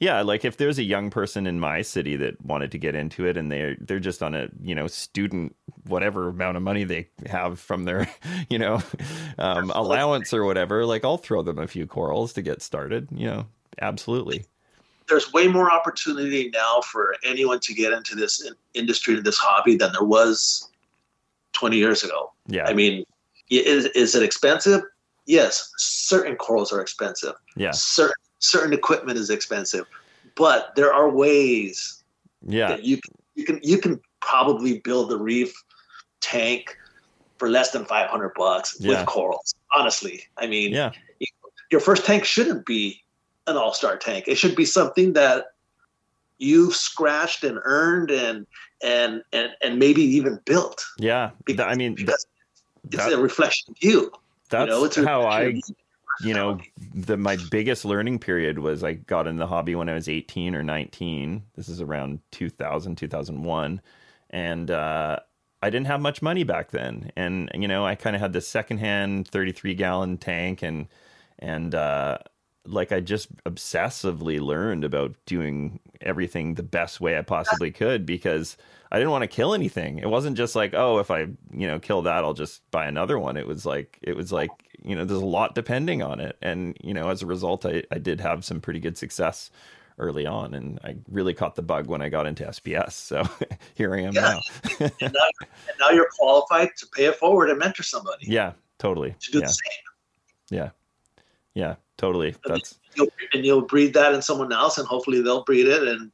[SPEAKER 1] yeah, like if there's a young person in my city that wanted to get into it and they're they're just on a you know student whatever amount of money they have from their you know um, allowance or whatever, like I'll throw them a few corals to get started. You know, absolutely.
[SPEAKER 2] There's way more opportunity now for anyone to get into this industry, to this hobby, than there was 20 years ago.
[SPEAKER 1] Yeah,
[SPEAKER 2] I mean, is is it expensive? Yes, certain corals are expensive.
[SPEAKER 1] Yeah,
[SPEAKER 2] certain certain equipment is expensive, but there are ways
[SPEAKER 1] yeah
[SPEAKER 2] that you can, you can you can probably build the reef tank for less than 500 bucks yeah. with corals honestly i mean
[SPEAKER 1] yeah
[SPEAKER 2] your first tank shouldn't be an all-star tank it should be something that you've scratched and earned and and and and maybe even built
[SPEAKER 1] yeah because, i mean
[SPEAKER 2] that, it's a reflection of you
[SPEAKER 1] that's you know, it's how i you know, the my biggest learning period was I got in the hobby when I was 18 or 19. This is around 2000, 2001. And uh, I didn't have much money back then. And, you know, I kind of had this secondhand 33 gallon tank and, and, uh, like I just obsessively learned about doing everything the best way I possibly could because I didn't want to kill anything. It wasn't just like, oh, if I, you know, kill that, I'll just buy another one. It was like, it was like, you know, there's a lot depending on it. And, you know, as a result, I, I did have some pretty good success early on. And I really caught the bug when I got into SPS. So here I am yeah.
[SPEAKER 2] now. and, now and now you're qualified to pay it forward and mentor somebody.
[SPEAKER 1] Yeah, totally.
[SPEAKER 2] To do
[SPEAKER 1] yeah.
[SPEAKER 2] the same.
[SPEAKER 1] Yeah. Yeah, totally. That's
[SPEAKER 2] you'll, and you'll breed that in someone else, and hopefully they'll breed it, and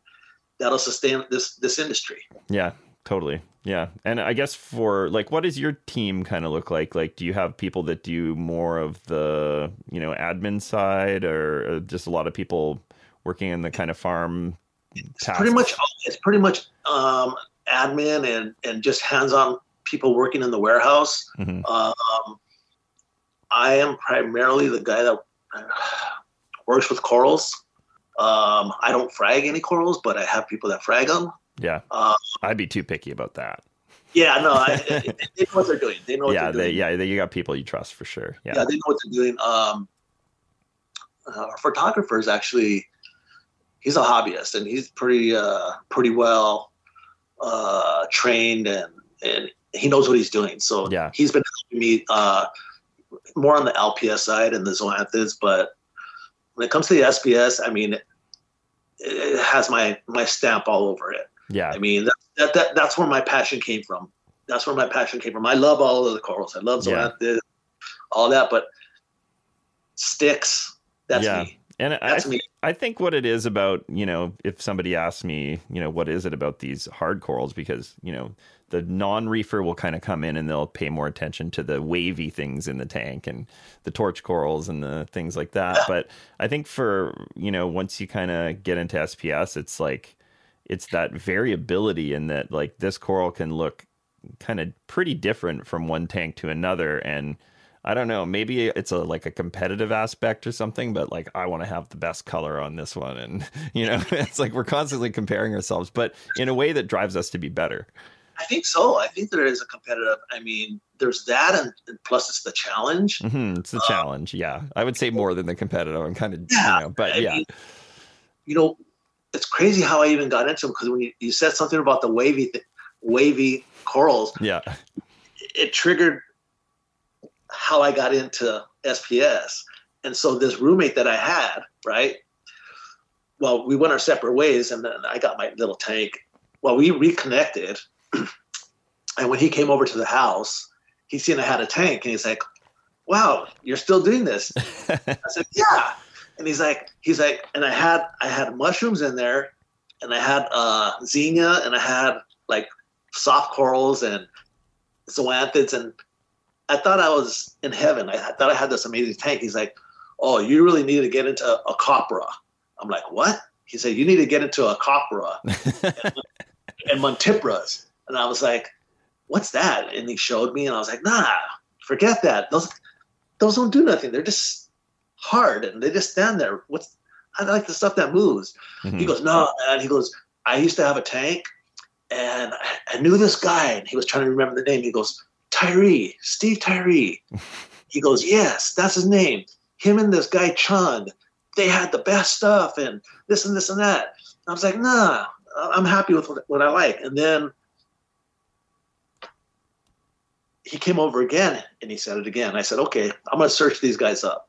[SPEAKER 2] that'll sustain this this industry.
[SPEAKER 1] Yeah, totally. Yeah. And I guess for like what does your team kind of look like? Like do you have people that do more of the, you know, admin side or just a lot of people working in the kind of farm
[SPEAKER 2] it's tasks? pretty much it's pretty much um, admin and and just hands-on people working in the warehouse. Mm-hmm. Um, I am primarily the guy that works with corals. Um, I don't frag any corals, but I have people that frag them.
[SPEAKER 1] Yeah, um, I'd be too picky about that.
[SPEAKER 2] Yeah, no, I, they know what they're doing. They know
[SPEAKER 1] yeah,
[SPEAKER 2] they,
[SPEAKER 1] yeah, they, you got people you trust for sure. Yeah,
[SPEAKER 2] yeah they know what they're doing. Um, uh, our photographer is actually he's a hobbyist and he's pretty uh, pretty well uh, trained and and he knows what he's doing. So
[SPEAKER 1] Yeah.
[SPEAKER 2] he's been helping me uh, more on the LPS side and the zoanthids, but when it comes to the SPS, I mean, it, it has my my stamp all over it.
[SPEAKER 1] Yeah.
[SPEAKER 2] I mean, that, that, that that's where my passion came from. That's where my passion came from. I love all of the corals. I love
[SPEAKER 1] Yeah.
[SPEAKER 2] zoanthids, all that, but sticks. That's
[SPEAKER 1] Yeah.
[SPEAKER 2] me.
[SPEAKER 1] And I,
[SPEAKER 2] me.
[SPEAKER 1] I think what it is about, you know, if somebody asks me, you know, what is it about these hard corals? Because, you know, the non reefer will kind of come in and they'll pay more attention to the wavy things in the tank and the torch corals and the things like that. But I think for, you know, once you kind of get into SPS, it's like, it's that variability in that, like, this coral can look kind of pretty different from one tank to another. And, I don't know. Maybe it's a like a competitive aspect or something, but like I want to have the best color on this one, and you know, it's like we're constantly comparing ourselves, but in a way that drives us to be better.
[SPEAKER 2] I think so. I think there is a competitive. I mean, there's that, and, and plus it's the challenge.
[SPEAKER 1] hmm It's the challenge. Yeah, I would say more than the competitive. I'm kind of,
[SPEAKER 2] Yeah,
[SPEAKER 1] you know, but
[SPEAKER 2] I
[SPEAKER 1] yeah,
[SPEAKER 2] mean, you know, it's crazy how I even got into them because when you, you said something about the wavy, th- wavy corals,
[SPEAKER 1] yeah,
[SPEAKER 2] it triggered how I got into SPS. And so this roommate that I had, right? Well, we went our separate ways, and then I got my little tank. Well, we reconnected, and when he came over to the house, he seen I had a tank, and he's like, "Wow, you're still doing this?" I said, "Yeah." And he's like, he's like, and I had I had mushrooms in there, and I had uh, xenia, and I had like soft corals and zoanthids, and I thought I was in heaven. I, I thought I had this amazing tank. He's like, "Oh, you really need to get into Acropora." I'm like, "What?" He said, "You need to get into Acropora and montiporas." And I was like, "What's that?" And he showed me, and I was like, "Nah, forget that. Those those don't do nothing. They're just hard, and they just stand there. What's I like the stuff that moves." He
[SPEAKER 1] Mhm.
[SPEAKER 2] goes, no, and He goes, I used to have a tank and I, I knew this guy and he was trying to remember the name. He goes, Tyree, Steve Tyree. he goes, yes, that's his name. Him and this guy Chung, they had the best stuff and this and this and that. I was like, nah, I'm happy with what, what I like. And then he came over again and he said it again. I said, okay, I'm going to search these guys up.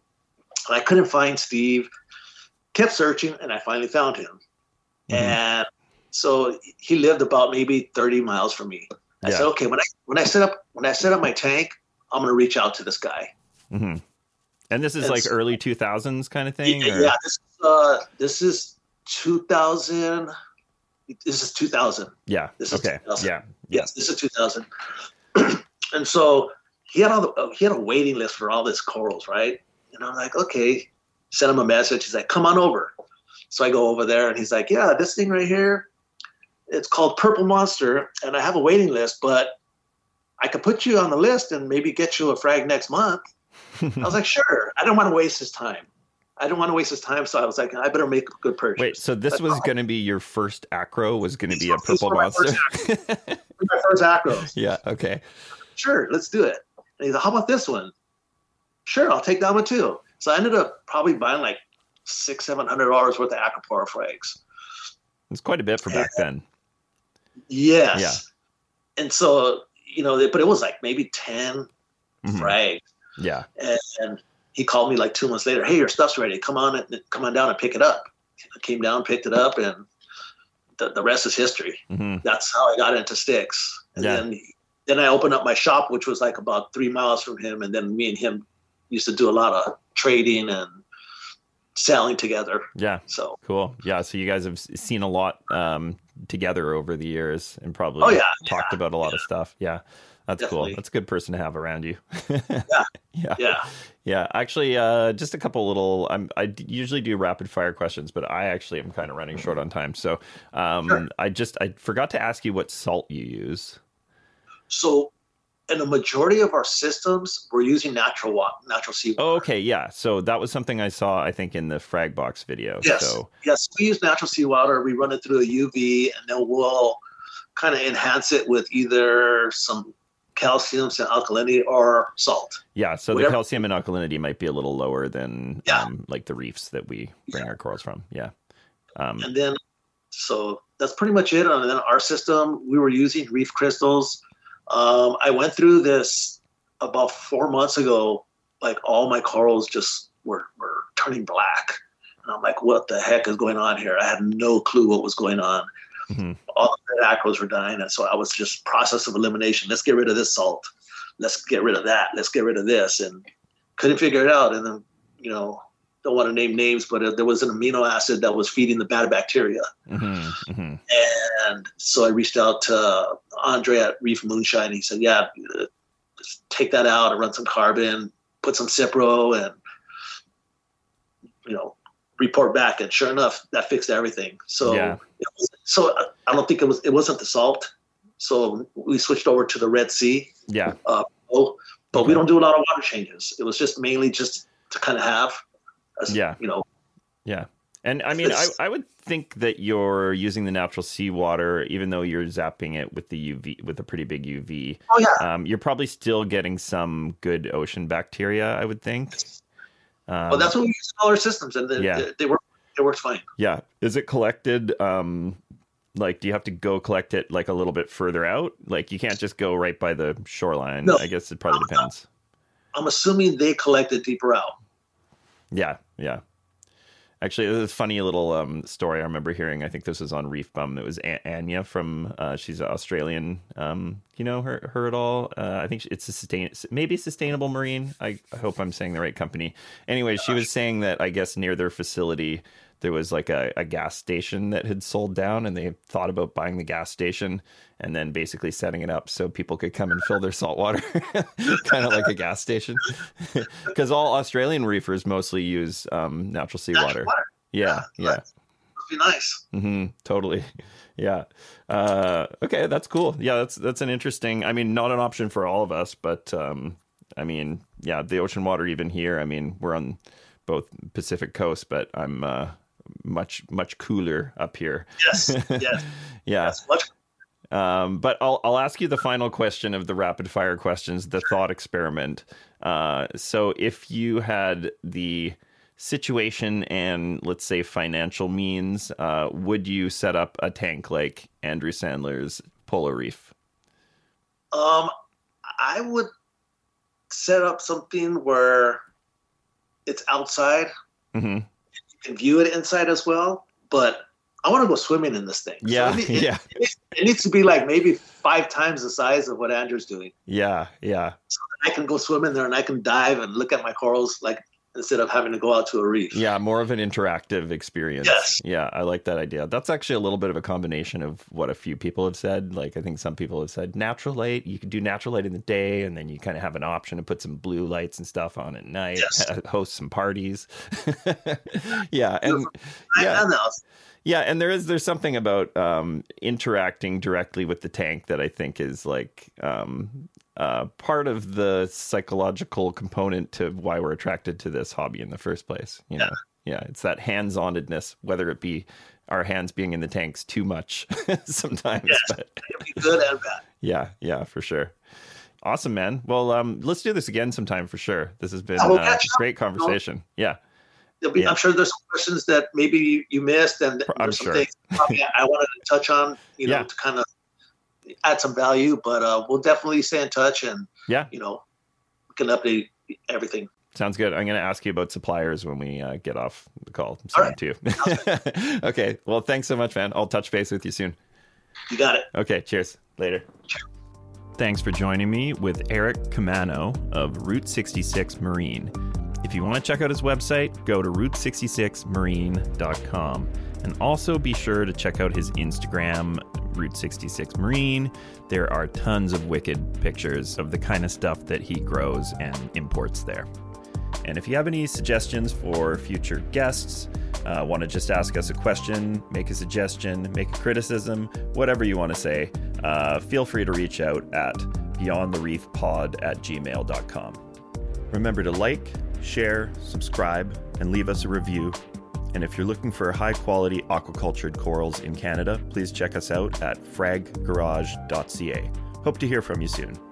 [SPEAKER 2] And I couldn't find Steve. Kept searching and I finally found him.
[SPEAKER 1] Mhm.
[SPEAKER 2] And so he lived about maybe 30 miles from me. I
[SPEAKER 1] Yeah.
[SPEAKER 2] said, okay, when I when I set up when I set up my tank, I'm gonna reach out to this guy.
[SPEAKER 1] Mm-hmm. And this is
[SPEAKER 2] And
[SPEAKER 1] like
[SPEAKER 2] so-
[SPEAKER 1] early 2000s kind of thing.
[SPEAKER 2] yeah, yeah, this is uh this is 2000 this is 2000
[SPEAKER 1] yeah.
[SPEAKER 2] this is
[SPEAKER 1] Okay.
[SPEAKER 2] 2000.
[SPEAKER 1] Yeah.
[SPEAKER 2] yes this is 2000 and so he had all the he had a waiting list for all this corals right? And i'm like okay. Send him a message. He's like come on over. So i go over there and he's like yeah this thing right here it's called purple monster and i have a waiting list but i could put you on the list and maybe get you a frag next month. I was like sure. I don't want to waste his time. I don't want to waste his time. So i was like i better make a good purchase.
[SPEAKER 1] Wait, so this was going to be your first acro? Was going to be a purple
[SPEAKER 2] were my
[SPEAKER 1] monster?
[SPEAKER 2] my first acros
[SPEAKER 1] yeah. Okay.
[SPEAKER 2] Sure, let's do it. And he's like, how about this one? Sure, I'll take that one too. So I ended up probably buying like six, seven hundred dollars worth of Acropora frags.
[SPEAKER 1] It's quite a bit for back then.
[SPEAKER 2] Yes.
[SPEAKER 1] Yeah.
[SPEAKER 2] And so, you know, but it was like maybe 10
[SPEAKER 1] Mhm.
[SPEAKER 2] frags.
[SPEAKER 1] Yeah.
[SPEAKER 2] And, and he called me like two months later, hey, your stuff's ready. Come on and come on down and pick it up. I came down, picked it up, and the, the rest is history.
[SPEAKER 1] hmm
[SPEAKER 2] That's how I got into sticks. And
[SPEAKER 1] Yeah.
[SPEAKER 2] then then I opened up my shop, which was like about three miles from him. And then me and him used to do a lot of trading and selling together.
[SPEAKER 1] Yeah.
[SPEAKER 2] So
[SPEAKER 1] Cool. Yeah. So you guys have seen a lot um, together over the years and probably
[SPEAKER 2] Oh, yeah,
[SPEAKER 1] talked about a lot of stuff. Yeah. That's
[SPEAKER 2] Definitely.
[SPEAKER 1] cool. That's a good person to have around you.
[SPEAKER 2] Yeah.
[SPEAKER 1] Yeah.
[SPEAKER 2] yeah,
[SPEAKER 1] Yeah, actually, uh, just a couple little. I'm, I d- usually do rapid fire questions, but I actually am kind of running short on time. So, um,
[SPEAKER 2] Sure.
[SPEAKER 1] I just I forgot to ask you what salt you use.
[SPEAKER 2] So in the majority of our systems, we're using natural water, natural seawater.
[SPEAKER 1] Oh, okay, yeah. So that was something I saw, I think, in the frag box video.
[SPEAKER 2] Yes.
[SPEAKER 1] So
[SPEAKER 2] Yes, we use natural seawater. We run it through a UV, and then we'll kind of enhance it with either some calcium, some alkalinity, or salt.
[SPEAKER 1] yeah, so the calcium and alkalinity might be a little lower than
[SPEAKER 2] Yeah.
[SPEAKER 1] um, like the reefs that we bring
[SPEAKER 2] Yeah.
[SPEAKER 1] our corals from. Yeah.
[SPEAKER 2] Um, and then, so that's pretty much it. And then our system, we were using reef crystals. Um, I went through this about four months ago. Like all my corals just were, were turning black. And I'm like, what the heck is going on here? I had no clue what was going on. Mm-hmm. All the acros were dying. And so I was just process of elimination. Let's get rid of this salt. Let's get rid of that. Let's get rid of this. And couldn't figure it out. And then, you know, don't want to name names, but there was an amino acid that was feeding the bad bacteria. Mm-hmm, mm-hmm. And so I reached out to Andre at Reef Moonshine. He said, "Yeah, take that out and run some carbon, put some Cipro, and you know, report back." And sure enough, that fixed everything. So, yeah. was, so I don't think it was it wasn't the salt. So we switched over to the Red Sea.
[SPEAKER 1] Yeah. Uh,
[SPEAKER 2] but we don't do a lot of water changes. It was just mainly just to kind of have
[SPEAKER 1] yeah.
[SPEAKER 2] You know.
[SPEAKER 1] Yeah. And I mean, I, I would think that you're using the natural seawater, even though you're zapping it with the UV, with a pretty big UV.
[SPEAKER 2] Oh yeah.
[SPEAKER 1] Um, you're probably still getting some good ocean bacteria. I would think.
[SPEAKER 2] Um, well, that's what we use in all our systems, and they, yeah. they, they work. It works fine.
[SPEAKER 1] Yeah. Is it collected? Um, like, do you have to go collect it like a little bit further out? Like, you can't just go right by the shoreline. No. I guess it probably depends.
[SPEAKER 2] I'm assuming they collect it deeper out.
[SPEAKER 1] Yeah, yeah. Actually, there's a funny little um, story I remember hearing. I think this was on Reef Bum. It was a- Anya from. Uh, she's Australian. Um, you know her her at all? Uh, I think it's a sustain maybe sustainable marine. I, I hope I'm saying the right company. Anyway, she was saying that I guess near their facility there was like a, a gas station that had sold down and they thought about buying the gas station and then basically setting it up so people could come and fill their salt water. Kind of like a gas station. Because all australian reefers mostly use um, natural seawater. Yeah yeah, yeah.
[SPEAKER 2] be nice.
[SPEAKER 1] Mm-hmm, totally. Yeah. Uh, okay that's cool. Yeah that's that's an interesting i mean not an option for all of us but um, i mean yeah the ocean water even here i mean we're on both pacific coast but i'm uh, much much cooler up here.
[SPEAKER 2] Yes, yes,
[SPEAKER 1] yeah.
[SPEAKER 2] Yes, much.
[SPEAKER 1] Um, but I'll I'll ask you the final question of the rapid fire questions, the thought experiment. Uh, so if you had the situation and let's say financial means, uh, would you set up a tank like Andrew Sandler's Polar Reef?
[SPEAKER 2] Um, I would set up something where it's outside. Mm-hmm can view it inside as well. But I want to go swimming in this thing.
[SPEAKER 1] Yeah,
[SPEAKER 2] so it,
[SPEAKER 1] yeah.
[SPEAKER 2] It, it, it, needs to be like maybe five times the size of what Andrew's doing.
[SPEAKER 1] Yeah, yeah.
[SPEAKER 2] So I can go swim in there and I can dive and look at my corals like instead of having to go out to a reef.
[SPEAKER 1] Yeah, more of an interactive experience.
[SPEAKER 2] Yes.
[SPEAKER 1] Yeah, I like that idea. That's actually a little bit of a combination of what a few people have said. Like I think some people have said natural light, you can do natural light in the day and then you kind of have an option to put some blue lights and stuff on at night, yes. host some parties. yeah, and yeah. Yeah, and there is there's something about um, interacting directly with the tank that I think is like um, uh, part of the psychological component to why we're attracted to this hobby in the first place. You know, yeah, yeah it's that hands-onedness, whether it be our hands being in the tanks too much sometimes.
[SPEAKER 2] Yes, but... good and bad.
[SPEAKER 1] Yeah, yeah, for sure. Awesome, man. Well, um, let's do this again sometime for sure. This has been uh, a great conversation. Yeah.
[SPEAKER 2] Be, yeah. I'm sure there's some questions that maybe you missed, and
[SPEAKER 1] I'm
[SPEAKER 2] some
[SPEAKER 1] sure.
[SPEAKER 2] things I wanted to touch on, you know, yeah. to kind of add some value. But uh, we'll definitely stay in touch, and
[SPEAKER 1] yeah,
[SPEAKER 2] you know, we can update everything.
[SPEAKER 1] Sounds good. I'm going to ask you about suppliers when we uh, get off the call. All right. too. okay. Well, thanks so much, man. I'll touch base with you soon.
[SPEAKER 2] You got it.
[SPEAKER 1] Okay. Cheers. Later. Cheers. Thanks for joining me with Eric Caamano of Route 66 Marine. If you want to check out his website, go to route66marine.com. And also be sure to check out his Instagram, Route 66 Marine. There are tons of wicked pictures of the kind of stuff that he grows and imports there. And if you have any suggestions for future guests, uh, want to just ask us a question, make a suggestion, make a criticism, whatever you want to say, uh, feel free to reach out at beyondthereefpod at gmail.com. Remember to like, share, subscribe, and leave us a review and if you're looking for high quality aquacultured corals in Canada, please check us out at fraggarage.ca. Hope to hear from you soon.